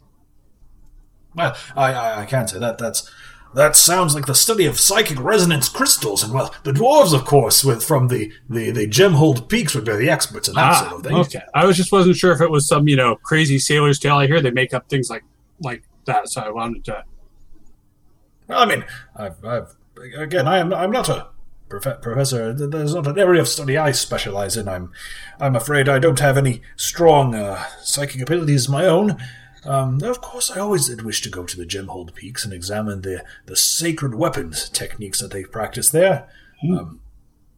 Well, I, I, I can't say that. That's that sounds like the study of psychic resonance crystals, and well, the dwarves, of course, with from the the the gemhold peaks would be the experts in that sort Ah, of thing. okay. I was just wasn't sure if it was some you know crazy sailor's tale. I hear they make up things like like that, so I wanted to. Well, I mean, I've, I've again, I am I'm not a prof- professor. There's not an area of study I specialize in. I'm I'm afraid I don't have any strong uh, psychic abilities of my own. Um, of course, I always did wish to go to the Gemhold Peaks and examine the, the sacred weapons techniques that they practice there. Um,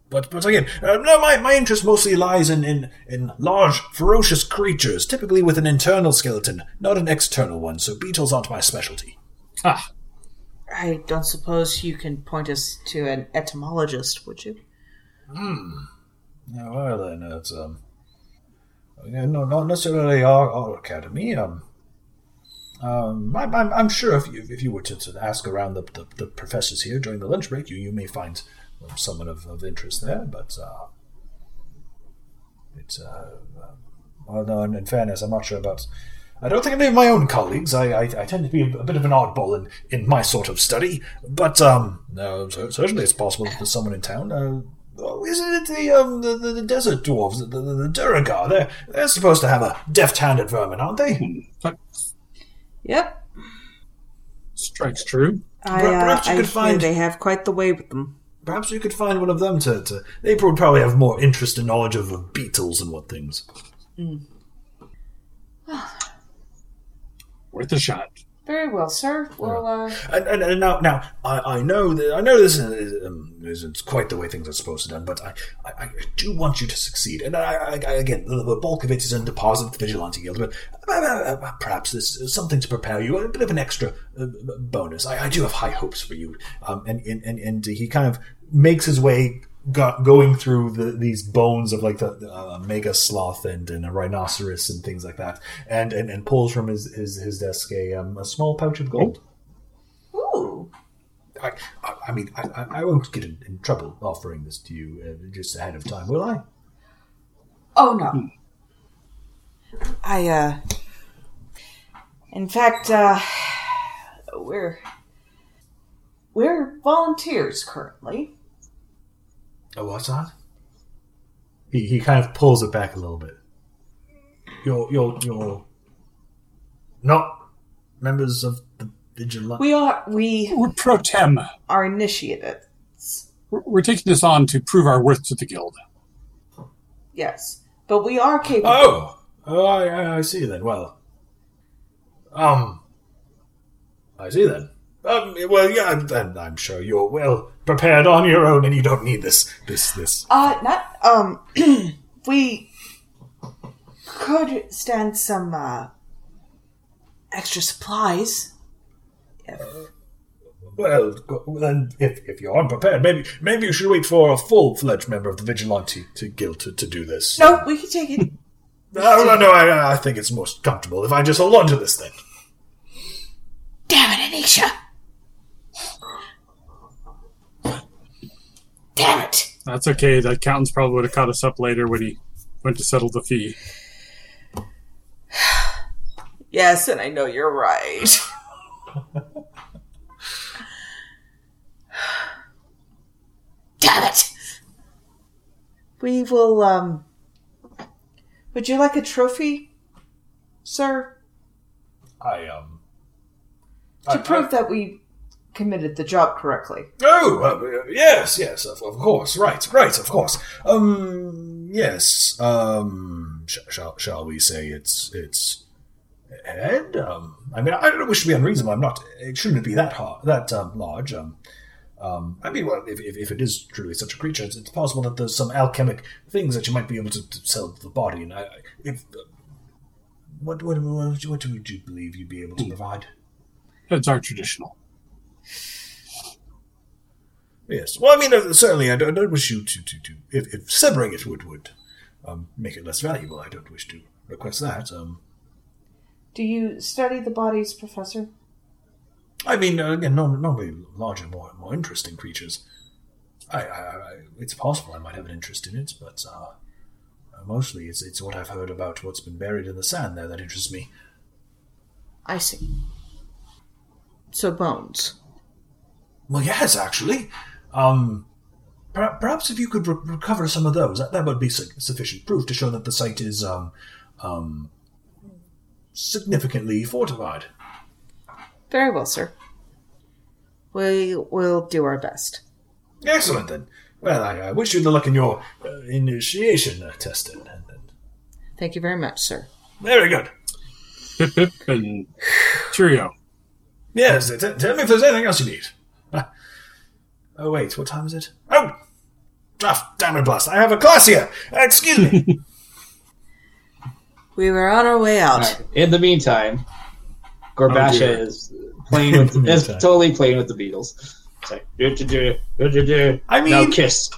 but but again, uh, no, my, my interest mostly lies in, in, in large, ferocious creatures, typically with an internal skeleton, not an external one, so beetles aren't my specialty. Ah, I don't suppose you can point us to an etymologist, would you? Yeah, well then, it's um, yeah, no, not necessarily our, our academy. Um, um, I'm, I'm, I'm sure if you if you were to, to ask around the, the, the professors here during the lunch break, you, you may find someone of, of interest there. But uh, it's uh, no, in, fairness, I'm not sure about. I don't think any of my own colleagues. I, I, I tend to be a, bit of an oddball in, in my sort of study, but um, no, certainly it's possible that there's someone in town. Uh, isn't it the um the, the, the desert dwarves, the, the, the Duergar? They're they're supposed to have a deft-handed vermin, aren't they? that Yep. strikes true. I, uh, perhaps you I could find- they have quite the way with them. Perhaps you could find one of them to, to they would probably have more interest and knowledge of, of beetles and what things. Worth a shot. Very well, sir. Well, uh, And, and, and now, now I, I know that I know this is, um, isn't quite the way things are supposed to be done, but I, I, I do want you to succeed. And I, I, I again, the, the bulk of it is in deposit with the Vigilante Guild, but uh, uh, perhaps this is something to prepare you, a bit of an extra uh, bonus. I, I do have high hopes for you. Um, and, and, and, and he kind of makes his way go, going through the, these bones of like the, the uh, mega sloth and, and a rhinoceros and things like that, and, and, and pulls from his, his, his desk a, um, a small pouch of gold. ooh. I, I, I mean, I, I- I won't get in, in trouble offering this to you uh, just ahead of time, will I? Oh no. I uh in fact uh we're we're volunteers currently. Oh, what's that? He, he kind of pulls it back a little bit. You're you're you're not members of the vigilante. We are we We're pro tem. are initiated. We're, we're taking this on to prove our worth to the guild. Yes. But we are capable Oh, oh, I, I- I see then. Well, um, I see then. Um, well, yeah, then I'm sure you're well prepared on your own, and you don't need this, this, this. Uh, not um. <clears throat> we could stand some uh extra supplies. Well, then if, if you're unprepared, maybe maybe you should wait for a full fledged member of the vigilante to guild to, to do this. No, we can take it. <laughs> no, no, no I, I think it's most comfortable if I just hold on to this thing. Damn it, Anisha. Damn it. That's okay. The accountants probably would have caught us up later when he went to settle the fee. <sighs> yes, and I know you're right. <laughs> Damn it. We will um. Would you like a trophy, sir, I um. to I- prove that we committed the job correctly? Oh, uh, yes, yes, of, of course, right, right, of course. Um, yes. Um, sh- shall shall we say it's it's head? Um, I mean, I don't wish to be unreasonable. I'm not. It shouldn't be that hard, that um, large. Um, um, I mean, well, if, if, if it is truly such a creature, it's, it's possible that there's some alchemic things that you might be able to, to sell to the body. And I, I- if what what what what would you believe you'd be able to provide? That's our traditional. Yes. Well, I mean, uh, certainly, I don't, I don't wish you to, to, to if, if severing it would would um, make it less valuable. I don't wish to request that. Um, Do you study the bodies, Professor? I mean, uh, again, no, normally larger, more more interesting creatures. I, I, I, it's possible I might have an interest in it, but uh, uh, mostly it's it's what I've heard about what's been buried in the sand there that interests me. I see. So bones. Well, yes, actually. Um, per- perhaps if you could re- recover some of those, that, that would be su- sufficient proof to show that the site is um, um, significantly fortified. Very well, sir. We will do our best. Excellent, then. Well, I, I wish you the luck in your uh, initiation uh, test. And, and, and- Thank you very much, sir. very good. Pip <laughs> pip and cheerio. Yes, t- tell me if there's anything else you need. <laughs> Oh, wait, what time is it? Oh! Ah, damn it, blast. I have a class here. Excuse me. <laughs> We were on our way out. Alright, In the meantime, Gorebasha Oh, is playing with <laughs> the is totally playing with the beetles. It's like do do do do do do. I now mean- kiss.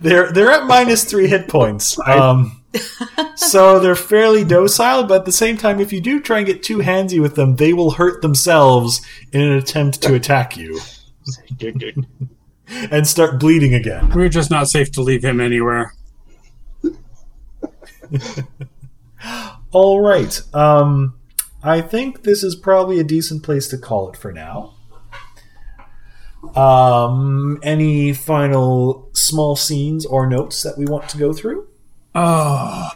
they're they're at minus three hit points. Um, <laughs> so they're fairly docile, but at the same time, if you do try and get too handsy with them, they will hurt themselves in an attempt to attack you <laughs> and start bleeding again. We're just not safe to leave him anywhere. <laughs> All right. Um, I think this is probably a decent place to call it for now. Um, any final small scenes or notes that we want to go through? Oh.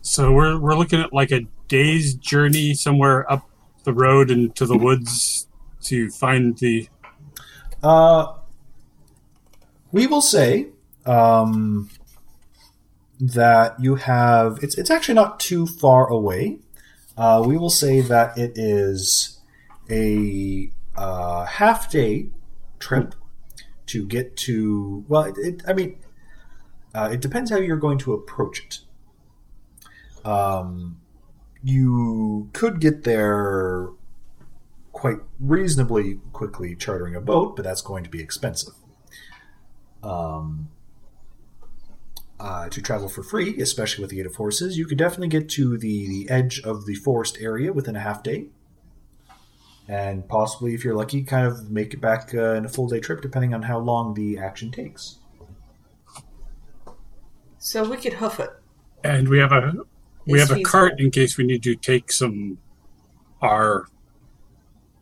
So we're we're looking at like a day's journey somewhere up the road into the woods to find the Uh, we will say um, that you have. It's it's actually not too far away. Uh, we will say that it is a uh, half day trip to get to. Well, it, it, I mean, uh, it depends how you're going to approach it. Um, you could get there quite reasonably quickly chartering a boat, but that's going to be expensive. Um, uh, to travel for free, especially with the aid of horses, you could definitely get to the, the edge of the forest area within a half day. And possibly, if you're lucky, kind of make it back uh, in a full day trip, depending on how long the action takes. So we could hoof it. and we have a we It's have a cart in case we need to take some our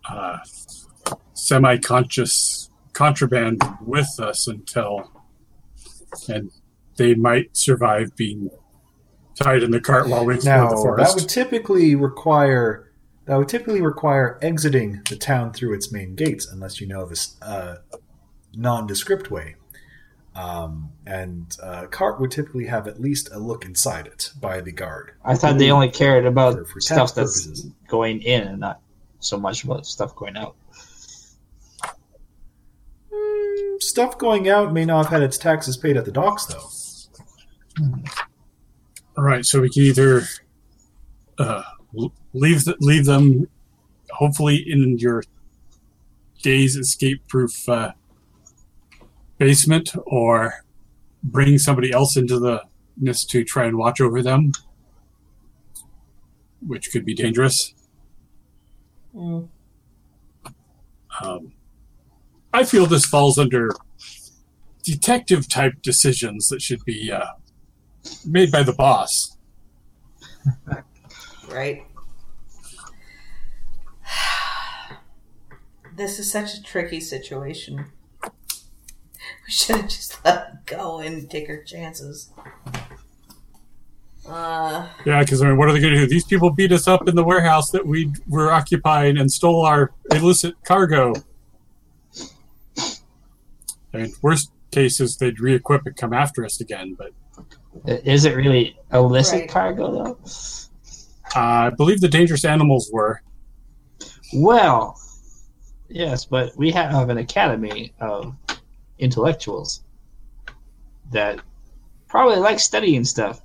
uh, semi-conscious contraband with us until and they might survive being tied in the cart while we explore Now the forest. that would typically require that would typically require exiting the town through its main gates, unless you know of a s- uh, nondescript way. Um, and uh, cart would typically have at least a look inside it by the guard. I thought they only cared about For- for stuff that's purposes. going in and not so much about stuff going out. Stuff going out may not have had its taxes paid at the docks, though. All right, so we can either uh, l- leave th- leave them, hopefully in your day's escape-proof uh, basement, or bring somebody else into the mist to try and watch over them, which could be dangerous. Mm. Um, I feel this falls under detective type decisions that should be uh, made by the boss. <laughs> Right? This is such a tricky situation. <laughs> We should have just let it go and take our chances. Uh, Yeah, because I mean, what are they going to do? These people beat us up in the warehouse that we were occupying and stole our illicit cargo. I mean, worst case is they'd re-equip and come after us again. But Is it really illicit Right. cargo though? uh, I believe the dangerous animals were. Well, yes, but we have an academy of intellectuals that probably like studying stuff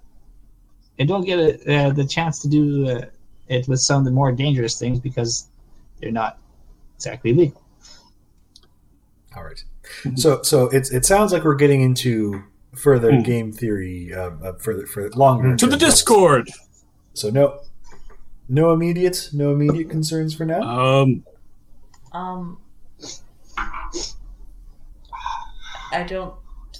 and don't get a, uh, the chance to do uh, it with some of the more dangerous things because they're not exactly legal. All right. So so it's it sounds like we're getting into further Hmm. game theory, uh, uh, further for longer To the term. Discord. So no, no immediate, no immediate concerns for now. Um, um, I don't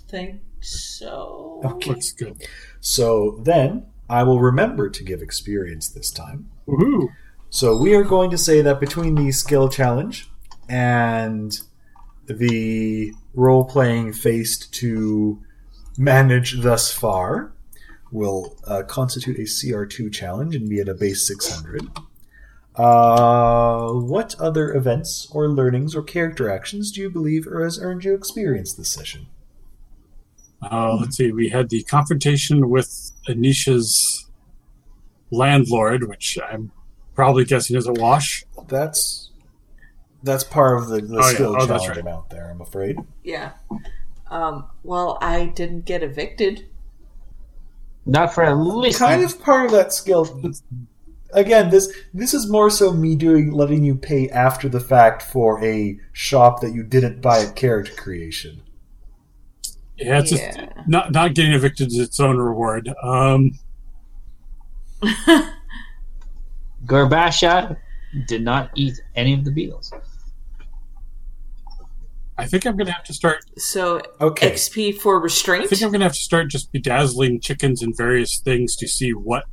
think so. Okay. looks good. So then I will remember to give experience this time. Woohoo! So we are going to say that between the skill challenge and the role playing faced to manage thus far will uh, constitute a CR2 challenge and be at a base 600. Uh, what other events or learnings or character actions do you believe or has earned you experience this session? Uh, let's see. We had the confrontation with Anisha's landlord, which I'm probably guessing is a wash. That's that's part of the, the Oh, yeah. skill Oh, that's challenge right. amount there. I'm afraid. Yeah. Um, well, I didn't get evicted. Not for at least kind of part of that skill. <laughs> Again, this this is more so me doing letting you pay after the fact for a shop that you didn't buy at character creation. Yeah, it's Yeah. just not not getting evicted is its own reward. Um, <laughs> Gorebasha did not eat any of the beetles. I think I'm going to have to start. So Okay. XP for restraint. I think I'm going to have to start just bedazzling chickens and various things to see what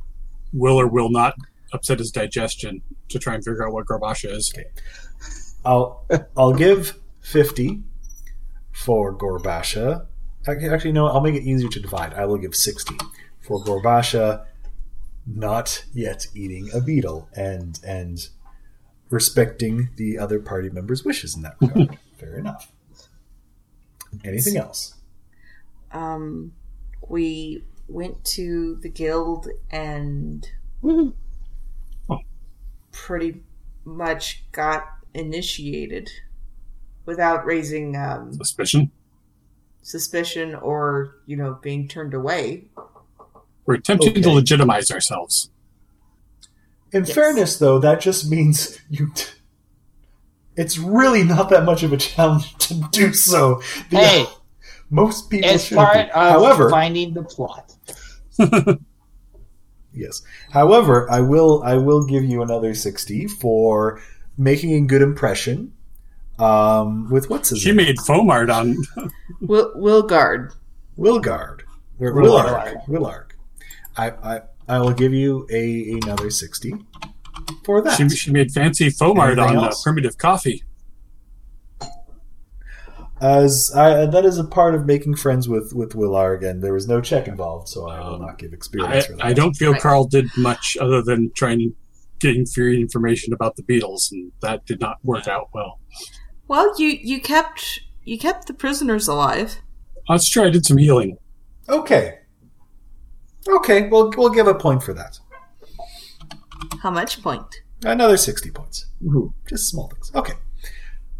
will or will not upset his digestion to try and figure out what Gorebasha is. I'll I'll give fifty for Gorebasha. Actually, no. I'll make it easier to divide. I will give sixty for Gorebasha, not yet eating a beetle, and and respecting the other party members' wishes in that regard. <laughs> Fair enough. Anything else? um, we went to the guild and Woohoo. Pretty much got initiated without raising um, Suspicion. suspicion or you know being turned away. We're attempting to legitimize ourselves. In Yes. fairness, though, that just means you. T- it's really not that much of a challenge to do so. The- Hey, most people it's part be. of However, finding the plot. <laughs> yes. However, I will. I will give you another sixty for making a good impression. Um, with what's his She name? made foam art on. <laughs> Will Wilgard. Willgard. Or Willarg. Willarg. Willarg. I, I I will give you a another sixty for that. She, she made fancy foam art Anything on uh, else? primitive coffee. As I, that is a part of making friends with with Willarg, and there was no check involved, so I will Um, not give experience for that. I don't feel Right. Carl did much other than trying to get free information about the beetles, and that did not work out well. Well, you you kept you kept the prisoners alive. Let's try. I did some healing. Okay. Okay, we'll we'll give a point for that. How much point? Another sixty points. Ooh. Just small things. Okay.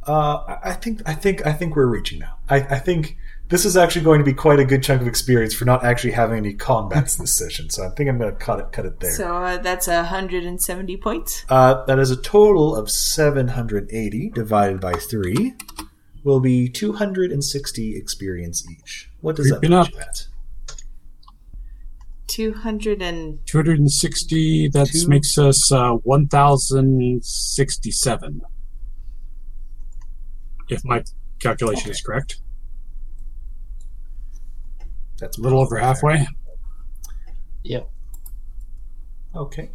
Uh, I- I think I think I think we're reaching now. I, I think this is actually going to be quite a good chunk of experience for not actually having any combats this session. So I think I'm going to cut it cut it there. So uh, that's hundred and seventy points. Uh, that is a total of 780 divided by 3 will be 260 experience each. What does that Creeping put up. you at? Two hundred and 260. That Two. makes us uh, 1,067. If my calculation is correct. That's A little over fair. halfway. Yep. Okay.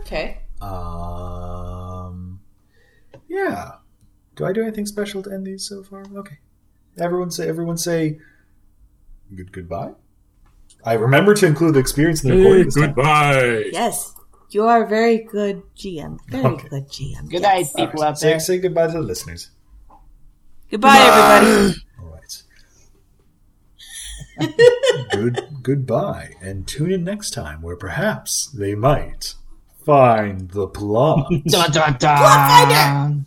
okay. Um. Yeah. Do I do anything special to end these so far? Okay. Everyone say. Everyone say. Good goodbye. I remember to include the experience in the Hey, recording. this time. goodbye. Yes, you are a very good GM. Very Okay. good GM. Good yes. night, All people right, out say, there. say goodbye to the listeners. Goodbye, everybody. All right. <laughs> Good goodbye, and tune in next time where perhaps they might find the plot. Dun, dun, dun.